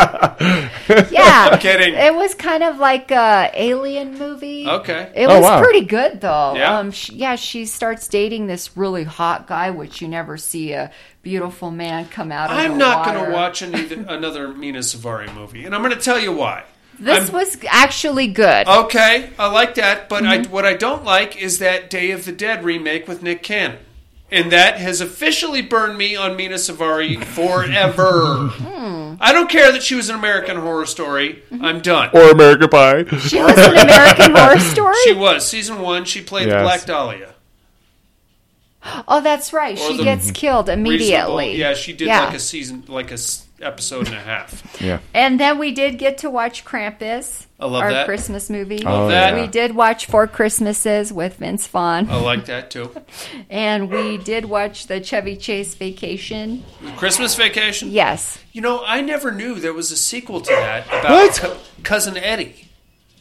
yeah, [LAUGHS] I'm kidding. It was kind of like a alien movie. Okay. It Oh, was wow. pretty good though. Yeah? Um, sh yeah, she starts dating this really hot guy, which you never see a beautiful man come out of. I'm the not going to watch any, [LAUGHS] another Mena Suvari movie, and I'm going to tell you why. This I'm- was actually good. Okay, I like that, but Mm-hmm. I, what I don't like is that Day of the Dead remake with Nick Cannon. And that has officially burned me on Mena Suvari forever. Hmm. I don't care that she was an American Horror Story. Mm-hmm. I'm done. Or American Pie. She was an American Horror Story. She was. Season one, she played the Yes. Black Dahlia. oh, that's right. Or She the gets killed immediately. Reasonable- Yeah, she did Yeah. like a season, like a s- episode and a half. Yeah. And then we did get to watch Krampus, I love our that. Christmas movie. Oh, that. We did watch Four Christmases with Vince Vaughn, I like that too. [LAUGHS] and we did watch the Chevy Chase Vacation. Christmas Vacation? Yes, You know, I never knew there was a sequel to that about What? Co- Cousin Eddie.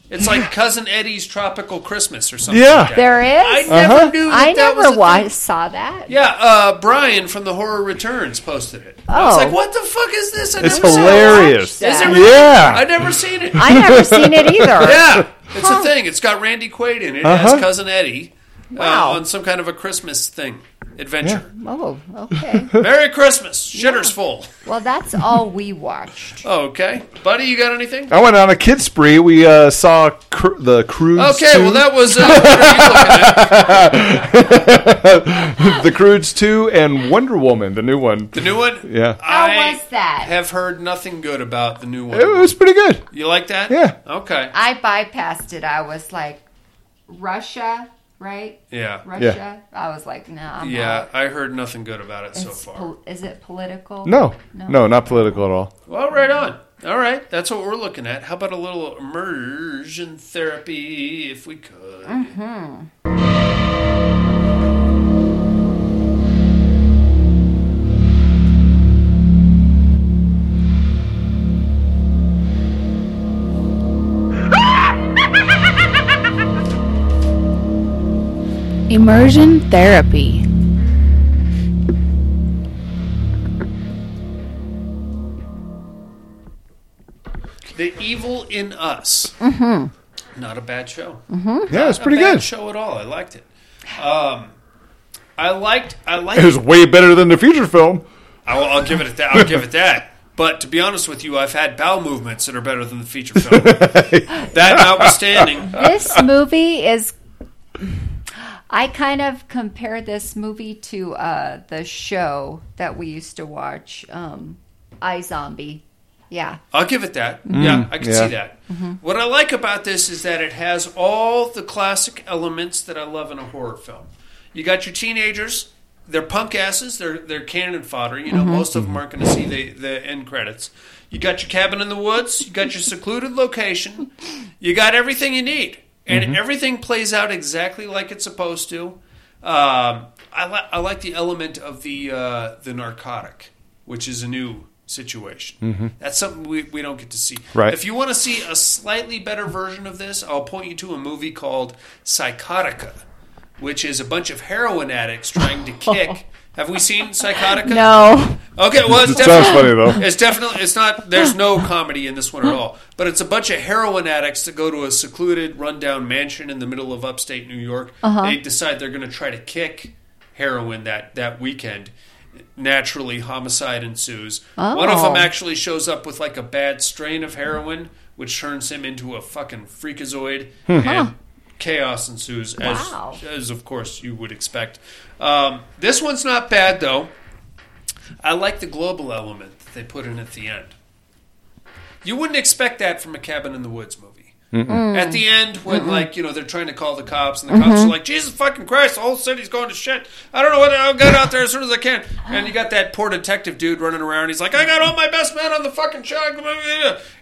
It's like Cousin Eddie's Tropical Christmas or something. Yeah. like that. there I never Uh-huh. knew. That I that was never a thing. saw that. Yeah, uh, Brian from the Horror Returns posted it. I was Oh. like, "What the fuck is this?" I It's never hilarious. Watch Is it really? Yeah. I never seen it. I never seen it [LAUGHS] either. yeah, it's Huh. a thing. It's got Randy Quaid in it Uh-huh. as Cousin Eddie. Wow. uh, on some kind of a Christmas thing adventure. Oh, okay. [LAUGHS] Merry Christmas, shitter's full. well, that's all we watched. [LAUGHS] Okay, buddy, you got anything? I went on a kid spree. We uh, saw cr- the cruise. Okay, well that was uh, [LAUGHS] what are you looking at? the Croods Two and Wonder Woman, the new one. The new one. Yeah, How I was that? have heard nothing good about the new one. it was pretty good. You like that? Yeah. Okay. I bypassed it. I was like, Russia, right? Yeah. Russia. I was like, no. I'm Yeah, out. I heard nothing good about it so far. pol- is it political? No, no, not political at all. Well, right on. All right, that's what we're looking at. How about a little immersion therapy, if we could? Mm-hmm. Immersion therapy. The Evil in Us. Mm-hmm. Not a bad show. Yeah, it's pretty a bad good. show at all. I liked it. Um, I liked. I liked. It was way better than the feature film. I'll, I'll give it that. I'll give it that. But to be honest with you, I've had bowel movements that are better than the feature film. [LAUGHS] that notwithstanding, This movie is. I kind of compare this movie to uh, the show that we used to watch, um, iZombie. Yeah. I'll give it that. yeah, I can yeah. see that. What I like about this is that it has all the classic elements that I love in a horror film. You got your teenagers; they're punk asses. They're they're cannon fodder. You know, most of them aren't going to see the the end credits. You got your cabin in the woods. You got your secluded location. You got everything you need, and everything plays out exactly like it's supposed to. Um, I, li- I like the element of the uh, the narcotic, which is a new situation. That's something we, we don't get to see. Right. If you want to see a slightly better version of this, I'll point you to a movie called Psychotica, which is a bunch of heroin addicts trying to [LAUGHS] kick. Have we seen [LAUGHS] Psychotica? No. Okay, well, it's It sounds definitely funny though. it's definitely it's not. There's no [LAUGHS] comedy in this one at all. But it's a bunch of heroin addicts that go to a secluded, rundown mansion in the middle of upstate New York. Uh-huh. They decide they're going to try to kick heroin that that weekend. Naturally, homicide ensues. One of them Oh. actually shows up with like a bad strain of heroin, which turns him into a fucking freakazoid, hmm. and chaos ensues. As, Wow. as of course you would expect. Um, this one's not bad though. I like the global element that they put in at the end. You wouldn't expect that from a cabin in the woods movie. At the end, when like you know they're trying to call the cops, and the cops mm-hmm. are like, "Jesus fucking Christ, the whole city's going to shit. I don't know what. I'll get out there as soon as I can." And you got that poor detective dude running around. He's like, "I got all my best men on the fucking shot."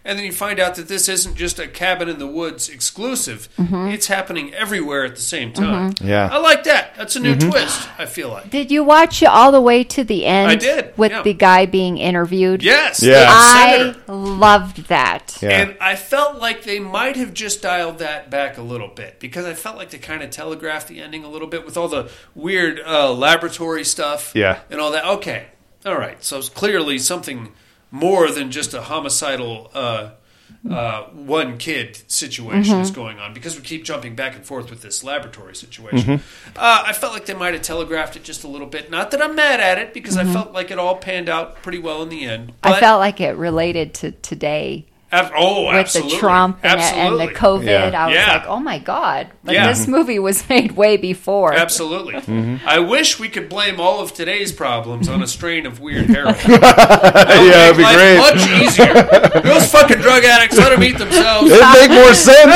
And then you find out that this isn't just a cabin in the woods exclusive. Mm-hmm. It's happening everywhere at the same time. Mm-hmm. Yeah. I like that. That's a new twist. I feel like. Did you watch it all the way to the end? I did, With yeah. the guy being interviewed? Yes. Yeah. I senator. loved that. Yeah. And I felt like they might have just dialed that back a little bit because I felt like they kind of telegraphed the ending a little bit with all the weird uh, laboratory stuff. Yeah. And all that. Okay. All right. So it's clearly something more than just a homicidal uh, uh, one kid situation is going on because we keep jumping back and forth with this laboratory situation. Uh, I felt like they might have telegraphed it just a little bit. Not that I'm mad at it because I felt like it all panned out pretty well in the end. I felt like it related to today oh, with absolutely. the Trump and, the- and the COVID. Yeah. I was Yeah. like, oh my God. But Yeah. this movie was [LAUGHS] made way before. Absolutely. [LAUGHS] Mm-hmm. I wish we could blame all of today's problems on a strain of weird heroin. [LAUGHS] yeah, it'd be great. Much easier. Those fucking drug addicts, let them eat themselves. It'd make more sense.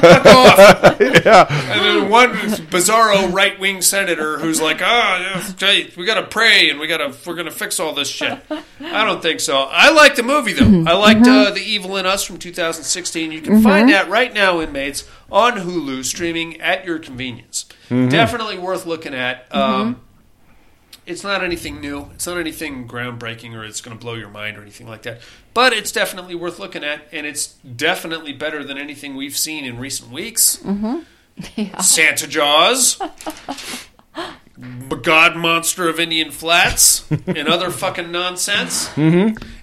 Fuck off. And then one bizarro right wing senator who's like, "Ah, yeah, we got to pray and we got to we're going to fix all this shit." I don't think so. I like the movie though. I liked Mm-hmm. uh, the Evil in Us from 2016. You can mm-hmm. find that right now, inmates, on Hulu, streaming at your convenience. Mm-hmm. Definitely worth looking at. Um, it's not anything new. It's not anything groundbreaking or it's going to blow your mind or anything like that. But it's definitely worth looking at, and it's definitely better than anything we've seen in recent weeks. [LAUGHS] Santa Jaws, [LAUGHS] Godmonster of Indian Flats, [LAUGHS] and other fucking nonsense.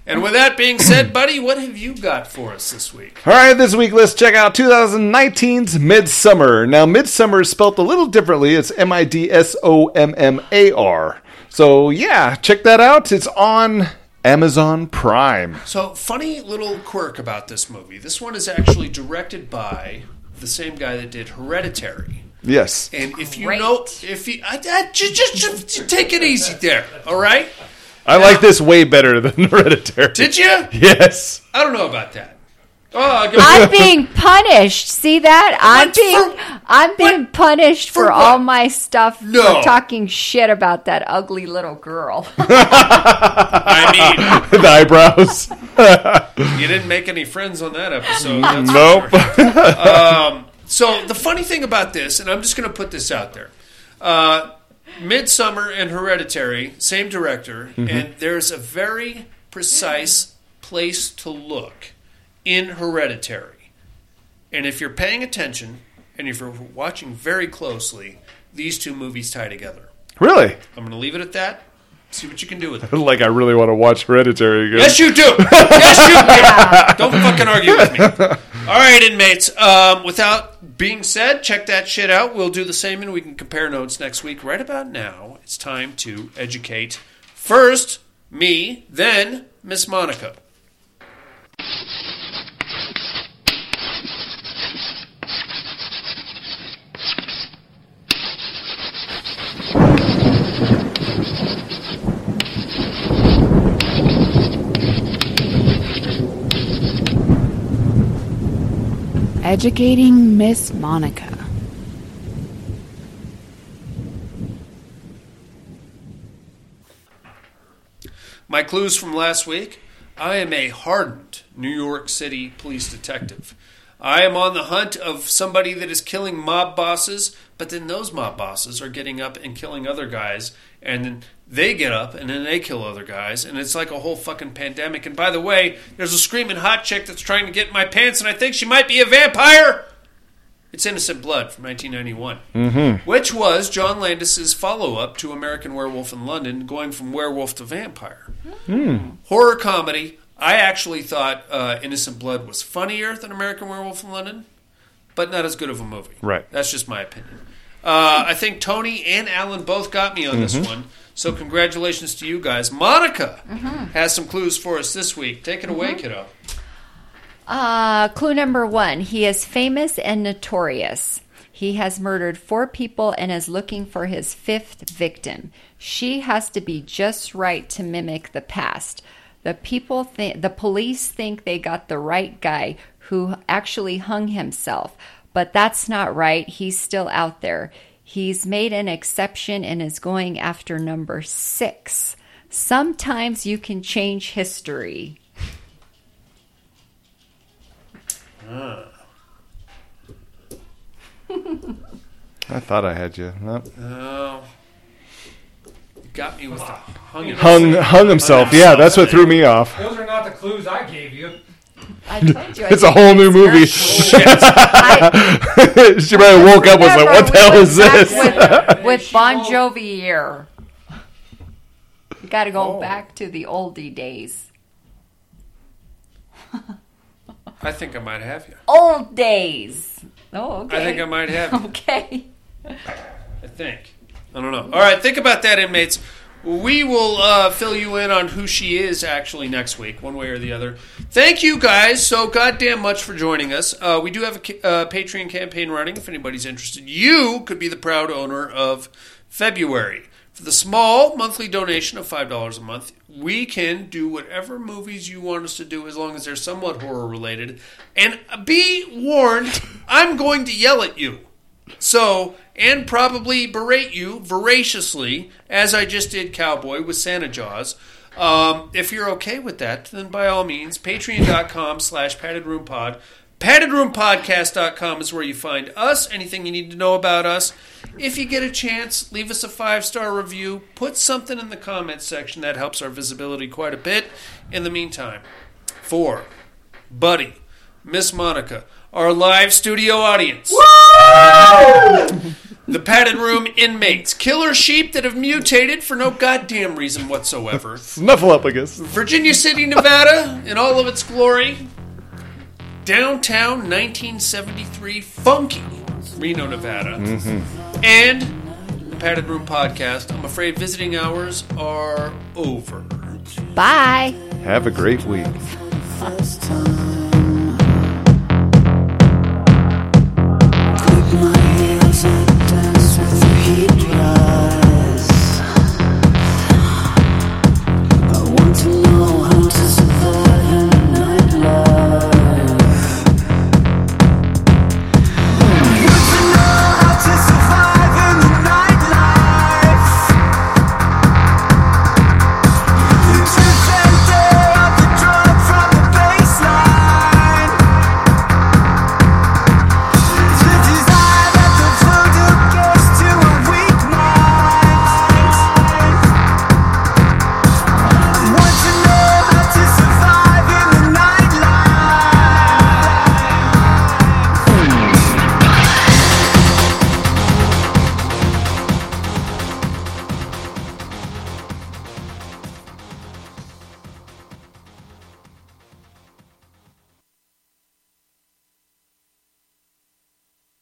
And with that being said, buddy, what have you got for us this week? All right, this week let's check out 2019's Midsommar. Now, Midsommar is spelled a little differently. It's M I D S O M M A R. So, yeah, check that out. It's on Amazon Prime. So, funny little quirk about this movie. This one is actually directed by the same guy that did Hereditary. Yes. And if you Great. know, if you I, I, just, just, just take it easy there, all right? I like this way better than [LAUGHS] Hereditary. Did you? Yes. I don't know about that. Oh, I go- I'm [LAUGHS] being punished. See that? I'm What being for- I'm being punished for, for all my stuff No. for talking shit about that ugly little girl. [LAUGHS] I mean, the eyebrows. you didn't make any friends on that episode. that's nope. sure. So the funny thing about this, and I'm just going to put this out there, uh, Midsommar and Hereditary, same director, mm-hmm. and there's a very precise place to look in Hereditary. And if you're paying attention, and if you're watching very closely, these two movies tie together. really? I'm going to leave it at that. See what you can do with it. [LAUGHS] Like, I really want to watch Hereditary again. Yes, you do. [LAUGHS] Yes, you do. Don't fucking argue with me. [LAUGHS] All right, inmates. Um, without being said, check that shit out. We'll do the same, and we can compare notes next week. Right about now, it's time to educate first me, then Miss Monica. Educating Miss Monica. My clues from last week I am a hardened New York City police detective. I am on the hunt of somebody that is killing mob bosses, but then those mob bosses are getting up and killing other guys, and then they get up and then they kill other guys, and it's like a whole fucking pandemic. And by the way, there's a screaming hot chick that's trying to get in my pants, and I think she might be a vampire. It's Innocent Blood from 1991, which was John Landis's follow-up to American Werewolf in London, going from werewolf to vampire. Horror comedy. I actually thought uh, Innocent Blood was funnier than American Werewolf in London, but not as good of a movie. Right. That's just my opinion. Uh, I think Tony and Alan both got me on this one. So congratulations to you guys. Monica has some clues for us this week. Take it away, kiddo. Uh, clue number one he is famous and notorious. He has murdered four people and is looking for his fifth victim. She has to be just right to mimic the past. The people think the police think they got the right guy who actually hung himself, but that's not right. He's still out there. He's made an exception and is going after number six. Sometimes you can change history. [LAUGHS] I thought I had you. Nope. Oh. Got me with the hung. Hung, hung himself. Yeah, that's what threw me off. Those are not the clues I gave you. I told you. I It's a whole new movie. [LAUGHS] I- [LAUGHS] she probably woke up and was like, "What the we hell is this?" With, [LAUGHS] with Bon Jovi here. You got to go Oh. back to the oldie days. I think I might have you. Old days. Oh, okay. I think I might have you. Okay. I think. I don't know. All right, think about that, inmates. We will uh, fill you in on who she is actually next week, one way or the other. Thank you guys so goddamn much for joining us. Uh, we do have a uh, Patreon campaign running if anybody's interested. You could be the proud owner of February. For the small monthly donation of $5 a month, we can do whatever movies you want us to do as long as they're somewhat horror related. And be warned, I'm going to yell at you. So, and probably berate you voraciously, as I just did Cowboy with Santa Jaws. Um, if you're okay with that, then by all means, patreon.com slash paddedroompod. Paddedroompodcast.com is where you find us, anything you need to know about us. If you get a chance, leave us a five-star review. Put something in the comments section. That helps our visibility quite a bit. In the meantime, for Buddy, Miss Monica, our live studio audience. [LAUGHS] The padded room inmates, killer sheep that have mutated for no goddamn reason whatsoever. [LAUGHS] Snuffleupagus. Virginia City, Nevada, in all of its glory. Downtown 1973 Funky, Reno, Nevada. Mm-hmm. And the Padded Room Podcast. I'm afraid visiting hours are over. Bye. Have a great week. keep trying.